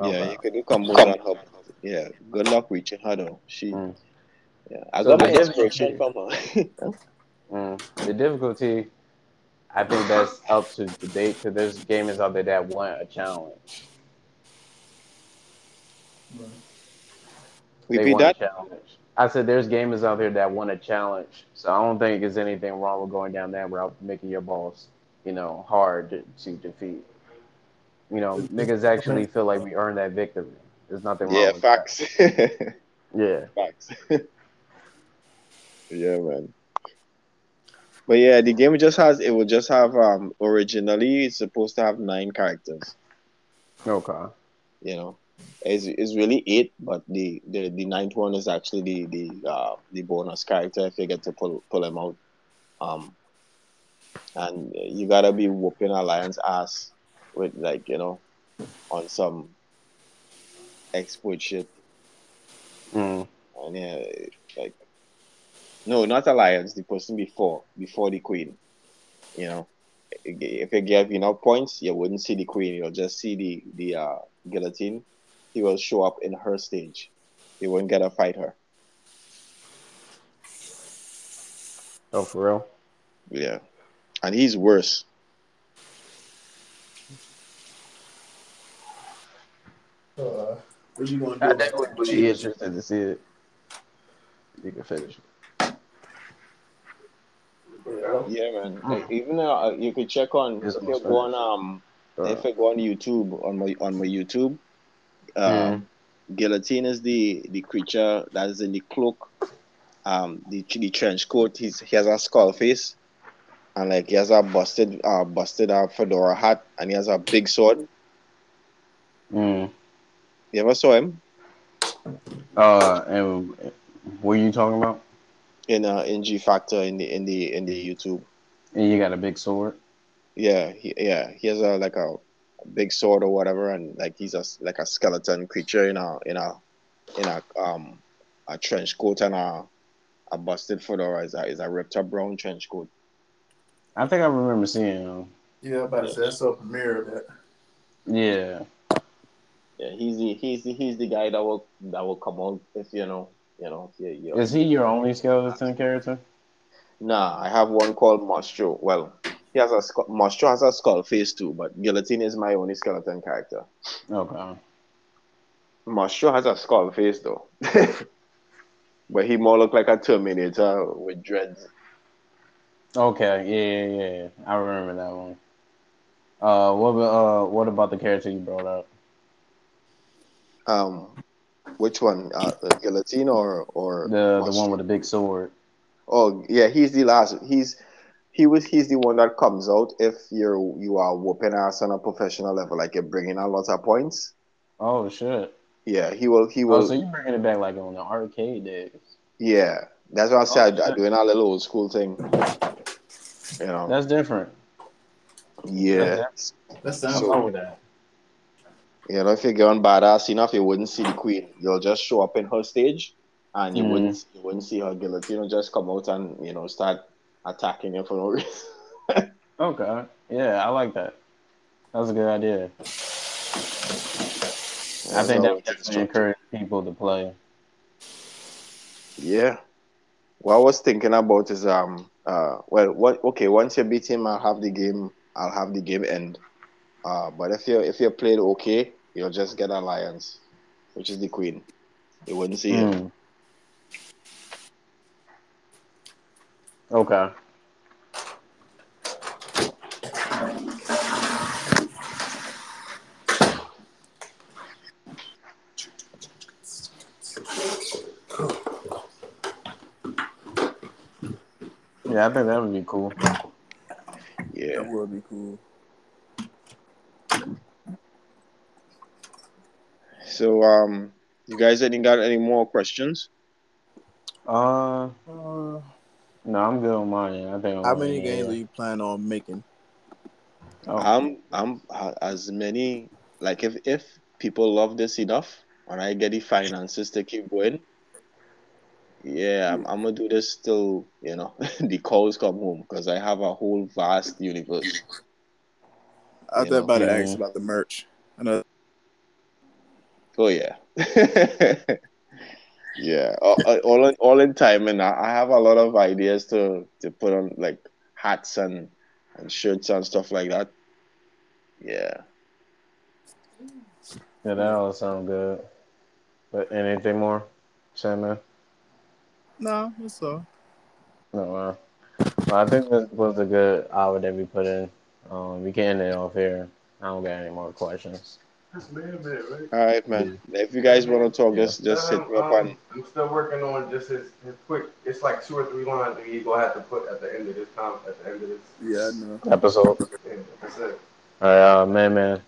yeah, Okay. you could do combos on her. Yeah, good luck reaching her though. She, Mm. yeah, I So got my inspiration from her. Mm. The difficulty, I think that's up to debate because there's gamers out there that want a challenge. They Repeat want a that. challenge. I said there's gamers out there that want a challenge, so I don't think there's anything wrong with going down that route, making your boss, you know, hard to, to defeat. You know, niggas actually feel like we earned that victory. There's nothing wrong Yeah, with facts. that. Yeah. facts. yeah, man. But yeah, the game just has it will just have um originally it's supposed to have nine characters. Okay. You know, it's, it's really eight, but the, the the ninth one is actually the the uh the bonus character if you get to pull pull him out. Um, and you gotta be whooping Alliance ass with like you know on some export shit. Mm. And yeah, like no, not Alliance, the person before before the Queen. You know, if you give enough points, you wouldn't see the Queen. You'll just see the the uh, guillotine. He will show up in her stage. You wouldn't get to fight her. Oh, for real? Yeah, and he's worse. Uh, what you gonna do? I about definitely be interested to see it. You can finish. Yeah, man. Like, even uh, you could check on It's if you go on um Uh, if I go on YouTube on my on my YouTube, uh, Mm. Guillotine is the the creature that is in the cloak, um, the the trench coat. He's he has a skull face, and like he has a busted uh busted uh, fedora hat, and he has a big sword. Mm. You ever saw him Uh, and what are you talking about? in uh in G Factor in the in the in the YouTube? And you got a big sword. Yeah, he, yeah, he has a like a, a big sword or whatever, and like he's a like a skeleton creature in a in a in a um a trench coat and a a busted fedora. Is a is a ripped up brown trench coat. I think I remember seeing him. Yeah, I'm about to say that's a premiere of that. Yeah. Yeah, he's the he's the he's the guy that will that will come out if you know you know yeah yeah. Is he your only skeleton character? Nah, I have one called Mostro. Well, he has a skull, Mostro has a skull face too, but Guillotine is my only skeleton character. Okay. Mostro has a skull face though, but he more look like a Terminator with dreads. Okay. Yeah, yeah, yeah. I remember that one. Uh, what about uh, what about the character you brought up? Um, which one? Uh, the Guillotine or or The the one with the big sword. Oh yeah, he's the last. He's he was he's the one that comes out if you're you are whooping ass on a professional level, like you're bringing a lot of points. Oh shit. Yeah, he will. He Oh, will. so you bringing it back like on the arcade days? yeah, that's what I said. Oh, I'm shit. doing a little old school thing. You know. That's different. yeah. That sounds So- with that. You know, if you get on badass enough, you wouldn't see the queen. You'll just show up in her stage, and you Mhm. wouldn't you wouldn't see her guillotine. You'll just come out and you know start attacking you for no reason. Okay. Yeah, I like that. That's a good idea. I think that would definitely encourage people to play. Yeah. What I was thinking about is um uh well what okay once you beat him I'll have the game I'll have the game end. Uh but if you if you played okay you'll just get alliance, which is the queen. You wouldn't see it. Mm. Okay. Yeah, I think that would be cool. Yeah. That would be cool. So um you guys any got any more questions? Uh, Uh, no, I'm good on mine. I think. I'm how on many it, games yeah. do you plan on making? Oh, I'm I'm uh, as many like if if people love this enough and I get the finances to keep going, yeah, I'm, I'm gonna do this till you know the calls come home because I have a whole vast universe. I thought about to ask about the merch. I know Oh yeah, yeah. All, all in all in time, and I, I have a lot of ideas to to put on like hats and and shirts and stuff like that. Yeah. yeah, that all sounds good. But anything more, Sandman? no, that's all. No. Uh, well, I think this was a good hour that we put in. Um, we can end it off here. I don't got any more questions. All right, man. If you guys want to talk, just just hit me up Um, on. I'm still working on just his, his quick. It's like two or three lines that you gonna have to put at the end of this time. At the end of this, Yeah, I know. Episode. yeah, that's it. All right, uh, man, man.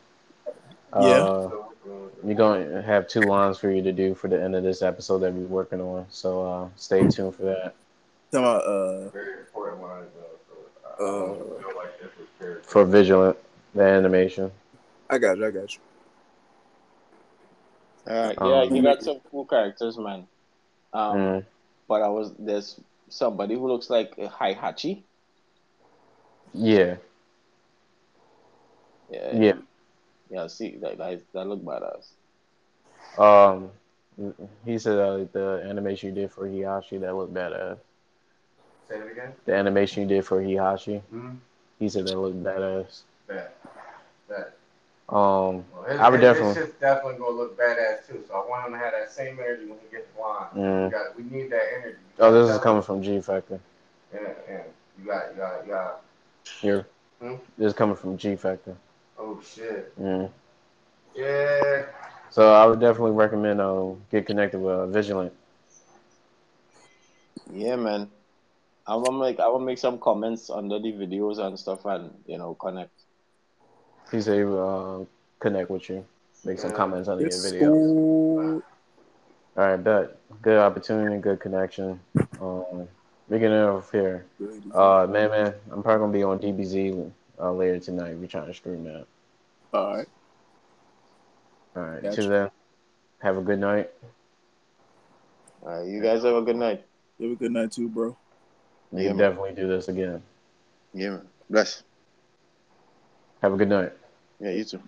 Uh, Yeah. Still working on it. You're going to have two lines for you to do for the end of this episode that we're working on. So uh, stay tuned for that. Talking about uh Very important lines though. So I, I Uh, don't feel like this was fair. For Vigilant, the animation. I got you, I got you. All right. Um, Yeah, you got some cool characters, man. Um, Mm. but I was there's somebody who looks like a Heihachi. Yeah. Yeah. Yeah. Yeah. See, that that, that look badass. Um, he said uh, the animation you did for Heihachi that looked badass. Say it again. The animation you did for Heihachi, Hmm. he said that looked badass. That. That. Um, Well, his, I would his, definitely. His definitely gonna look badass too. So I want him to have that same energy when he gets the line. Mm. We got. We need that energy. Oh, this is coming from G Factor. Yeah, yeah. You got. You got. You got. Here, Hmm? this is coming from G Factor. Oh shit. Mm. Yeah. So I would definitely recommend uh, get connected with uh, Vigilant. Yeah, man. I will make I will make some comments under the videos and stuff, and you know connect. He said he will uh, connect with you, make some comments under It's your video. cool. All right, bet. Good opportunity, good connection. Um, we can end off here. Uh, man, man, I'm probably gonna be on DBZ uh, later tonight. We're trying to stream that. All right. All right. Gotcha. Till then, have a good night. All right, you guys have a good night. You have a good night too, bro. We Yeah, definitely do this again. Yeah, man. Bless. Have a good night. Yeah, you too.